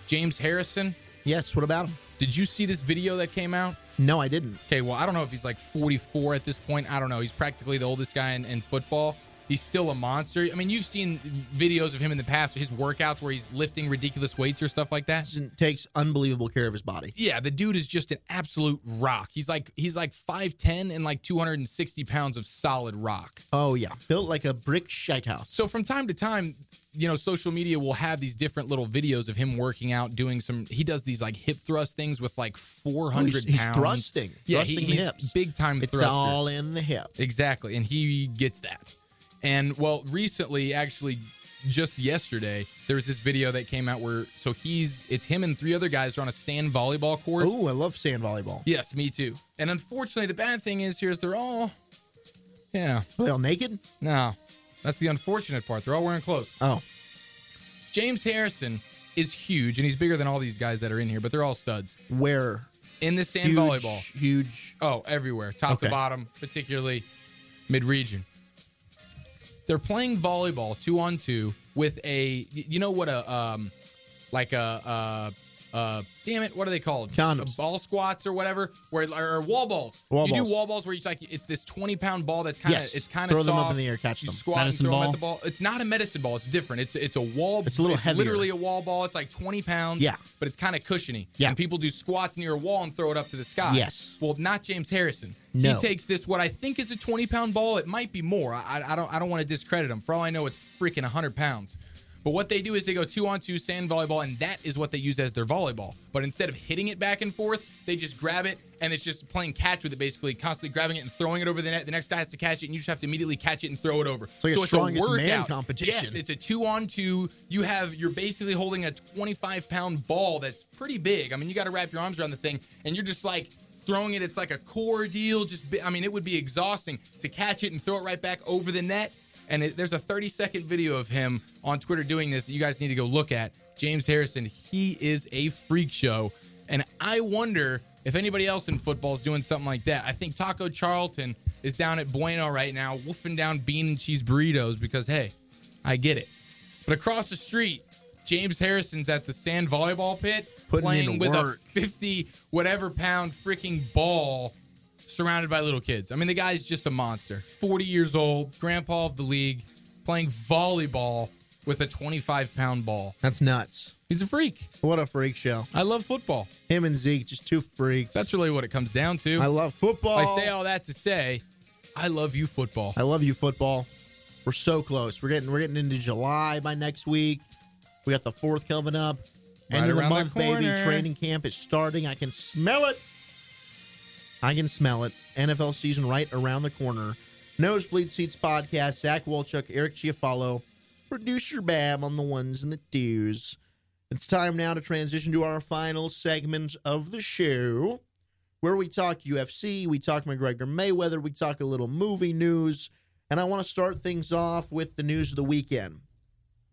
James Harrison. Yes. What about him? Did you see this video that came out? No, I didn't. Okay, well, I don't know if he's like 44 at this point. I don't know. He's practically the oldest guy in, in football. He's still a monster. I mean, you've seen videos of him in the past, his workouts where he's lifting ridiculous weights or stuff like that. Takes unbelievable care of his body. Yeah, the dude is just an absolute rock. He's like he's like 5'10 and like 260 pounds of solid rock. Oh yeah, built like a brick shite house. So from time to time, you know, social media will have these different little videos of him working out, doing some. He does these like hip thrust things with like 400 Oh, he's- he's pounds. thrusting. Yeah, Thrusting he, hips. big time. It's thruster. all in the hip. Exactly, and he gets that. And well, recently, actually, just yesterday, there was this video that came out where so he's it's him and three other guys are on a sand volleyball court. Oh, I love sand volleyball. Yes, me too. And unfortunately, the bad thing is here is they're all, yeah, Are they all naked? no, that's the unfortunate part. They're all wearing clothes. Oh, James Harrison is huge, and he's bigger than all these guys that are in here, but they're all studs. where? In the sand Huge, volleyball, Huge. Oh, everywhere, top to bottom, particularly mid region. They're playing volleyball two on two with a, you know what a, um, like a, uh, uh, damn it, what are they called? Condoms. Ball squats or whatever, where or, or wall balls. Wall you balls. do wall balls where it's like it's this twenty pound ball that's kind of Yes. it's kind of Throw soft. them up in the air, catch you them. Squat Medicine and throw 'em ball? at the ball. It's not a medicine ball. It's different. It's it's a wall. It's a little heavier. Literally a wall ball. It's like twenty pounds. Yeah. but it's kind of cushiony. Yeah. and people do squats near a wall and throw it up to the sky. Yes. Well, not James Harrison. No. He takes this what I think is a 20 pound ball. It might be more. I, I don't I don't want to discredit him. For all I know, it's freaking 100 pounds. But what they do is they go two on two sand volleyball, and that is what they use as their volleyball. But instead of hitting it back and forth, they just grab it and it's just playing catch with it, basically, constantly grabbing it and throwing it over the net. The next guy has to catch it, and you just have to immediately catch it and throw it over. It's like a so strongest it's a man competition. Yes, it's a two on two. You have you're basically holding a 25 pound ball that's pretty big. I mean, you got to wrap your arms around the thing, and you're just like throwing it. It's like a core deal. Just I mean, it would be exhausting to catch it and throw it right back over the net. And it, there's a 30 second video of him on Twitter doing this that you guys need to go look at. James Harrison, he is a freak show, and I wonder if anybody else in football is doing something like that. I think Taco Charlton is down at Bueno right now, wolfing down bean and cheese burritos because hey, I get it. But across the street, James Harrison's at the sand volleyball pit Putting playing in with work. a 50 whatever pound freaking ball surrounded by little kids. I mean, the guy's just a monster. 40 years old, grandpa of the league, playing volleyball with a 25 pound ball. That's nuts. He's a freak. What a freak show. I love football. Him and Zeke, just two freaks. That's really what it comes down to. I love football. I say all that to say, I love you, football. I love you, football. We're so close. We're getting we're getting into July by next week. We got the fourth coming up. Right End of the around the month, baby. Training camp is starting. I can smell it. I can smell it. NFL season right around the corner. Nosebleed Seats podcast. Zach Wolchuk, Eric Chiafalo, producer Babb on the ones and the twos. It's time now to transition to our final segment of the show, where we talk UFC, we talk McGregor Mayweather, we talk a little movie news, and I want to start things off with the news of the weekend,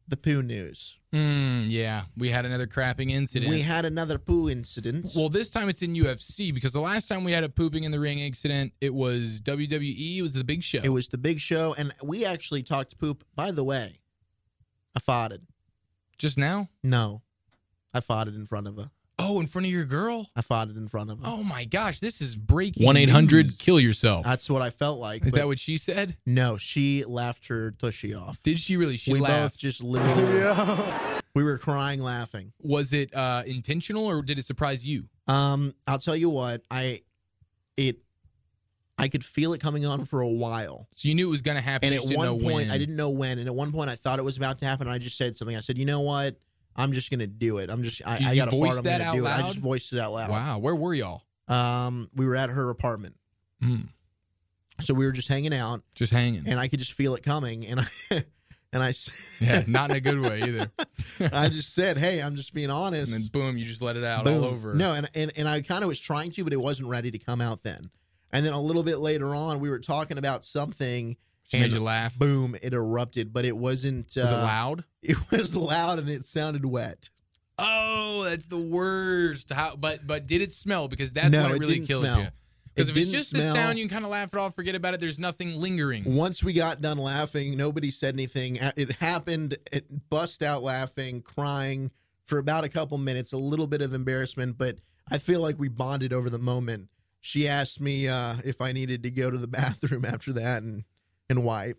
the poo news. Mm, yeah, we had another crapping incident. We had another poo incident. Well, this time it's in UFC because the last time we had a pooping in the ring incident, it was WWE. It was the big show. It was the big show, and we actually talked poop. By the way, I farted. just now. No, I farted in front of her. Oh, in front of your girl. I fought it in front of her. Oh my gosh, this is breaking. One eight hundred news. kill yourself. That's what I felt like. Is but that what she said? No, she laughed her tushy off. Did she really? She we laughed. both just literally Yeah. we were crying laughing. Was it uh, intentional or did it surprise you? Um, I'll tell you what, I it I could feel it coming on for a while. So you knew it was going to happen. And you at just didn't one know point, when. I didn't know when. And at one point, I thought it was about to happen. And I just said something. I said, "You know what? I'm just gonna do it. I'm just. I, You- I got to fart. voiced I'm gonna out do it. I just voiced it out loud. Wow, where were y'all? Um, we were at her apartment, Mm, so we were just hanging out, just hanging. and I could just feel it coming. And I, [laughs] and I, [laughs] Yeah, not in a good way either. [laughs] I just said, "Hey, I'm just being honest." And then boom, you just let it out Boom. all over. No, and and and I kind of was trying to, but it wasn't ready to come out then. And then a little bit later on, we were talking about something. Made you laugh? Boom! It erupted, but it wasn't. Was it uh, loud? [laughs] It was loud, and it sounded wet. Oh, that's the worst. How? But but did it smell? Because that's No, when it it really kills smell. you. Because It if it's just the smell. sound, you can kind of laugh it off, forget about it. There's nothing lingering. Once we got done laughing, nobody said anything. It happened. It bust out laughing, crying for about a couple minutes. A little bit of embarrassment, but I feel like we bonded over the moment. She asked me uh, if I needed to go to the [laughs] bathroom after that and and wipe.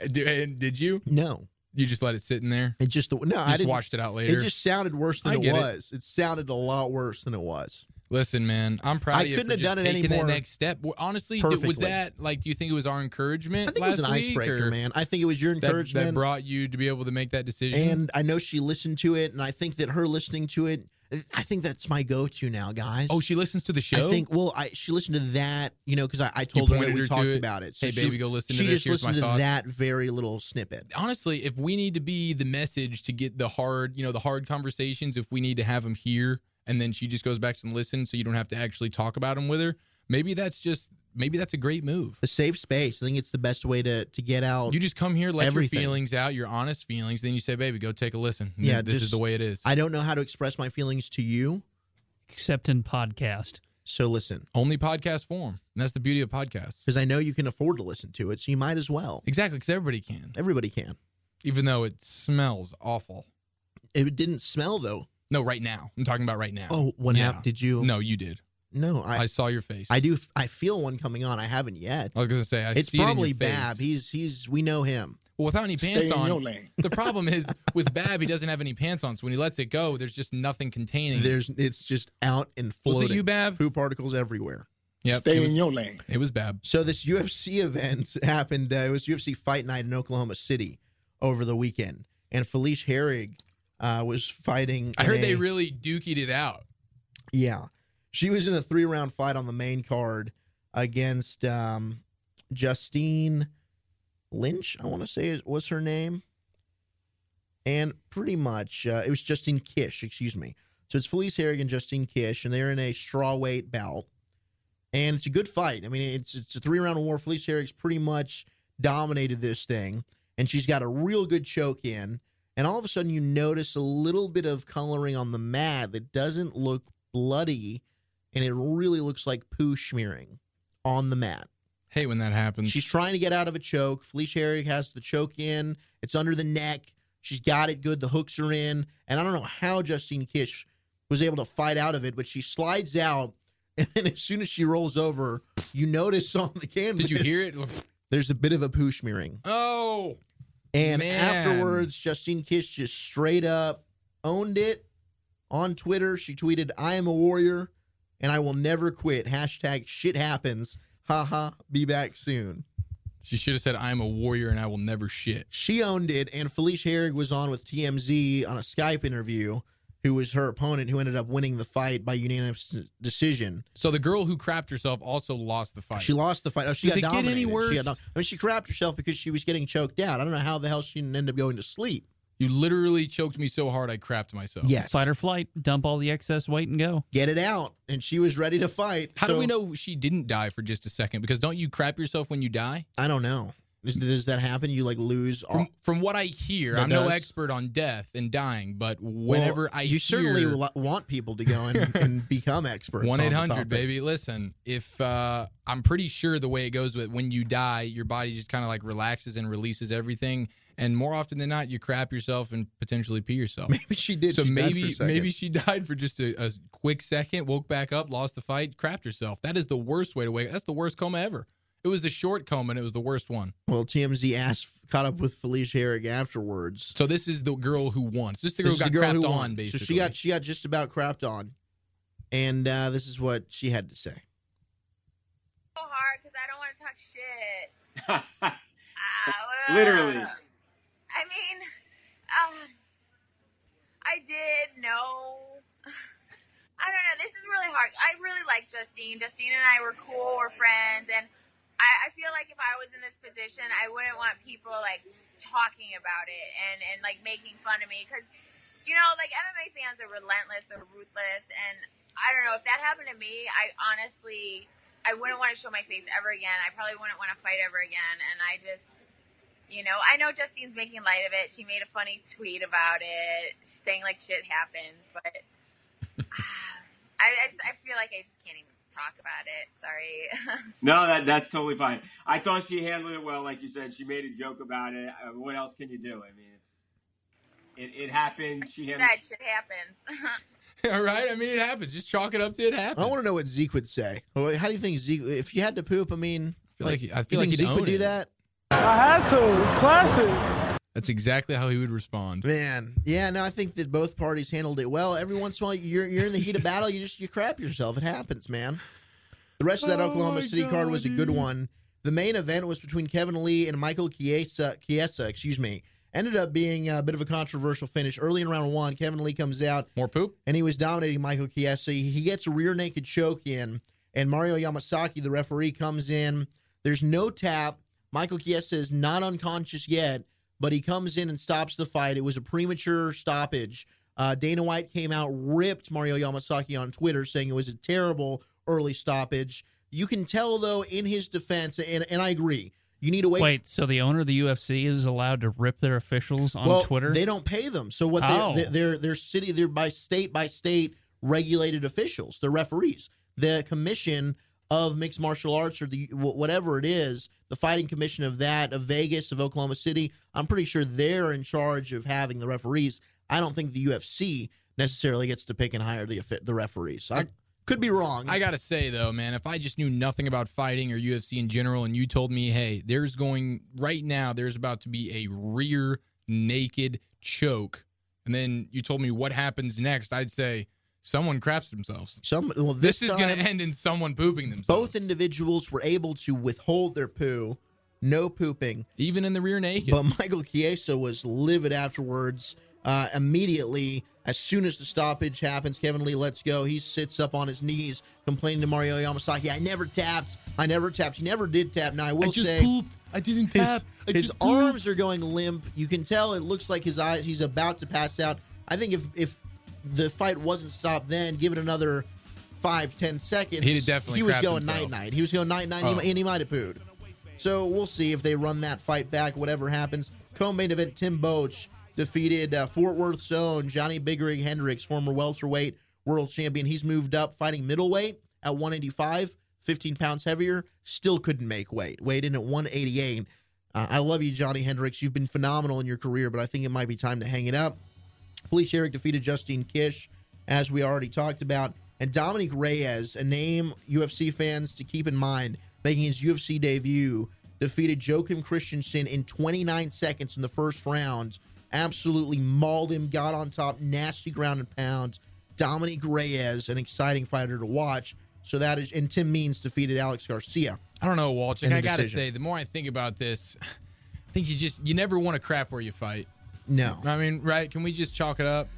Did, and did you? No. You just let it sit in there. It just no. I just watched it out later. It just sounded worse than I it get it. was. It. sounded a lot worse than it was. Listen, man, I'm proud I of you couldn't for have done it anymore that next step. Honestly, d- was that like? Do you think it was our encouragement? I think it was last an icebreaker, man. I think it was your that- encouragement. that, brought you to be able to make that decision. And I know she listened to it, and I think that her listening to it, I think that's my go-to now, guys. oh, she listens to the show. I think. Well, I she listened to that, you know, because I, I told her that we her talked it? about it. Hey, she- baby, go listen to She this. just Here's my listened to thoughts. that very little snippet. honestly, if we need to be the message to get the hard, you know, the hard conversations, if we need to have them here, and then she just goes back and listens, so you don't have to actually talk about them with her. Maybe that's just maybe that's a great move. The safe space. I think it's the best way to to get out. You just come here, let everything. your feelings out, your honest feelings, then you say, "Baby, go take a listen." And Yeah, this is the way it is. I don't know how to express my feelings to you, except in podcast. So listen, only podcast form, and that's the beauty of podcasts. because I know you can afford to listen to it, so you might as well. Exactly, because everybody can, Everybody can. even though it smells awful. It didn't smell though. No, right now. I'm talking about right now. Oh, what Yeah. happened? Did you? No, you did. No, I, I saw your face. I do. I feel one coming on. I haven't yet. I was gonna say I it's see it in your probably face. Babb. He's he's. We know him. Well, without any Stay pants in on, your lane. the problem is [laughs] with Babb, he doesn't have any pants on. So when he lets it go, there's just nothing containing. There's. It's just out and Was floating. it you, Babb? Poo particles everywhere. Yep, Stay it was, in your lane. It was Babb. So this UFC event [laughs] happened. Uh, it was UFC Fight Night in Oklahoma City over the weekend, and Felice Herrig uh, was fighting. I in heard they a- really dookied it out. Yeah. She was in a three round fight on the main card against um, Justine Lynch, I want to say is- was her name. And pretty much, uh, it was Justine Kish, excuse me. So it's Felice Herrig and Justine Kish, and they're in a strawweight bout. And it's a good fight. I mean, it's it's a three round war. Felice Herrig's pretty much dominated this thing, and she's got a real good choke in. And all of a sudden, you notice a little bit of coloring on the mat that doesn't look bloody, and it really looks like poo smearing on the mat. Hey, when that happens, She's trying to get out of a choke. Felicia Herrig has the choke in. It's under the neck. She's got it good. The hooks are in. And I don't know how Justine Kish was able to fight out of it, but she slides out. [laughs] And then as soon as she rolls over, you notice on the canvas. Did you hear it? There's a bit of a poo smearing. Oh, And man. afterwards, Justine Kish just straight up owned it on Twitter. She tweeted, I am a warrior and I will never quit. Hashtag shit happens. Haha. Be back soon. She should have said, "I am a warrior and I will never shit." She owned it, and Felicia Herrig was on with TMZ on a Skype interview, who was her opponent, who ended up winning the fight by unanimous decision. So the girl who crapped herself also lost the fight. She lost the fight. Oh, she Does got it get any dominated. She got worse? dom- I mean, she crapped herself because she was getting choked out. I don't know how the hell she didn't end up going to sleep. You literally choked me so hard I crapped myself. Yes. Fight or flight, dump all the excess weight and go. Get it out, and she was ready to fight. How do we know she didn't die for just a second? Because don't you crap yourself when you die? I don't know. Does, does that happen? You like lose all. From, from what I hear, That I'm no expert on death and dying, but whenever Well, I you hear, certainly want people to go and, and [laughs] become experts. One on eight the hundred, topic. baby. Listen, if uh, I'm pretty sure the way it goes with when you die, your body just kind of like relaxes and releases everything, and more often than not, you crap yourself and potentially pee yourself. [laughs] Maybe she did. So She died for a maybe maybe she died for just a, a quick second, woke back up, lost the fight, crapped herself. That is the worst way to wake. That's the worst coma ever. It was a short coma, and it was the worst one. Well, TMZ asked, caught up with Felicia Herrig afterwards. So this is the girl who won. So this is the girl This who is got girl crapped who on, won. basically. So she got she got just about crapped on, and uh, this is what she had to say. so hard because I don't want to talk shit. [laughs] Ah, well, Literally. I mean, um, I did know. I don't know. This is really hard. I really like Justine. Justine and I were cool. We're friends, and I, I feel like if I was in this position, I wouldn't want people like talking about it and and like making fun of me because you know, like MMA fans are relentless, they're ruthless, and I don't know if that happened to me. I honestly, I wouldn't want to show my face ever again. I probably wouldn't want to fight ever again, and I just. You know, I know Justine's making light of it. She made a funny tweet about it, saying like shit happens, but [sighs] I, I, just, I feel like I just can't even talk about it. Sorry. [laughs] No, that that's totally fine. I thought she handled it well, like you said. She made a joke about it. Uh, what else can you do? I mean, it's it, it happened. She handled. that shit happens. [laughs] [laughs] All right. I mean, it happens. Just chalk it up to it happens. I want to know what Zeke would say. Well, How do you think Zeke, if you had to poop, I mean, feel like- I you feel like think he'd Zeke would do it. that? I had to. It's classic. That's exactly how he would respond. Man, yeah, no, I think that both parties handled it well. Every once in a while, you're you're in the heat of battle, you just you crap yourself. It happens, man. The rest of that Oh Oklahoma my City card God, was a good one. The main event was between Kevin Lee and Michael Chiesa. Chiesa, excuse me. Ended up being a bit of a controversial finish. Early in round one, Kevin Lee comes out. More poop? And he was dominating Michael Chiesa. He gets a rear naked choke in, and Mario Yamasaki, the referee, comes in. There's no tap. Michael Chiesa is not unconscious yet, but he comes in and stops the fight. It was a premature stoppage. Uh, Dana White came out, ripped Mario Yamasaki on Twitter, saying it was a terrible early stoppage. You can tell, though, in his defense, and, and I agree, you need to wait. Wait, so the owner of the UFC is allowed to rip their officials on well, Twitter? They don't pay them. So what Oh. they, they're they're city they're by state by state regulated officials. They're referees. The commission of mixed martial arts or the whatever it is, the fighting commission of that of Vegas of Oklahoma City. I'm pretty sure they're in charge of having the referees. I don't think the UFC necessarily gets to pick and hire the the referees. I, could be wrong. I gotta say though, man, if I just knew nothing about fighting or UFC in general, and you told me, hey, there's going right now, there's about to be a rear naked choke, and then you told me what happens next, I'd say someone craps themselves. Some well, This, this is going to end in someone pooping themselves. Both individuals were able to withhold their poo, no pooping, even in the rear naked. But Michael Chiesa was livid afterwards. Uh, immediately, as soon as the stoppage happens, Kevin Lee lets go. He sits up on his knees, complaining to Mario Yamasaki. I never tapped. I never tapped. He never did tap. Now I will just say, pooped. I didn't his, tap. I his just pooped. arms are going limp. You can tell it looks like his eyes. He's about to pass out. I think if if the fight wasn't stopped, then give it another five ten seconds. He'd definitely He was going night night. He was going night night, Oh. and he might have pooed. So we'll see if they run that fight back. Whatever happens. Co-main event: Tim Boetsch defeated uh, Fort Worth's own Johnny Big Rig Hendricks, former welterweight world champion. He's moved up, fighting middleweight at 185, 15 pounds heavier. Still couldn't make weight. Weighed in at 188. Uh, I love you, Johnny Hendricks. You've been phenomenal in your career, but I think it might be time to hang it up. Felicia Herrig defeated Justine Kish, as we already talked about. And Dominick Reyes, a name UFC fans to keep in mind, making his UFC debut, defeated Joachim Christensen in 29 seconds in the first round. Absolutely mauled him, got on top, nasty ground and pound. Dominick Reyes, an exciting fighter to watch. So that is, and Tim Means defeated Alex Garcia. I don't know, the I gotta decision. say, the more I think about this, [laughs] I think you just you never want to crap where you fight. No, I mean, right? Can we just chalk it up?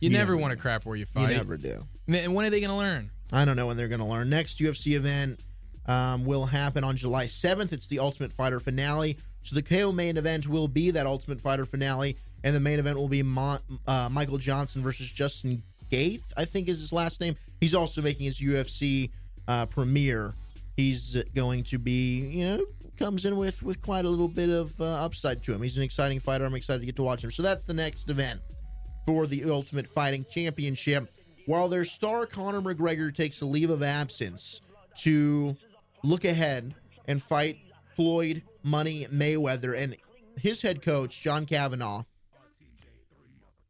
You, You never want to crap where you fight. You never do. And when are they going to learn? I don't know when they're going to learn. Next UFC event um, will happen on July 7th. It's the Ultimate Fighter finale. So the KO main event will be that Ultimate Fighter finale, and the main event will be Mon- uh, Michael Johnson versus Justin Gaethje, I think is his last name. He's also making his UFC uh, premiere. He's going to be, you know, comes in with with quite a little bit of uh, upside to him. He's an exciting fighter. I'm excited to get to watch him. So that's the next event for the Ultimate Fighting Championship. While their star Conor McGregor takes a leave of absence to look ahead and fight Floyd Money Mayweather, and his head coach, John Kavanagh,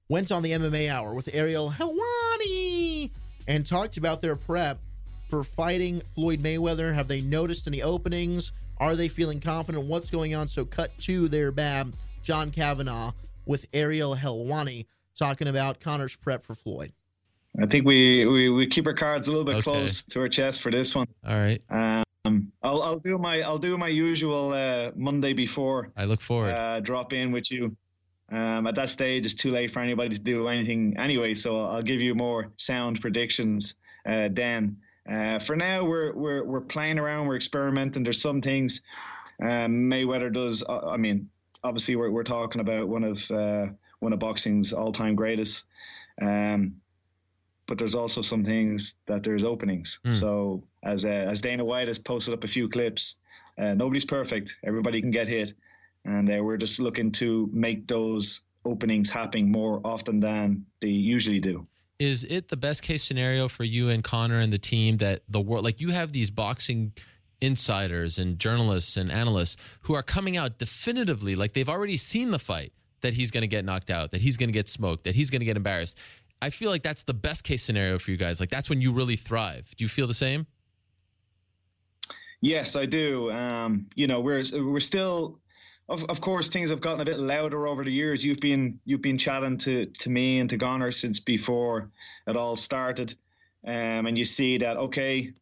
went on the MMA Hour with Ariel Helwani and talked about their prep for fighting Floyd Mayweather. Have they noticed any openings? Are they feeling confident? What's going on? So, cut to their bab, John Kavanagh with Ariel Helwani talking about Conor's prep for Floyd. I think we, we, we keep our cards a little bit Okay. close to our chest for this one. All right. Um, I'll I'll do my I'll do my usual uh, Monday before. I look forward. Uh, drop in with you. Um, at that stage, it's too late for anybody to do anything anyway. So I'll give you more sound predictions uh, then. Uh, for now, we're we're we're playing around. We're experimenting. There's some things um, Mayweather does. uh, I mean, obviously, we're we're talking about one of uh, one of boxing's all-time greatest. Um, but there's also some things that there's openings. Hmm. So as uh, as Dana White has posted up a few clips, uh, nobody's perfect. Everybody can get hit, and uh, we're just looking to make those openings happen more often than they usually do. Is it the best case scenario for you and Conor and the team that the world, like you have these boxing insiders and journalists and analysts who are coming out definitively, like they've already seen the fight, that he's going to get knocked out, that he's going to get smoked, that he's going to get embarrassed. I feel like that's the best case scenario for you guys. Like that's when you really thrive. Do you feel the same? Yes, I do. Um, you know, we're we're still, of of course, things have gotten a bit louder over the years. You've been you've been chatting to to me and to Conor since before it all started, um, and you see that okay,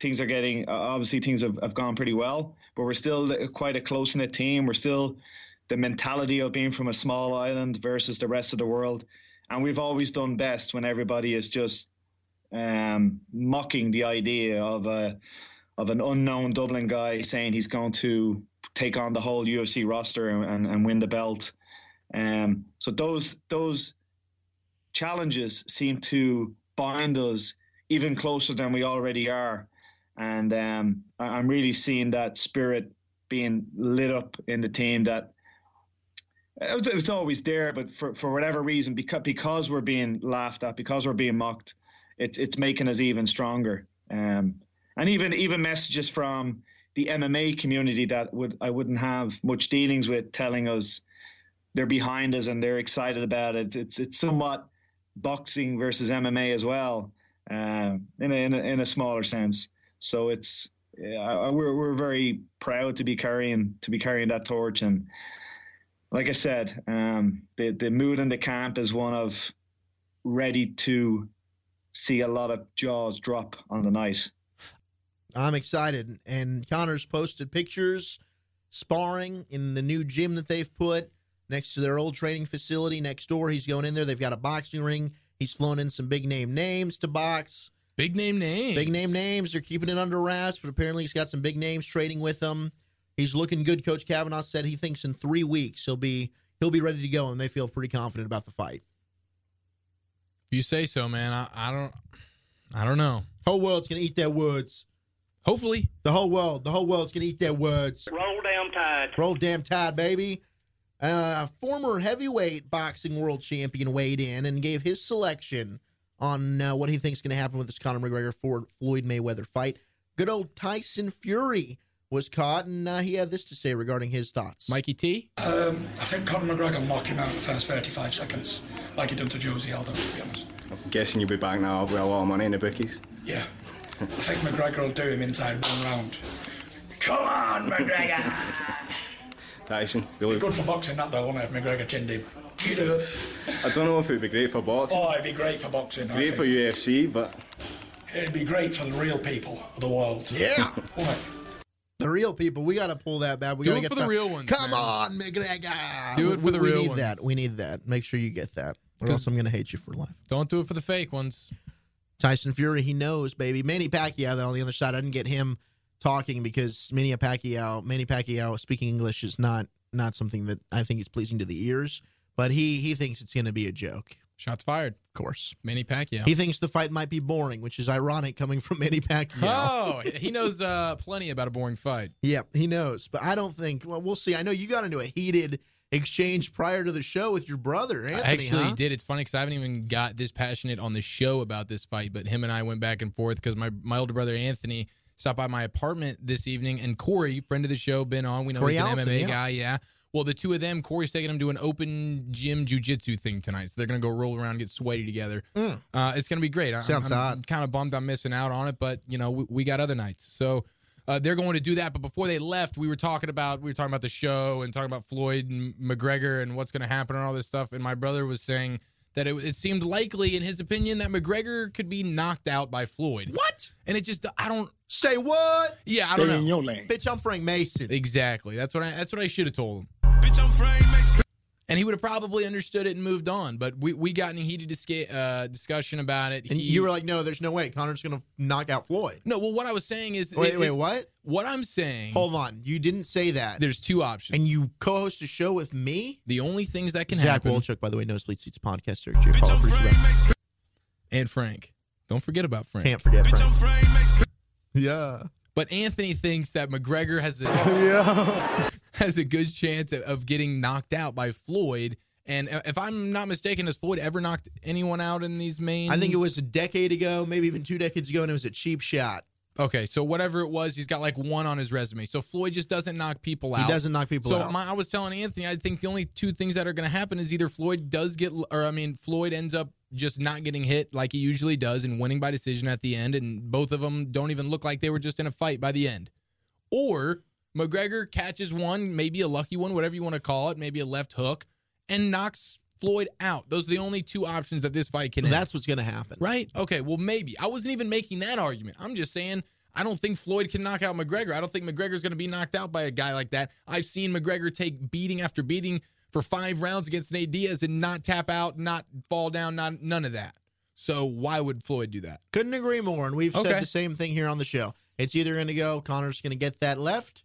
things are getting uh, obviously things have, have gone pretty well, but we're still quite a close knit team. We're still the mentality of being from a small island versus the rest of the world, and we've always done best when everybody is just um, mocking the idea of a of an unknown Dublin guy saying he's going to take on the whole UFC roster and, and, and win the belt. Um, so those those challenges seem to bind us even closer than we already are, and um, I- I'm really seeing that spirit being lit up in the team. That it was, it was always there, but for, for whatever reason, because because we're being laughed at, because we're being mocked, it's it's making us even stronger. Um, and even even messages from the MMA community that would I wouldn't have much dealings with, telling us they're behind us and they're excited about it. It's it's somewhat boxing versus MMA as well, uh, in a, in a in a smaller sense. So it's yeah, we're we're very proud to be carrying to be carrying that torch and like I said, um, the the mood in the camp is one of ready to see a lot of jaws drop on the night. I'm excited. And Conor's posted pictures sparring in the new gym that they've put next to their old training facility next door. He's going in there. They've got a boxing ring. He's flown in some big name names to box. Big name names. Big name names. They're keeping it under wraps, but apparently he's got some big names trading with them. He's looking good. Coach Kavanagh said he thinks in three weeks he'll be he'll be ready to go, and they feel pretty confident about the fight. If you say so, man. I, I don't. I don't know. Whole world's gonna eat their words. Hopefully, the whole world, the whole world's gonna eat their words. Roll down tide. Roll damn tide, baby. Uh, former heavyweight boxing world champion weighed in and gave his selection on uh, what he thinks is going to happen with this Conor McGregor Ford Floyd Mayweather fight. Good old Tyson Fury was caught, and uh, he had this to say regarding his thoughts. Mikey T. Um, I think Conor McGregor will knock him out in the first 35 seconds, like he done to José Aldo, to be honest. I'm guessing you'll be back now with a lot of money in the bookies. Yeah. I think McGregor will do him inside one round. Come on, McGregor! Tyson, Be really, good for boxing, that though, won't it, if McGregor chinned him? Get up. I don't know if it'd be great for boxing. Oh, it'd be great for boxing. I great think. for UFC, but It'd be great for the real people of the world. Yeah. [laughs] The real people, we got to pull that back. We Do got to it get for the real ones, Come man. on, McGregor. Do it We- for the we real need ones. that. We need that. Make sure you get that, or 'Cause- else I'm going to hate you for life. Don't do it for the fake ones. Tyson Fury, he knows, baby. Manny Pacquiao, though, on the other side, I didn't get him talking because Manny Pacquiao, Manny Pacquiao speaking English is not not something that I think is pleasing to the ears. But he he thinks it's going to be a joke. Shots fired. Of course. Manny Pacquiao. He thinks the fight might be boring, which is ironic coming from Manny Pacquiao. Oh, he knows uh, plenty about a boring fight. [laughs] Yeah, he knows. But I don't think. Well, we'll see. I know you got into a heated exchange prior to the show with your brother, Anthony. I actually huh? did. It's funny because I haven't even got this passionate on the show about this fight, but him and I went back and forth because my, my older brother Anthony stopped by my apartment this evening, and Corey, friend of the show, been on. We know Corey he's an Allison, MMA yeah. guy. Yeah. Well, the two of them, Corey's taking them to an open gym jujitsu thing tonight, so they're gonna go roll around, and get sweaty together. Mm. Uh, it's gonna be great. I- Sounds I'm, hot. kind of bummed I'm missing out on it, but you know we, we got other nights, so uh, they're going to do that. But before they left, we were talking about we were talking about the show and talking about Floyd and McGregor and what's going to happen and all this stuff. And my brother was saying that it, it seemed likely, in his opinion, that McGregor could be knocked out by Floyd. What? And it just, I don't say what? Yeah, I don't know. your lane. Bitch, I'm Frank Mason. Exactly. That's what I. That's what I should have told him. And he would have probably understood it and moved on. But we, we got in a heated disca- uh, discussion about it. And He- you were like, no, there's no way. Conor's going to knock out Floyd. no. Well, what I was saying is, Wait, it- wait, it- what? What I'm saying. Hold on. You didn't say that. There's two options. And you co-host a show with me? the only things that can Zach happen. Wolchuk, by the way, knows Nosebleed Seats podcaster. Jay Paul, appreciate and Frank. Don't forget about Frank. Can't forget Frank. Yeah. But Anthony thinks that McGregor has a [laughs] has a good chance of, of getting knocked out by Floyd. And if I'm not mistaken, has Floyd ever knocked anyone out in these main? I think it was a decade ago, maybe even two decades ago, and it was a cheap shot. Okay, so whatever it was, he's got like one on his resume. So Floyd just doesn't knock people out. He doesn't knock people so out. So I was telling Anthony, I think the only two things that are going to happen is either Floyd does get, or I mean, Floyd ends up just not getting hit like he usually does and winning by decision at the end, and both of them don't even look like they were just in a fight by the end. Or McGregor catches one, maybe a lucky one, whatever you want to call it, maybe a left hook, and knocks Floyd out. Those are the only two options that this fight can end. That's what's going to happen. Right? Okay, well, maybe. I wasn't even making that argument. I'm just saying I don't think Floyd can knock out McGregor. I don't think McGregor's going to be knocked out by a guy like that. I've seen McGregor take beating after beating for five rounds against Nate Diaz and not tap out, not fall down, not none of that. So why would Floyd do that? Couldn't agree more. And we've Okay. said the same thing here on the show. It's either going to go, Conor's going to get that left,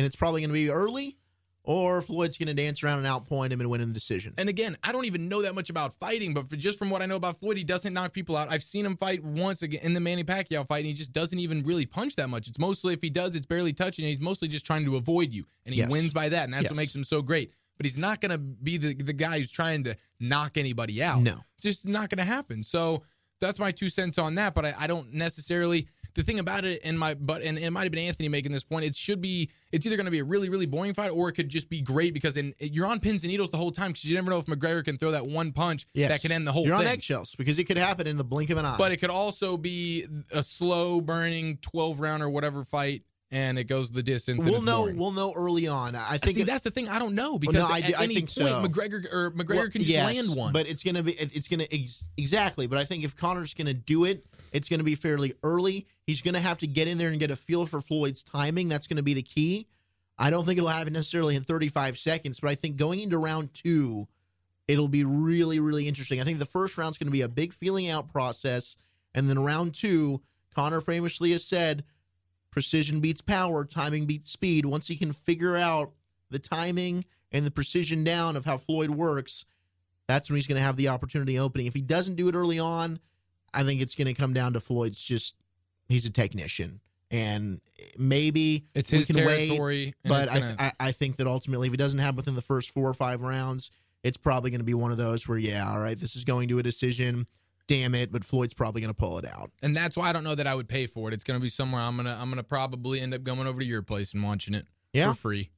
and it's probably going to be early, or Floyd's going to dance around and outpoint him and win in the decision. And again, I don't even know that much about fighting, but for, just from what I know about Floyd, he doesn't knock people out. I've seen him fight once again in the Manny Pacquiao fight, and he just doesn't even really punch that much. It's mostly if he does, it's barely touching, and he's mostly just trying to avoid you, and he Yes. wins by that, and that's Yes. what makes him so great. But he's not going to be the the guy who's trying to knock anybody out. No. it's just not going to happen. So that's my two cents on that. But I, I don't necessarily. The thing about it, and my but and it might have been Anthony making this point. It should be. It's either going to be a really really boring fight, or it could just be great because in, you're on pins and needles the whole time because you never know if McGregor can throw that one punch Yes. that can end the whole You're thing. on eggshells because it could happen in the blink of an eye. But it could also be a slow burning 12 round or whatever fight, and it goes the distance. we'll know. boring. We'll know early on. I think See, it- that's the thing. I don't know Well, because no, I at I any think point so. McGregor or McGregor Well, can just yes, land one. But it's gonna be it's gonna ex- exactly. But I think if Conor's gonna do it, it's gonna be fairly early. He's gonna have to get in there and get a feel for Floyd's timing. That's gonna be the key. I don't think it'll happen necessarily in 35 seconds, but I think going into round two, it'll be really, really interesting. I think the first round's gonna be a big feeling out process, and then round two, Conor famously has said, precision beats power, timing beats speed. Once he can figure out the timing and the precision down of how Floyd works, that's when he's going to have the opportunity opening. If he doesn't do it early on, I think it's going to come down to Floyd's just he's a technician and maybe It's we his can territory, wait, but I, gonna- I I think that ultimately if he doesn't have within the first four or five rounds, it's probably going to be one of those where yeah, all right, this is going to a decision. Damn it, but Floyd's probably going to pull it out. and that's why I don't know that I would pay for it. It's going to be somewhere I'm gonna I'm gonna probably end up going over to your place and watching it Yeah. for free.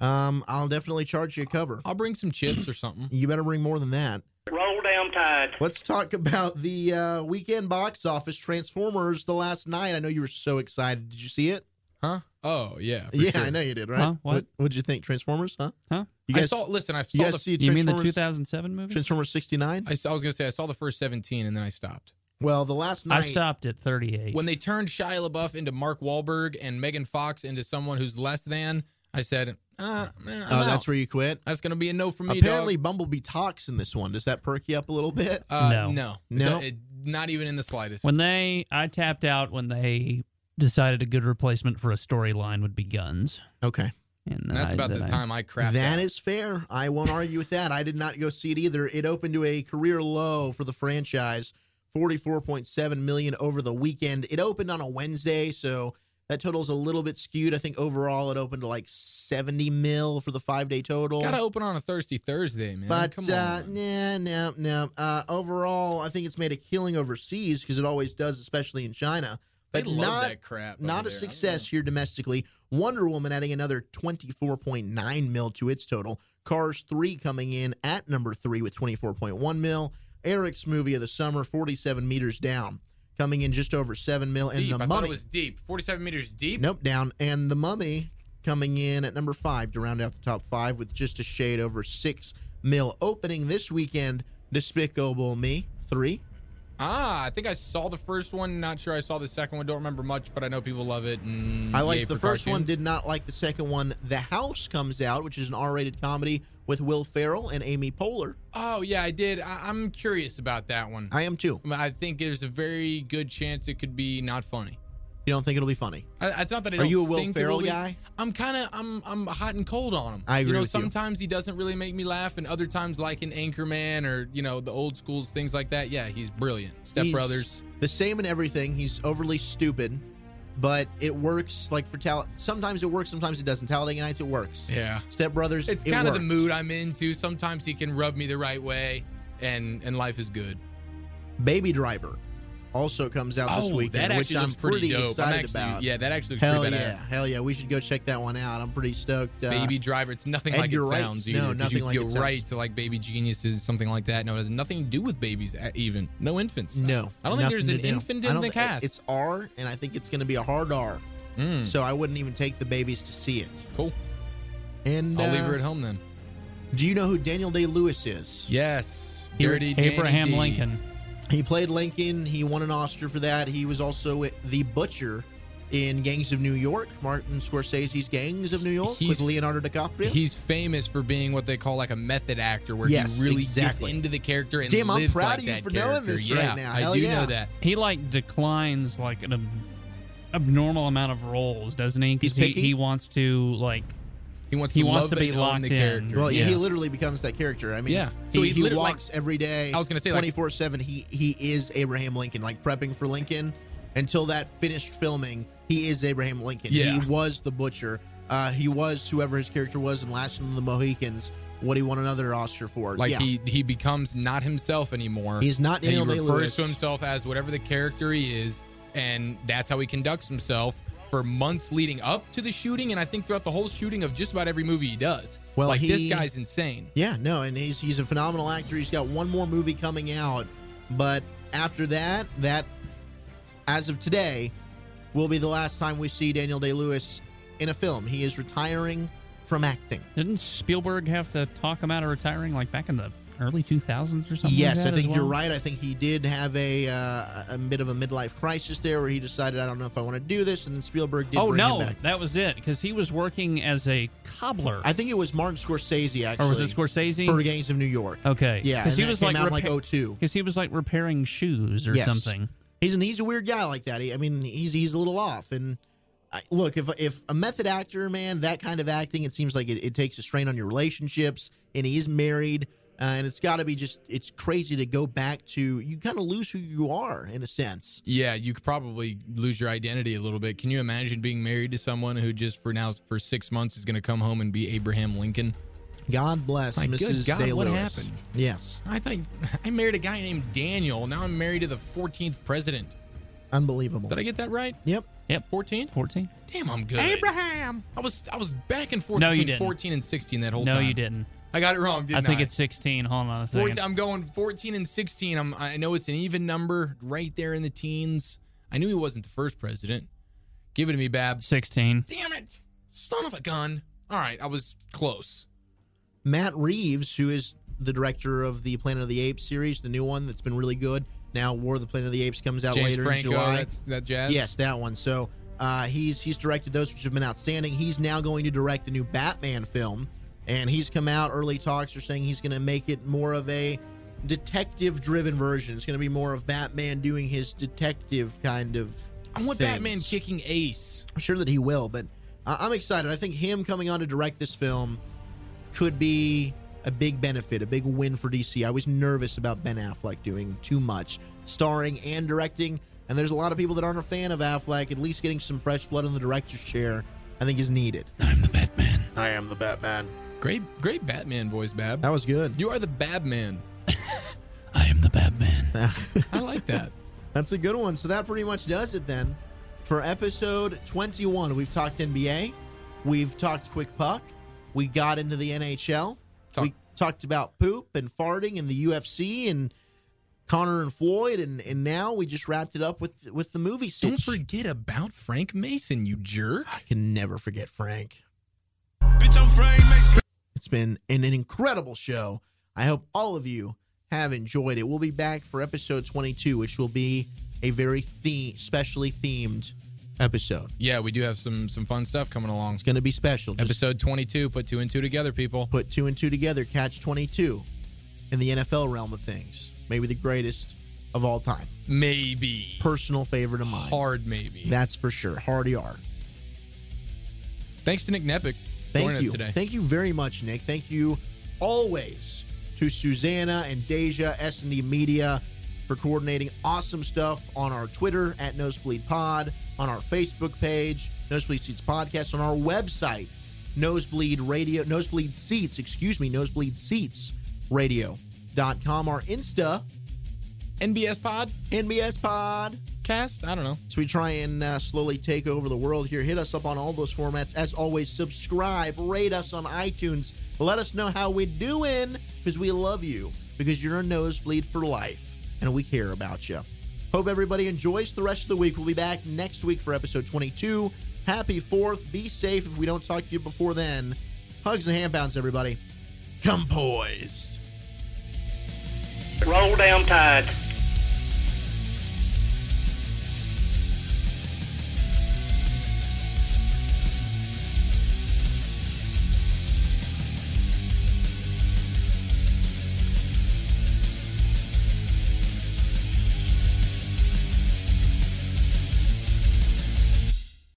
Um, I'll definitely charge you a cover. I'll bring some chips or something. You better bring more than that. Roll down tide. Let's talk about the uh, weekend box office Transformers the Last Knight. I know you were so excited. Did you see it? Huh? Oh yeah. yeah, sure. I know you did, right? Huh? What? What'd you think? Transformers? Huh? Huh? You I saw. Listen, I You saw guys the. see You mean the 2007 movie? Transformers 69? I, I was gonna say I saw the first 17 and then I stopped. Well, the last night I stopped at 38. When they turned Shia LaBeouf into Mark Wahlberg and Megan Fox into someone who's less than, I said, uh, eh, Oh, I'm that's out. where you quit. That's gonna be a no for me. Apparently, dog. Bumblebee talks in this one. Does that perk you up a little bit? Uh, No. no, No? It- it- not even in the slightest. When they, I tapped out when they decided a good replacement for a storyline would be guns. Okay. And And that's I- about the I- time I crapped That out. is fair. I won't argue with that. I did not go see it either. It opened to a career low for the franchise, 44.7 million over the weekend. It opened on a Wednesday, so that total's a little bit skewed. I think overall it opened to like 70 mil for the 5-day total. Gotta open on a thirsty Thursday, man. But Come uh, on. nah, no, no. Uh, overall, I think it's made a killing overseas because it always does, especially in China. They But love not, that crap Not a there. Success here domestically. Wonder Woman adding another 24.9 mil to its total. Cars 3 coming in at number 3 with 24.1 mil. Eric's movie of the summer, 47 meters down, coming in just over 7 mil. And deep. The I thought Mummy. it was deep. 47 meters deep. Nope, down. And The Mummy coming in at number five to round out the top five with just a shade over six mil. Opening this weekend, Despicable Me three. Ah, I think I saw the first one. Not sure I saw the second one. Don't remember much, but I know people love it. And I like the first one. Did not like the second one. The House comes out, which is an R-rated comedy with Will Ferrell and Amy Poehler. Oh yeah, I did. I- I'm curious about that one. I am too. I, think there's a very good chance it could be not funny. You don't think it'll be funny? I, it's not that I Are you a Will Ferrell be. guy? I'm kind of I'm I'm hot and cold on him. I agree You know, with you. sometimes he doesn't really make me laugh, and other times, like in Anchorman or you know the old schools things like that. Yeah, he's brilliant. Step He's Brothers. The same in everything. He's overly stupid, but it works. Like for Tal, sometimes it works, sometimes it doesn't. Talladega Nights, it works. Yeah. Step Brothers, It's it kind of the mood I'm into. Sometimes he can rub me the right way, and and life is good. Baby Driver also comes out this Oh, weekend, that which I'm looks pretty dope. I'm excited actually- about. yeah, that actually looks hell pretty yeah, badass. hell yeah. We should go check that one out. I'm pretty stoked. Uh, Baby Driver. It's nothing like it Edgar Wright. sounds. No, nothing you like go it sounds. right to like Baby Geniuses, something like that. No, it has nothing to do with babies. Even no infants. No, I don't think there's an to do. infant in the cast. It's R, and I think it's going to be a hard R. Mm. So I wouldn't even take the babies to see it. Cool. And I'll leave uh, her at home then. Do you know who Daniel Day Lewis is? Yes, He- Dirty Danny Abraham D. Lincoln. He played Lincoln. He won an Oscar for that. He was also the butcher in Gangs of New York, Martin Scorsese's Gangs of New York He's- with Leonardo DiCaprio. He's famous for being what they call like a method actor, where Yes, he really exactly. gets into the character and Damn, I'm lives proud like of you that for knowing character. this yeah, right now. I Hell do yeah. know that. He like declines like an ab- abnormal amount of roles, doesn't he? 'Cause He's he, picky? he wants to like He wants he to wants love to be and locked the in. character. well, yeah. he literally becomes that character. I mean, Yeah. he, So he he literally- walks every day. I was gonna say, twenty four seven. He he is Abraham Lincoln, like prepping for Lincoln until that finished filming. He is Abraham Lincoln. Yeah. He was the butcher. Uh, he was whoever his character was in Last of the Mohicans. What he won another Oscar for? Like yeah. he he becomes not himself anymore. He's not and he Daniel refers Day-Lewis. to himself as whatever the character he is, and that's how he conducts himself for months leading up to the shooting, and I think throughout the whole shooting of just about every movie he does. Well, like this guy's insane. Yeah, no, and he's he's a phenomenal actor. He's got one more movie coming out, but after that, that as of today, will be the last time we see Daniel Day Lewis in a film. He is retiring from acting. Didn't Spielberg have to talk him out of retiring like back in the early 2000s or something? yes, like I think you're right. I think he did have a uh, a bit of a midlife crisis there, where he decided, I don't know if I want to do this, and then Spielberg did Oh no, that was it because he was working as a cobbler. I think it was Martin Scorsese actually, or was it Scorsese? for Gangs of New York? Okay, Yeah, because he was like in, like, repa- 02. Because he was like repairing shoes or Yes. something. He's an he's a weird guy like that. He, I mean, he's he's a little off. And I, look, if if a method actor, man, that kind of acting, it seems like it, it takes a strain on your relationships. And he is married, uh, and it's got to be just it's crazy to go back to. You kind of lose who you are in a sense. Yeah, you could probably lose your identity a little bit. Can you imagine being married to someone who just for now for six months is going to come home and be Abraham Lincoln? God bless My Mrs. good God, what Day-Lewis. happened? Yes, I thought I married a guy named Daniel. Now I'm married to the 14th president. unbelievable. Did I get that right? Yep. Yep. 14? 14. Damn, I'm good. Abraham. I was I was back and forth No, you between didn't. 14 and 16 that whole No, time. you didn't. I got it wrong, didn't I I? think it's 16. Hold on a second. 14, I'm going 14 and 16. I'm I know it's an even number right there in the teens. I knew he wasn't the first president. Give it to me, Babb. 16. Damn it. Son of a gun. All right, I was close. Matt Reeves, who is the director of the Planet of the Apes series, the new one that's been really good. Now, War of the Planet of the Apes comes out James later Franco, in July. that's that jazz. Yes, that one. So uh, he's he's directed those which have been outstanding. He's now going to direct the new Batman film, and he's come out. Early talks are saying he's going to make it more of a detective-driven version. It's going to be more of Batman doing his detective kind of. I want things. Batman kicking Ace. I'm sure that he will, but I- I'm excited. I think him coming on to direct this film could be a big benefit, a big win for DC. I was nervous about Ben Affleck doing too much, starring and directing. And there's a lot of people that aren't a fan of Affleck. At least getting some fresh blood in the director's chair, I think, is needed. I'm the Batman. I am the Batman. Great, great Batman voice, Babb. That was good. You are the Babman. [laughs] I am the Batman. [laughs] I like that. That's a good one. So that pretty much does it then for episode 21. We've talked NBA, we've talked quick puck, we got into the NHL, we talked about poop and farting and the UFC and Conor and Floyd, and and now we just wrapped it up with with the movie. Don't forget about Frank Mason, you jerk. I can never forget Frank. Bitch, I'm Frank Mason. It's been an, an incredible show. I hope all of you have enjoyed it. We'll be back for episode 22, which will be a very theme, specially themed episode. Yeah, we do have some some fun stuff coming along. It's going to be special. Just Episode 22, put two and two together, people. put two and two together, catch 22 in the NFL realm of things. Maybe the greatest of all time. Maybe. Personal favorite of mine. Hard maybe. That's for sure. Hard yard. Thanks to Nick Neppech Thank you. today. Thank you very much, Nick. Thank you always to Susanna and Deja S&D Media for coordinating awesome stuff on our Twitter at Nosebleed Pod, on our Facebook page, Nosebleed Seats Podcast, on our website, Nosebleed Radio, Nosebleed Seats, excuse me, Nosebleed Seats Radio.com, our Insta, NBS Pod? NBS Pod. Cast? I don't know. So we try and uh, slowly take over the world here. Hit us up on all those formats. As always, subscribe, rate us on iTunes. Let us know how we're doing because we love you because you're a nosebleed for life and we care about you. Hope everybody enjoys the rest of the week. We'll be back next week for episode 22. Happy 4th. Be safe if we don't talk to you before then. Hugs and hand pounds, everybody. Come poised. Roll down tide.